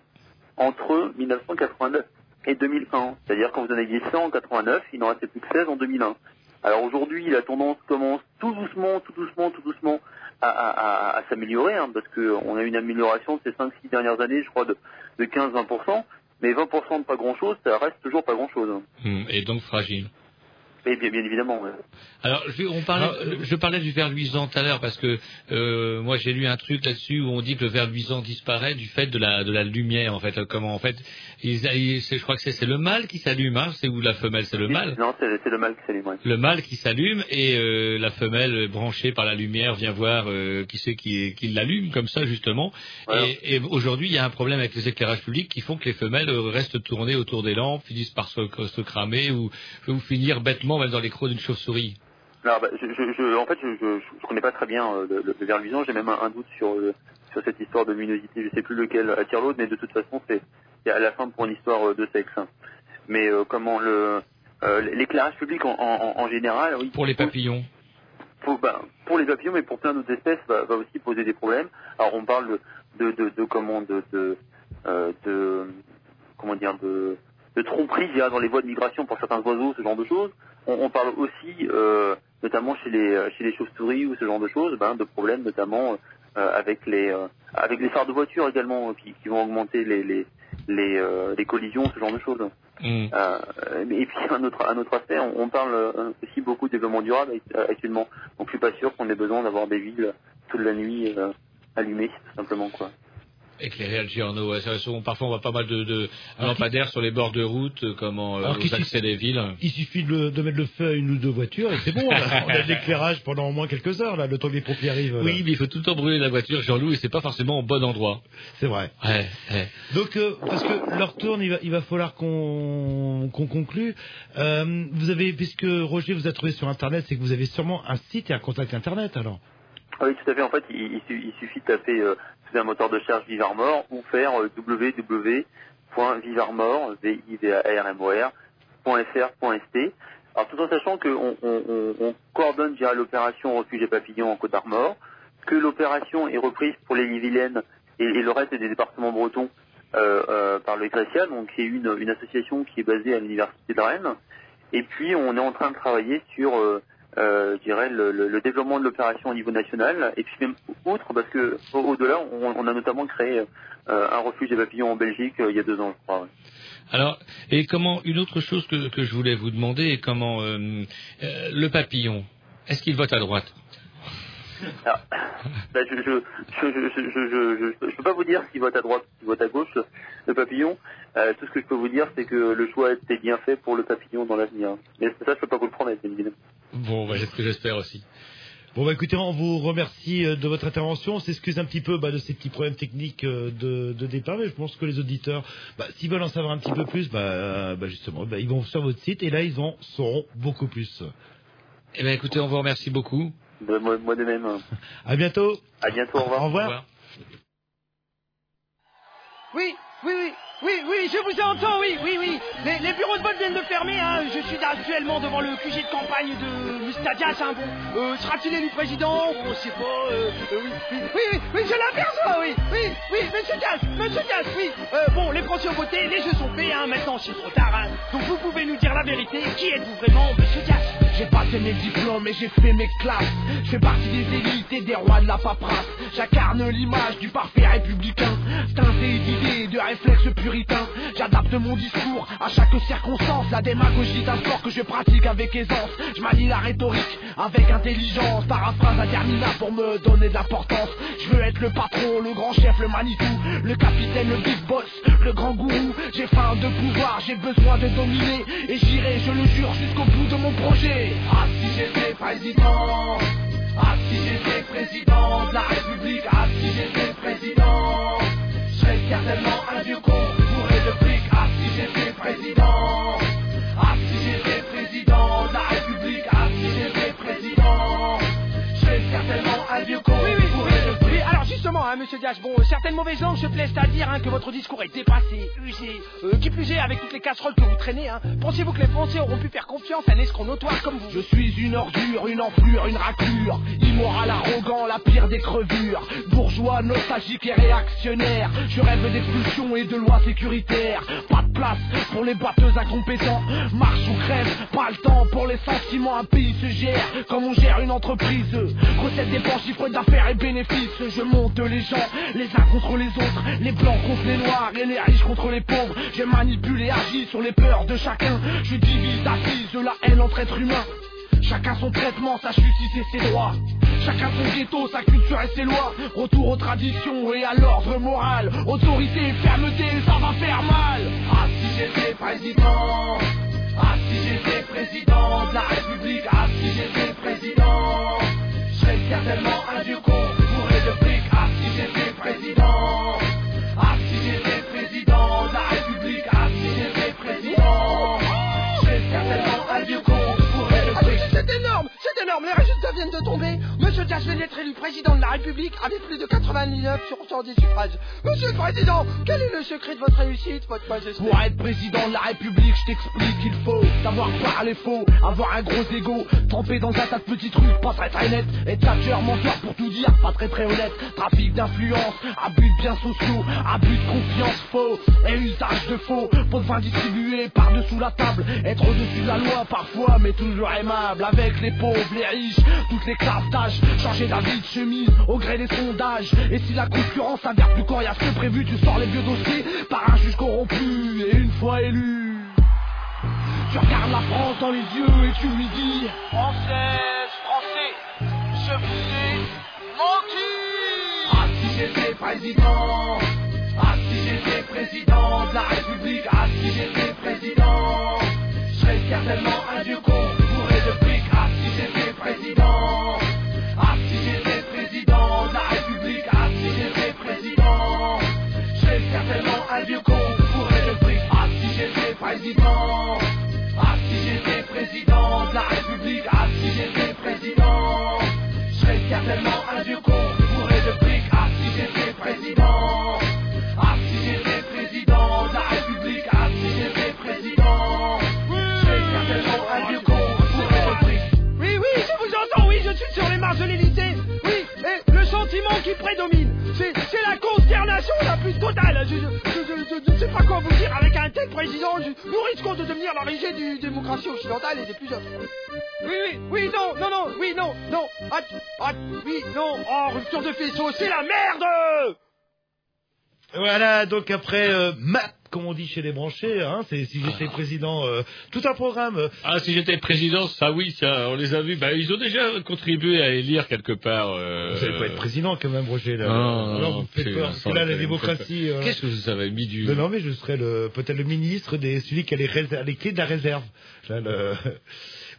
entre 1989 et 2001. C'est-à-dire quand vous en aviez 100 en 89, il n'en restait plus que 16 en 2001. Alors aujourd'hui, la tendance commence tout doucement, tout doucement, tout doucement à, s'améliorer, hein, parce qu'on a une amélioration de ces 5-6 dernières années, je crois, de, de 15-20%, mais 20% de pas grand-chose, ça reste toujours pas grand-chose. Hum, Et donc fragile. Et bien, bien évidemment. ouais. Alors, je, on parlait, je parlais du ver luisant tout à l'heure parce que euh, moi j'ai lu un truc là-dessus où on dit que le ver luisant disparaît du fait de la de la lumière en fait. Comment en fait ils, ils- c'est- Je crois que c'est c'est le mâle qui s'allume, hein, c'est ou la femelle, c'est le mâle. Non, c'est c'est le mal qui s'allume. ouais. Le mâle qui s'allume et euh, la femelle euh, branchée par la lumière vient voir euh, qui c'est qui, qui l'allume comme ça justement. Et, et aujourd'hui il y a un problème avec les éclairages publics qui font que les femelles euh, restent tournées autour des lampes, finissent par se, se cramer ou, ou finir bêtement même dans les crocs d'une chauve-souris. Alors, bah, je, je, je- en fait, je, je, je connais pas très bien euh, le, le, le ver luisant. J'ai même un, un doute sur euh, sur cette histoire de luminosité. Je sais plus lequel attire l'autre, mais de toute façon, c'est à la fin pour une histoire euh, de sexe. hein. Mais comment le l'éclairage public en, en, en général, oui. Pour les papillons. Pour, bah, pour les papillons, mais pour plein d'autres espèces, va, va aussi poser des problèmes. Alors, on parle de de, de, de comment de de, de comment dire de de tromperie dirais, dans les voies de migration pour certains oiseaux, ce genre de choses. On, on parle aussi, euh, notamment chez les chez les chauves-souris ou ce genre de choses, ben, de problèmes notamment euh, avec les euh, avec les phares de voiture également euh, qui, qui vont augmenter les les les, euh, les collisions, ce genre de choses. Euh, et puis un autre un autre aspect, on, on parle euh, aussi beaucoup de développement durable euh, actuellement. Donc je suis pas sûr qu'on ait besoin d'avoir des villes toute la nuit euh, allumées, tout simplement quoi. Éclairé Giorno, ouais, parfois on voit pas mal de, de lampadaires sur les bords de route, euh, comment euh, Alors aux accès des villes. Il suffit de, mettre le feu à une ou deux voitures et c'est bon, on a, on a de l'éclairage pendant au moins quelques heures, là, le temps que les pompiers arrivent. là. Oui, mais il faut tout le temps brûler la voiture, Jean-Loup, et c'est pas forcément au bon endroit. C'est vrai. Ouais, ouais. Donc, euh, parce que leur tourne, il va, il va falloir qu'on qu'on conclue. Euh, vous avez, puisque Roger vous a trouvé sur Internet, c'est que vous avez sûrement un site et un contact Internet, alors Ah oui, tout à fait. En fait, il, il su- il suffit de taper euh, sous un moteur de recherche Vivarmor ou faire euh. Alors tout en sachant qu'on on, on, on coordonne l'opération Refuge et Papillons en Côte d'Armor, que l'opération est reprise pour les Vilaines et, et le reste des départements bretons euh, euh, par le Grécia, donc qui est une, une association qui est basée à l'université de Rennes. Et puis on est en train de travailler sur, euh, euh, je dirais, le, développement de l'opération au niveau national, et puis même outre, parce que au- au-delà, on, a notamment créé euh, un refuge des papillons en Belgique euh, il y a deux ans, je crois. Alors, et comment, une autre chose que, que je voulais vous demander, comment le papillon, est-ce qu'il vote à droite? Bah, je ne peux pas vous dire s'il vote à droite ou s'il vote à gauche, le papillon. Euh, tout ce que je peux vous dire, c'est que le choix a été bien fait pour le papillon dans l'avenir. Mais ça, je ne peux pas vous le promettre, évidemment. Bon, bah, c'est ce que j'espère aussi. Bon, bah, écoutez, on vous remercie euh, de votre intervention. On s'excuse un petit peu de ces petits problèmes techniques euh, de, départ, mais je pense que les auditeurs, s'ils veulent en savoir un petit peu plus, justement, ils vont sur votre site et là, ils en sauront beaucoup plus. Eh bien, écoutez, on vous remercie beaucoup. De, moi, moi de même. À bientôt. À bientôt, au revoir. Au revoir. Oui, oui, oui, oui, oui, je vous entends, oui, oui, oui. Les, les bureaux de vote viennent de fermer, hein. Je suis actuellement devant le QG de campagne de Mustadias, hein. Bon, euh, sera-t-il élu président? On sait pas, euh, euh, oui, oui, oui, oui, oui, je l'aperçois, oui, oui, oui, monsieur Dias, monsieur Dias, oui. Euh, bon, les Français ont voté, les jeux sont faits, hein. Maintenant, c'est trop tard, hein. Donc vous pouvez nous dire la vérité. Qui êtes-vous vraiment, monsieur Dias? J'ai passé mes diplômes et j'ai fait mes classes. Je fais partie des élites et des rois de la paperasse. J'incarne l'image du parfait républicain. Teinté d'idées et de réflexes puritains. J'adapte mon discours à chaque circonstance. La démagogie d'un sport que je pratique avec aisance. Je manie la rhétorique avec intelligence. Paraphrase interminable pour me donner de l'importance. Je veux être le patron, le grand chef, le Manitou. Le capitaine, le big boss, le grand gourou. J'ai faim de pouvoir, j'ai besoin de dominer. Et j'irai, je le jure, jusqu'au bout de mon projet. Ah, si j'étais président. Ah, si j'étais président de la République. Ah, si j'étais président. Je serais certainement un vieux con hein, monsieur Dias, bon, certaines mauvaises langues se plaisent à dire hein, que votre discours est dépassé, usé, euh, qui plus est avec toutes les casseroles que vous traînez. Hein. Pensez-vous que les Français auront pu faire confiance à un escroc notoire comme vous? Je suis une ordure, une enflure, une raclure Immoral, arrogant, la pire des crevures. Bourgeois, nostalgique et réactionnaire Je rêve d'expulsion et de lois sécuritaires. Pas de place pour les batteuses incompétents. Marche ou crève, pas le temps pour les sentiments Un pays se gère. Comme on gère une entreprise Recette dépenses, chiffre d'affaires et bénéfices. Je monte les les uns contre les autres Les blancs contre les noirs et les riches contre les pauvres Je manipule et agis sur les peurs de chacun Je divise, attise la haine entre êtres humains Chacun son traitement, sa justice et ses droits. Chacun son ghetto, sa culture et ses lois. Retour aux traditions et à l'ordre moral. Autorité et fermeté, ça va faire mal. Ah, si j'étais président. Ah, si j'étais président de la République. Ah, si j'étais président. Je serais certainement un vieux de. J'étais président. Les résultats viennent de tomber. Monsieur vient d'être élu président de la République avec plus de 99 sur 100 des suffrages. Monsieur le Président, quel est le secret de votre réussite, votre majesté Pour être président de la République, je t'explique, il faut savoir parler faux, avoir un gros ego, tremper dans un tas de petits trucs, pas très très net, être tchatcheur, menteur pour tout dire, pas très très honnête, trafic d'influence, abus de biens sociaux, abus de confiance faux, et usage de faux, pot de vin distribué par-dessous la table, être au-dessus de la loi parfois, mais toujours aimable, avec les pauvres, les riches, toutes les classes d'âge, changer d'avis de chemise au gré des sondages, et si la concurrence s'avère plus coriace que prévu, tu sors les vieux dossiers par un juge corrompu, et une fois élu. Tu regardes la France dans les yeux et tu lui dis Française, Français, je vous ai menti. Ah si j'étais président. Ah si j'étais président de la République. Ah si j'étais président. Je serais certainement un vieux con président. Ah si j'étais président de la République, ah si j'étais président, je serais certainement un vieux con bourré de fric, ah si j'étais président, ah si j'étais président de la République, ah si j'étais président, je serais certainement un vieux con bourré de. Oui, oui, je vous entends, oui, je suis sur les marges de l'Élysée. Oui, et le sentiment qui prédomine, c'est la consternation la plus totale. Je- président. Nous risquons de devenir la riget du démocratie occidentale et des plus autres. Oui, oui, oui, non, non, non, oui, non, non. Ah, ah, oui, non. Oh, rupture de faisceau, c'est la merde Voilà, donc après euh, Matt, comme on dit chez les branchés, hein, c'est si j'étais président, euh, tout un programme. euh, Ah, si j'étais président, ça oui, ça, on les a vus. Bah, ils ont déjà contribué à élire quelque part. Euh... Vous allez pas être président quand même, Roger. Là. Non, Alors, non, vous me faites peur. Parce que là, la démocratie. euh, Qu'est-ce que ça va mis du. Non, non, mais je serais le peut-être le ministre des celui qui a les, clés de la réserve. Là, le-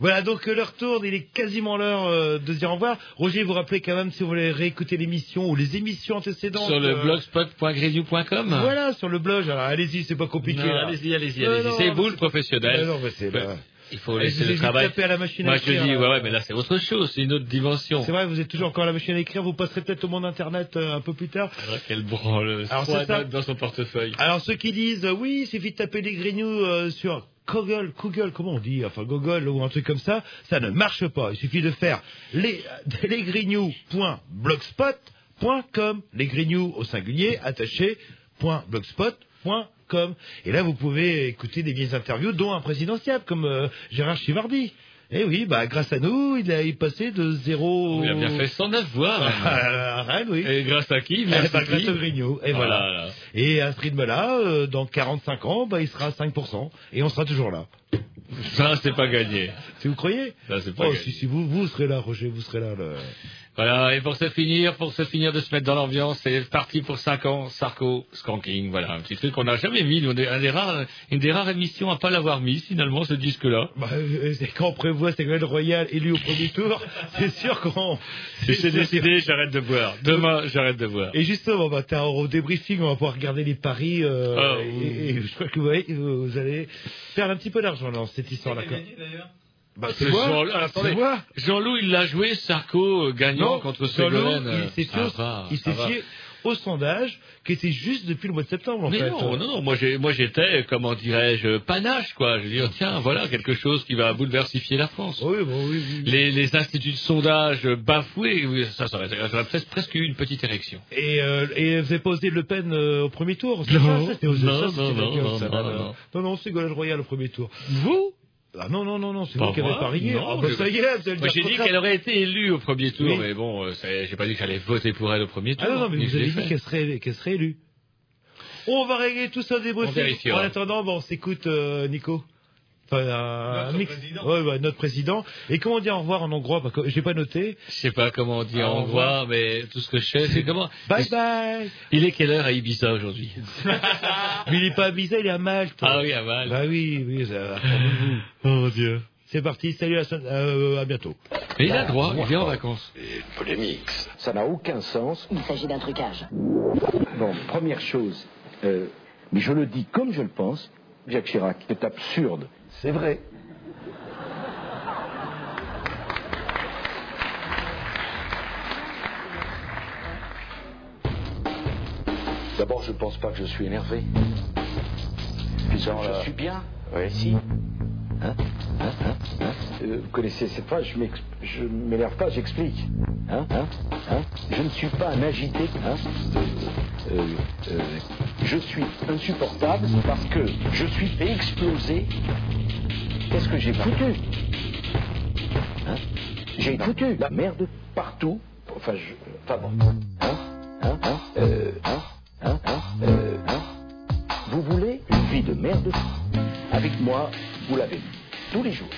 Voilà, donc euh, l'heure tourne, il est quasiment l'heure euh, de se dire au revoir. Roger, vous rappelez quand même si vous voulez réécouter l'émission ou les émissions antécédentes. Sur le euh, blogspot.gredio.com Voilà, sur le blog. Alors allez-y, c'est pas compliqué. Allez-y, allez-y, allez-y. C'est vous le professionnel. Non, mais c'est là. Il faut laisser le travail. tapé à la machine à Moi, je écrire, dis, ouais, ouais, mais là, c'est autre chose, c'est une autre dimension. C'est vrai, vous êtes toujours encore à la machine à écrire, vous passerez peut-être au monde internet euh, un peu plus tard. Vrai qu'elle branle Alors, c'est ça. dans son portefeuille. Alors ceux qui disent euh, oui, il suffit de taper les grignoux euh, sur Google, Google, comment on dit, enfin Google ou un truc comme ça, ça ne marche pas. Il suffit de faire les, lesgrignoux.blogspot.com, les grignoux au singulier, attaché. Et là, vous pouvez écouter des vieilles interviews, dont un présidentiable comme euh, Gérard Chivardi. Eh oui, bah grâce à nous, il a il est passé de zéro. Il a bien fait 109 voix. Rennes. à Rennes, oui. Et grâce à qui? Eh ben, grâce qui? au Grignou. Et Oh voilà. là là. Et à ce rythme-là, euh, dans 45 ans, bah, il sera à 5%. Et on sera toujours là. Ça, c'est pas gagné. Si vous croyez? Ça, c'est pas Oh, gagné. si, si, vous, vous serez là, Roger, vous serez là. le- Voilà, et pour se finir, pour se finir de se mettre dans l'ambiance, c'est parti pour 5 ans, Sarko, Skanking, voilà, un petit truc qu'on n'a jamais mis, nous, on est un des rares, une des rares émissions à pas l'avoir mis, finalement, ce disque-là. Bah, euh, quand on prévoit Ségolène Royal élu au premier tour, c'est sûr qu'on... Si c'est décidé, j'arrête de boire. Demain, j'arrête de boire. Et justement, bah, t'as- au débriefing, on va pouvoir regarder les paris. euh, Ah, et, oui. et je crois que vous, voyez, vous allez perdre un petit peu d'argent dans cette histoire-là. Bah, c'est. Jean- C'est attendez. Jean-Loup, il l'a joué, Sarko euh, gagnant Non, contre Ségolène. il s'est Ça fié, va, il ça s'est fié au sondage qui était juste depuis le mois de septembre, en Mais fait. non, non, non, moi j'ai, moi j'étais, comment dirais-je, panache, quoi. Je veux dire, tiens, voilà quelque chose qui va bouleversifier la France. Oui, bon, oui, oui. Les, les instituts de sondage bafoués, ça, ça aurait, ça aurait presque, eu une petite érection. Et, euh, et vous avez pas osé Le Pen euh, au premier tour Non, ça, osé non, ça, non, c'était non, bien, non, ça, non, là, non. là. non, non, c'est Ségolène Royal au premier tour. Vous Ah non, non, non, non, c'est vous qui avez parié. non, ah bah je- ça y est, vous allez le Moi j'ai dit qu'elle aurait été élue au premier tour, Oui. mais bon, euh, j'ai pas dit que j'allais voter pour elle au premier tour. Ah non, non, mais vous avez dit qu'elle serait, qu'elle serait élue. On va régler tout ça des. En attendant, bon, on s'écoute euh, Nico. Enfin, un Notre mix. président. Ouais, ouais, notre président. Et comment on dit au revoir en hongrois? Parce que j'ai pas noté. Je sais pas comment on dit en au revoir. hongrois, mais tout ce que je sais, c'est comment. Bye bye Il est quelle heure à Ibiza aujourd'hui? Mais il est pas à Ibiza, il est à Malte. Ah oui, à Val. Bah oui, oui, ça- attendez-vous. Oh mon dieu. C'est parti, salut, à, euh, à bientôt. Mais il a le droit, il vient en vacances. polémique. Ça n'a aucun sens. Il s'agit d'un trucage. Bon, première chose, euh, mais je le dis comme je le pense, Jacques Chirac, c'est absurde. C'est vrai. D'abord, je pense pas que je suis énervé. je suis bien. Oui, si. Hein? Hein? Hein? Hein? Euh, Vous connaissez cette phrase, je je m'énerve pas, j'explique. Hein Hein Hein Je ne suis pas un agité. Hein Euh, euh, je suis insupportable parce que je suis fait exploser. Qu'est-ce que j'ai foutu? Hein? J'ai foutu la merde partout. Enfin, je, enfin bon. Hein Hein Hein Euh, Hein Hein Hein Euh, Hein Vous voulez une vie de merde? Avec moi, vous l'avez. Tous les jours.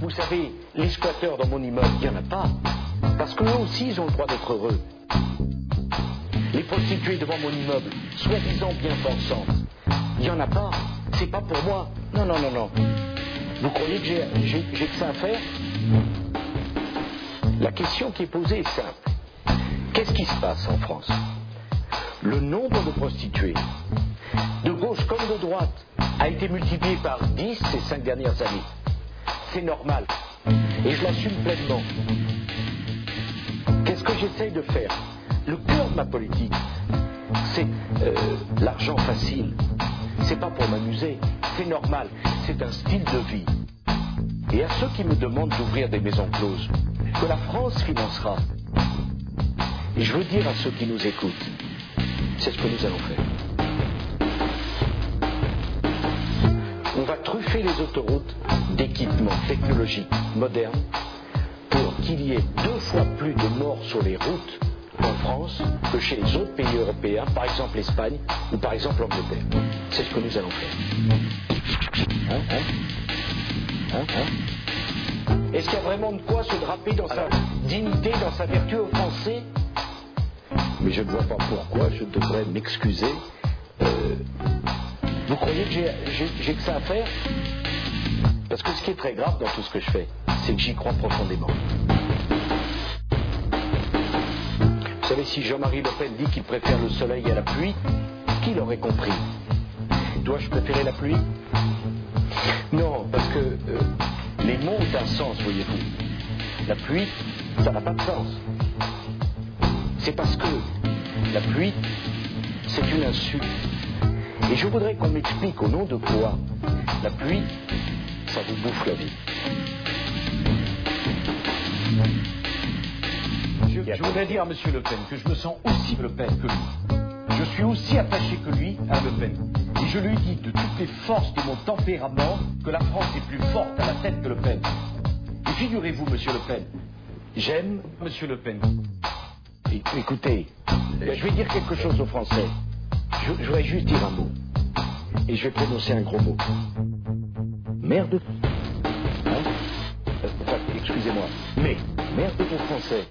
Vous savez, les squatteurs dans mon immeuble, il n'y en a pas. Parce qu'eux aussi, ils ont le droit d'être heureux. Les prostituées devant mon immeuble, soi-disant bien pensantes, il n'y en a pas. C'est pas pour moi. Non, non, non, non. Vous croyez que j'ai, que ça à faire? La question qui est posée est simple. Qu'est-ce qui se passe en France? Le nombre de prostituées, de gauche comme de droite, a été multiplié par 10 ces cinq dernières années. C'est normal. Et je l'assume pleinement. Qu'est-ce que j'essaye de faire? Le cœur de ma politique, c'est euh, l'argent facile. C'est pas pour m'amuser, c'est normal, c'est un style de vie. Et à ceux qui me demandent d'ouvrir des maisons closes, que la France financera, et je veux dire à ceux qui nous écoutent, c'est ce que nous allons faire. On va truffer les autoroutes d'équipements technologiques modernes pour qu'il y ait deux fois plus de morts sur les routes en France que chez les autres pays européens, par exemple l'Espagne ou par exemple l'Angleterre. C'est ce que nous allons faire. Hein, hein Hein, Est-ce qu'il y a vraiment de quoi se draper dans sa dignité, dans sa vertu offensée Mais je ne vois pas pourquoi je devrais m'excuser. Euh, vous croyez que j'ai- que ça à faire? Parce que ce qui est très grave dans tout ce que je fais, c'est que j'y crois profondément. Vous savez, si Jean-Marie Le Pen dit qu'il préfère le soleil à la pluie, qui l'aurait compris? Dois-je préférer la pluie? Non, parce que euh, les mots ont un sens, voyez-vous. La pluie, ça n'a pas de sens. C'est parce que la pluie, c'est une insulte. Et je voudrais qu'on m'explique au nom de quoi la pluie, ça vous bouffe la vie. Je, je voudrais dire à M. Le Pen que je me sens aussi Le Pen que lui. Je suis aussi attaché que lui à Le Pen. Et je lui dis de toutes les forces de mon tempérament que la France est plus forte à la tête que Le Pen. Et figurez-vous, M. Le Pen, j'aime M. Le Pen. Écoutez, je vais dire quelque chose aux Français. Je, voudrais juste dire un mot. Et je vais prononcer un gros mot. Merde. Hein Euh, Excusez-moi. Mais, merde aux Français.